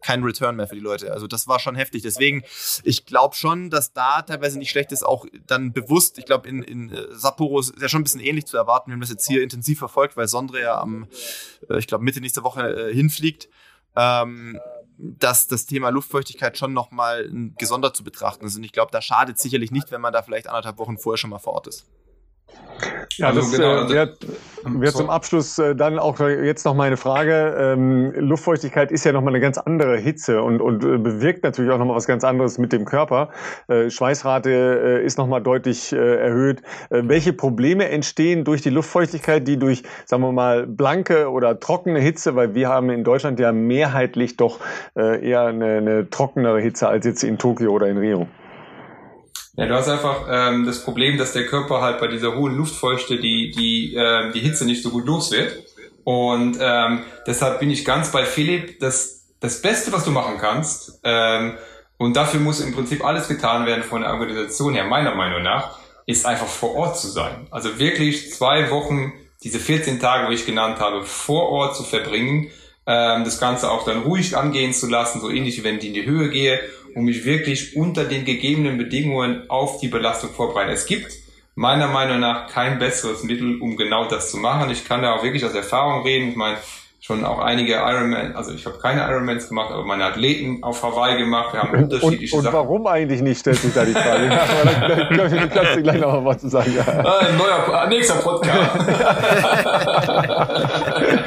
kein Return mehr für die Leute. Also das war schon heftig. Deswegen, ich glaube schon, dass da teilweise nicht schlecht ist, auch dann bewusst, ich glaube, in, in äh, Sapporo ist ja schon ein bisschen ähnlich zu erwarten. Wir haben das jetzt hier intensiv verfolgt, weil Sondre ja am, äh, ich glaube, Mitte nächster Woche äh, hinfliegt. Ähm, dass das Thema Luftfeuchtigkeit schon nochmal gesondert zu betrachten ist. Und ich glaube, da schadet sicherlich nicht, wenn man da vielleicht anderthalb Wochen vorher schon mal vor Ort ist. Ja, also das genau, äh, also wird, wird zum Abschluss äh, dann auch jetzt noch meine Frage. Ähm, Luftfeuchtigkeit ist ja nochmal eine ganz andere Hitze und, und äh, bewirkt natürlich auch nochmal was ganz anderes mit dem Körper. Äh, Schweißrate äh, ist nochmal deutlich äh, erhöht. Äh, welche Probleme entstehen durch die Luftfeuchtigkeit, die durch, sagen wir mal, blanke oder trockene Hitze, weil wir haben in Deutschland ja mehrheitlich doch äh, eher eine, eine trockenere Hitze als jetzt in Tokio oder in Rio? Ja, du hast einfach ähm, das Problem, dass der Körper halt bei dieser hohen Luftfeuchte die, die, äh, die Hitze nicht so gut los wird. Und ähm, deshalb bin ich ganz bei Philipp, dass das Beste, was du machen kannst, ähm, und dafür muss im Prinzip alles getan werden von der Organisation her, meiner Meinung nach, ist einfach vor Ort zu sein. Also wirklich zwei Wochen, diese 14 Tage, wie ich genannt habe, vor Ort zu verbringen, ähm, das Ganze auch dann ruhig angehen zu lassen, so ähnlich wenn ich in die Höhe gehe um mich wirklich unter den gegebenen Bedingungen auf die Belastung vorbereiten. Es gibt meiner Meinung nach kein besseres Mittel, um genau das zu machen. Ich kann da auch wirklich aus Erfahrung reden. Ich meine, schon auch einige Ironman, also ich habe keine Ironmans gemacht, aber meine Athleten auf Hawaii gemacht. Wir haben unterschiedliche und, und Sachen. Und warum eigentlich nicht, stellt sich da die Frage. ja, kannst du gleich noch mal was zu sagen. Ja. Ah, ein neuer, nächster Podcast.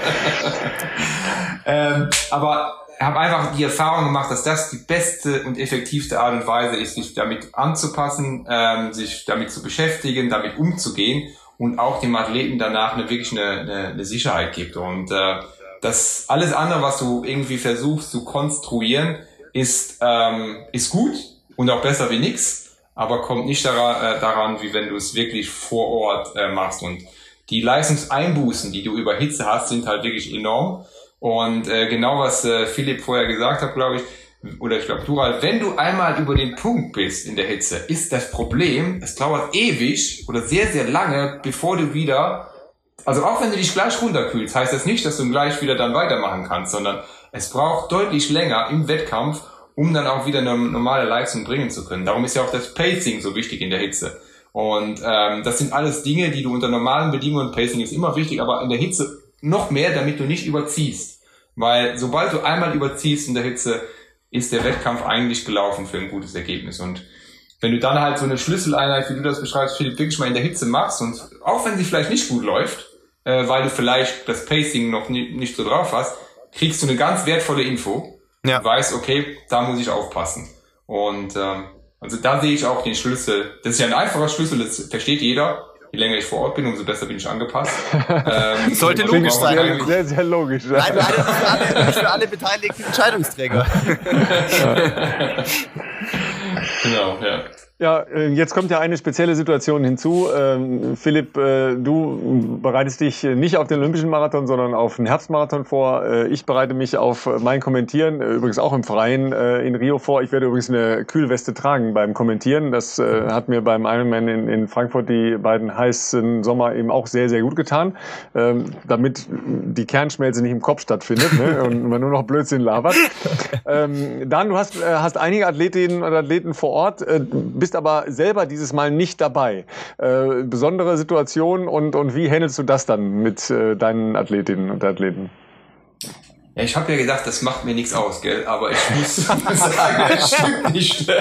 ähm, aber habe einfach die Erfahrung gemacht, dass das die beste und effektivste Art und Weise ist, sich damit anzupassen, ähm, sich damit zu beschäftigen, damit umzugehen und auch dem Athleten danach eine, wirklich eine, eine, eine Sicherheit gibt. Und äh, das alles andere, was du irgendwie versuchst zu konstruieren, ist, ähm, ist gut und auch besser wie nix, aber kommt nicht daran, äh, daran wie wenn du es wirklich vor Ort äh, machst. Und die Leistungseinbußen, die du über Hitze hast, sind halt wirklich enorm. Und äh, genau was äh, Philipp vorher gesagt hat, glaube ich, oder ich glaube du halt, wenn du einmal über den Punkt bist in der Hitze, ist das Problem, es dauert ewig oder sehr, sehr lange, bevor du wieder, also auch wenn du dich gleich runterkühlst, heißt das nicht, dass du gleich wieder dann weitermachen kannst, sondern es braucht deutlich länger im Wettkampf, um dann auch wieder eine normale Leistung bringen zu können. Darum ist ja auch das Pacing so wichtig in der Hitze. Und ähm, das sind alles Dinge, die du unter normalen Bedingungen, Pacing ist immer wichtig, aber in der Hitze noch mehr, damit du nicht überziehst. Weil sobald du einmal überziehst in der Hitze, ist der Wettkampf eigentlich gelaufen für ein gutes Ergebnis. Und wenn du dann halt so eine Schlüsseleinheit, wie du das beschreibst, Philipp, wirklich mal in der Hitze machst und auch wenn sie vielleicht nicht gut läuft, äh, weil du vielleicht das Pacing noch nie, nicht so drauf hast, kriegst du eine ganz wertvolle Info. Ja. Weißt, okay, da muss ich aufpassen. Und ähm, also da sehe ich auch den Schlüssel. Das ist ja ein einfacher Schlüssel, das versteht jeder je länger ich vor Ort bin, umso besser bin ich angepasst. ähm, Sollte logisch sein. Sehr, sehr, sehr logisch. Nein, leider nicht für alle, für alle beteiligten Entscheidungsträger. genau, ja. Ja, äh, jetzt kommt ja eine spezielle Situation hinzu. Ähm, Philipp, äh, du bereitest dich nicht auf den Olympischen Marathon, sondern auf den Herbstmarathon vor. Äh, ich bereite mich auf mein Kommentieren, übrigens auch im Freien in Rio vor. Ich werde übrigens eine Kühlweste tragen beim Kommentieren. Das hat mir beim Ironman in, in Frankfurt die beiden heißen Sommer eben auch sehr, sehr gut getan, ähm, damit die Kernschmelze nicht im Kopf stattfindet ne? und man nur noch Blödsinn labert. Ähm, Dan, du hast, hast einige Athletinnen und Athleten vor Ort bist aber selber dieses Mal nicht dabei. Äh, besondere Situation und, und wie handelst du das dann mit äh, deinen Athletinnen und Athleten? Ja, ich habe ja gedacht, das macht mir nichts aus, gell? Aber ich muss sagen, das stimmt nicht. ähm,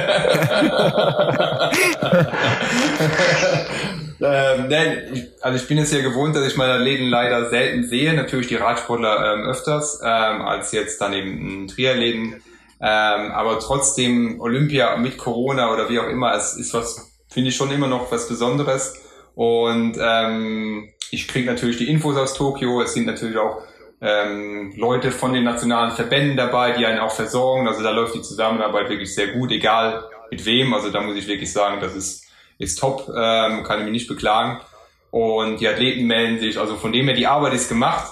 nein, ich, also ich bin es ja gewohnt, dass ich meine Athleten leider selten sehe. Natürlich die Radsportler ähm, öfters, ähm, als jetzt dann eben ein Triathleten ähm, aber trotzdem Olympia mit Corona oder wie auch immer, es ist was, finde ich schon immer noch was Besonderes. Und ähm, ich kriege natürlich die Infos aus Tokio. Es sind natürlich auch ähm, Leute von den nationalen Verbänden dabei, die einen auch versorgen. Also da läuft die Zusammenarbeit wirklich sehr gut, egal mit wem. Also da muss ich wirklich sagen, das ist, ist top, ähm, kann ich mich nicht beklagen. Und die Athleten melden sich, also von dem her, die Arbeit ist gemacht.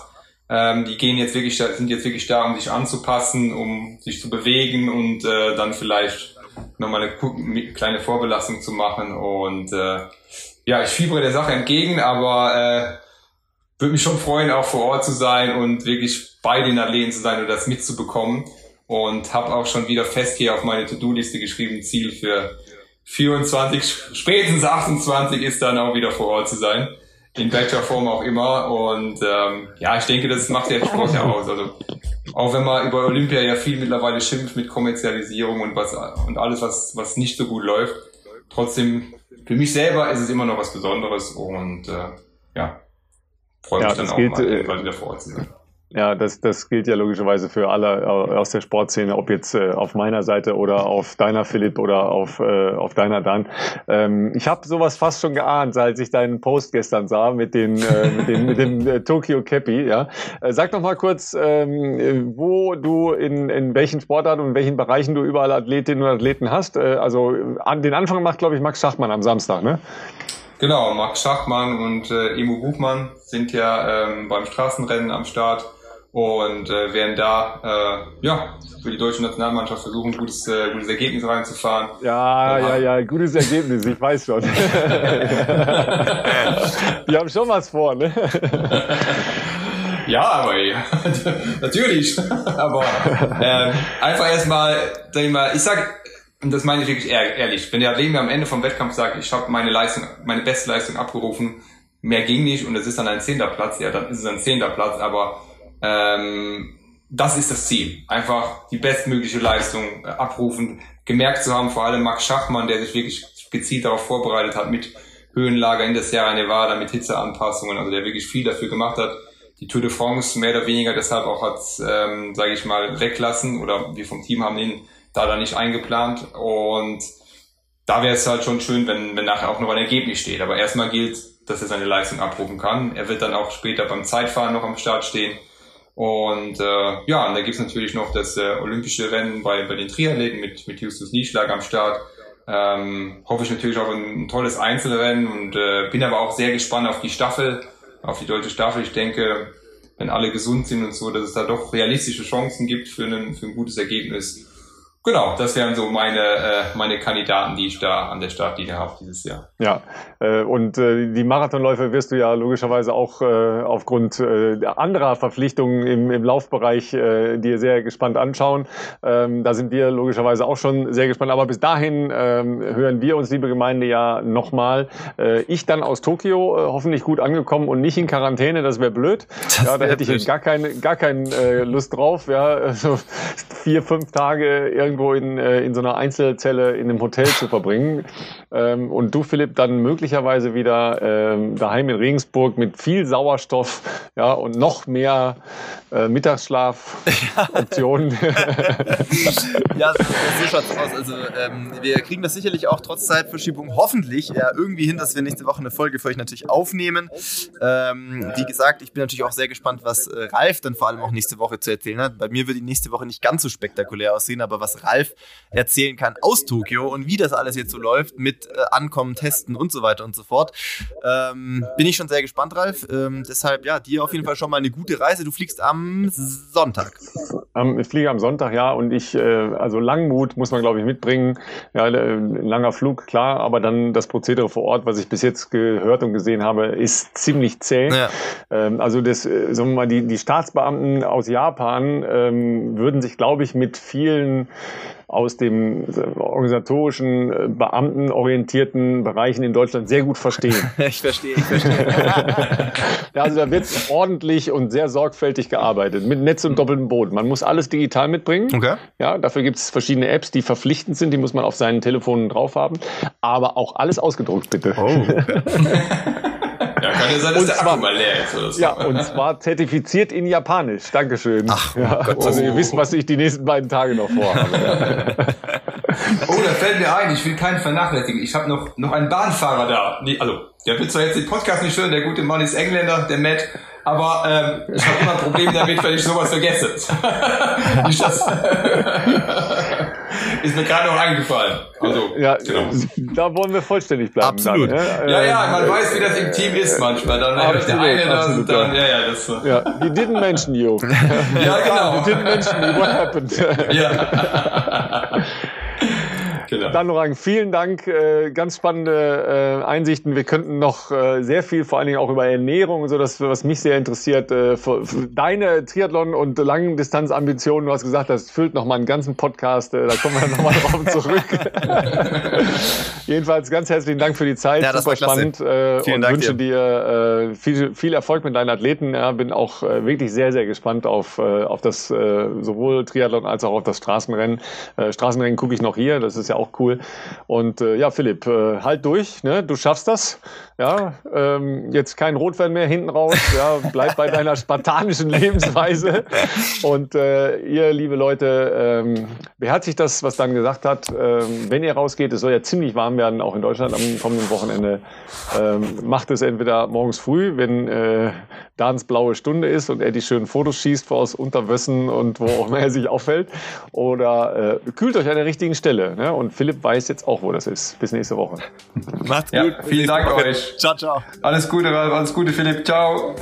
Ähm, die gehen jetzt wirklich, sind jetzt wirklich da, um sich anzupassen, um sich zu bewegen und äh, dann vielleicht nochmal eine kleine Vorbelastung zu machen. Und äh, ja, ich fiebere der Sache entgegen, aber äh, würde mich schon freuen, auch vor Ort zu sein und wirklich bei den Athleten zu sein und das mitzubekommen. Und habe auch schon wieder fest hier auf meine To-Do-Liste geschrieben, Ziel für 24, spätestens 28 ist dann auch wieder vor Ort zu sein. In welcher Form auch immer. Und ähm, ja, ich denke, das macht ja Sport ja aus. Also auch wenn man über Olympia ja viel mittlerweile schimpft mit Kommerzialisierung und was und alles, was, was nicht so gut läuft, trotzdem, für mich selber ist es immer noch was Besonderes und äh, ja, freue mich ja, dann auch gilt, mal, äh, wieder vor Ort zu sein. Ja, das, das gilt ja logischerweise für alle aus der Sportszene, ob jetzt äh, auf meiner Seite oder auf deiner Philipp oder auf, äh, auf deiner Dan. Ähm, ich habe sowas fast schon geahnt, als ich deinen Post gestern sah mit, den, äh, mit, den, mit dem äh, Tokyo Cappy. Ja. Äh, sag doch mal kurz, ähm, wo du in, in welchen Sportarten und in welchen Bereichen du überall Athletinnen und Athleten hast. Äh, also an den Anfang macht, glaube ich, Max Schachmann am Samstag, ne? Genau, Max Schachmann und äh, Emo Buchmann sind ja ähm, beim Straßenrennen am Start und äh, werden da äh, ja für die deutsche Nationalmannschaft versuchen, gutes, äh, gutes Ergebnis reinzufahren. Ja, ja, ja, gutes Ergebnis, ich weiß schon. die haben schon was vor, ne? Ja, aber ja, natürlich. aber äh, einfach erstmal, sag ich mal, ich sag, und das meine ich wirklich ehrlich, wenn der Athlet mir am Ende vom Wettkampf sagt, ich habe meine Leistung, meine beste Leistung abgerufen, mehr ging nicht und es ist dann ein zehnter Platz, ja, dann ist es ein zehnter Platz, aber ähm, das ist das Ziel. Einfach die bestmögliche Leistung äh, abrufen, gemerkt zu haben, vor allem Max Schachmann, der sich wirklich gezielt darauf vorbereitet hat mit Höhenlager in der Sierra Nevada, mit Hitzeanpassungen, also der wirklich viel dafür gemacht hat, die Tour de France mehr oder weniger deshalb auch hat, ähm, sage ich mal, weglassen oder wir vom Team haben ihn da dann nicht eingeplant und da wäre es halt schon schön, wenn, wenn nachher auch noch ein Ergebnis steht. Aber erstmal gilt, dass er seine Leistung abrufen kann. Er wird dann auch später beim Zeitfahren noch am Start stehen. Und äh, ja, und da gibt's natürlich noch das äh, olympische Rennen bei, bei den Triathleten mit, mit Justus Nieschlag am Start. Ähm, hoffe ich natürlich auf ein, ein tolles Einzelrennen und äh, bin aber auch sehr gespannt auf die Staffel, auf die deutsche Staffel. Ich denke, wenn alle gesund sind und so, dass es da doch realistische Chancen gibt für, einen, für ein gutes Ergebnis. Genau, das wären so meine, äh, meine Kandidaten, die ich da an der Startlinie habe dieses Jahr. Ja, äh, und äh, die Marathonläufe wirst du ja logischerweise auch äh, aufgrund äh, anderer Verpflichtungen im, im Laufbereich äh, dir sehr gespannt anschauen. Ähm, da sind wir logischerweise auch schon sehr gespannt. Aber bis dahin ähm, hören wir uns, liebe Gemeinde, ja nochmal. Äh, ich dann aus Tokio, äh, hoffentlich gut angekommen und nicht in Quarantäne, das wäre blöd. Das ja, da hätte ich gar keine, gar keine äh, Lust drauf. Ja, also vier, fünf Tage irgendwie irgendwo in, äh, in so einer Einzelzelle in einem Hotel zu verbringen. Ähm, und du, Philipp, dann möglicherweise wieder ähm, daheim in Regensburg mit viel Sauerstoff ja, und noch mehr äh, Mittagsschlafoptionen. ja, so, so schaut's aus. Also ähm, wir kriegen das sicherlich auch trotz Zeitverschiebung hoffentlich ja, irgendwie hin, dass wir nächste Woche eine Folge für euch natürlich aufnehmen. Ähm, wie gesagt, ich bin natürlich auch sehr gespannt, was äh, Ralf dann vor allem auch nächste Woche zu erzählen hat. Bei mir wird die nächste Woche nicht ganz so spektakulär aussehen, aber was Ralf erzählen kann aus Tokio und wie das alles jetzt so läuft mit äh, Ankommen, Testen und so weiter und so fort. Ähm, bin ich schon sehr gespannt, Ralf. Ähm, deshalb, ja, dir auf jeden Fall schon mal eine gute Reise. Du fliegst am Sonntag. Um, ich fliege am Sonntag, ja, und ich, äh, also Langmut muss man, glaube ich, mitbringen. Ja, ein langer Flug, klar, aber dann das Prozedere vor Ort, was ich bis jetzt gehört und gesehen habe, ist ziemlich zäh. Ja. Ähm, also das, äh, sagen wir mal, die, die Staatsbeamten aus Japan ähm, würden sich, glaube ich, mit vielen aus dem organisatorischen, äh, beamtenorientierten Bereichen in Deutschland sehr gut verstehen. ich verstehe, ich verstehe. also da wird ordentlich und sehr sorgfältig gearbeitet, mit Netz und doppeltem Boden. Man muss alles digital mitbringen. Okay. Ja, dafür gibt es verschiedene Apps, die verpflichtend sind, die muss man auf seinen Telefonen drauf haben. Aber auch alles ausgedruckt, bitte. Oh, okay. Ja, kann ja sein, dass und der zwar, Akku mal leer ist oder so. Ja, und zwar zertifiziert in Japanisch. Dankeschön. Ach, oh ja, Gott, also ihr wisst, was ich die nächsten beiden Tage noch vorhabe. oh, da fällt mir ein, ich will keinen vernachlässigen. Ich habe noch, noch einen Bahnfahrer da. Nee, also, der wird zwar jetzt den Podcast nicht hören, der gute Mann ist Engländer, der Matt, aber ähm, ich habe immer ein Problem damit, wenn ich sowas vergesse. nicht das ist mir gerade noch eingefallen. Also, ja, genau. da wollen wir vollständig bleiben. Absolut. Dann, ja, ja, man äh, weiß, wie das im Team ist manchmal. Dann absolut, der eine das und dann, ja, ja, das. Ja, he didn't mention you. ja, genau. He didn't mention you. What happened? ja. Genau. Dann Rang, vielen Dank. Äh, ganz spannende äh, Einsichten. Wir könnten noch äh, sehr viel, vor allen Dingen auch über Ernährung und so, das, was mich sehr interessiert. Äh, für, für deine Triathlon- und Langdistanzambitionen, du hast gesagt, das füllt noch mal einen ganzen Podcast. Äh, da kommen wir noch mal drauf zurück. Jedenfalls ganz herzlichen Dank für die Zeit. Ja, das Super spannend. Äh, und Dank wünsche dir, dir äh, viel, viel Erfolg mit deinen Athleten. Ja, bin auch äh, wirklich sehr, sehr gespannt auf, äh, auf das äh, sowohl Triathlon als auch auf das Straßenrennen. Äh, Straßenrennen gucke ich noch hier. Das ist ja auch cool. Und äh, ja, Philipp, äh, halt durch, ne? du schaffst das. Ja, ähm, jetzt kein Rotwein mehr hinten raus. Ja, bleib bei deiner spartanischen Lebensweise. Und äh, ihr, liebe Leute, ähm, beherzigt das, was Dan gesagt hat. Ähm, wenn ihr rausgeht, es soll ja ziemlich warm werden, auch in Deutschland am kommenden Wochenende. Ähm, macht es entweder morgens früh, wenn äh, Dans blaue Stunde ist und er die schönen Fotos schießt aus Unterwässen und wo auch immer er sich auffällt. Oder äh, kühlt euch an der richtigen Stelle. Ne? Und Philipp weiß jetzt auch, wo das ist. Bis nächste Woche. Macht's gut. Ja, vielen Dank euch. Ciao, ciao. Alles Gute, alles Gute, Philipp. Ciao.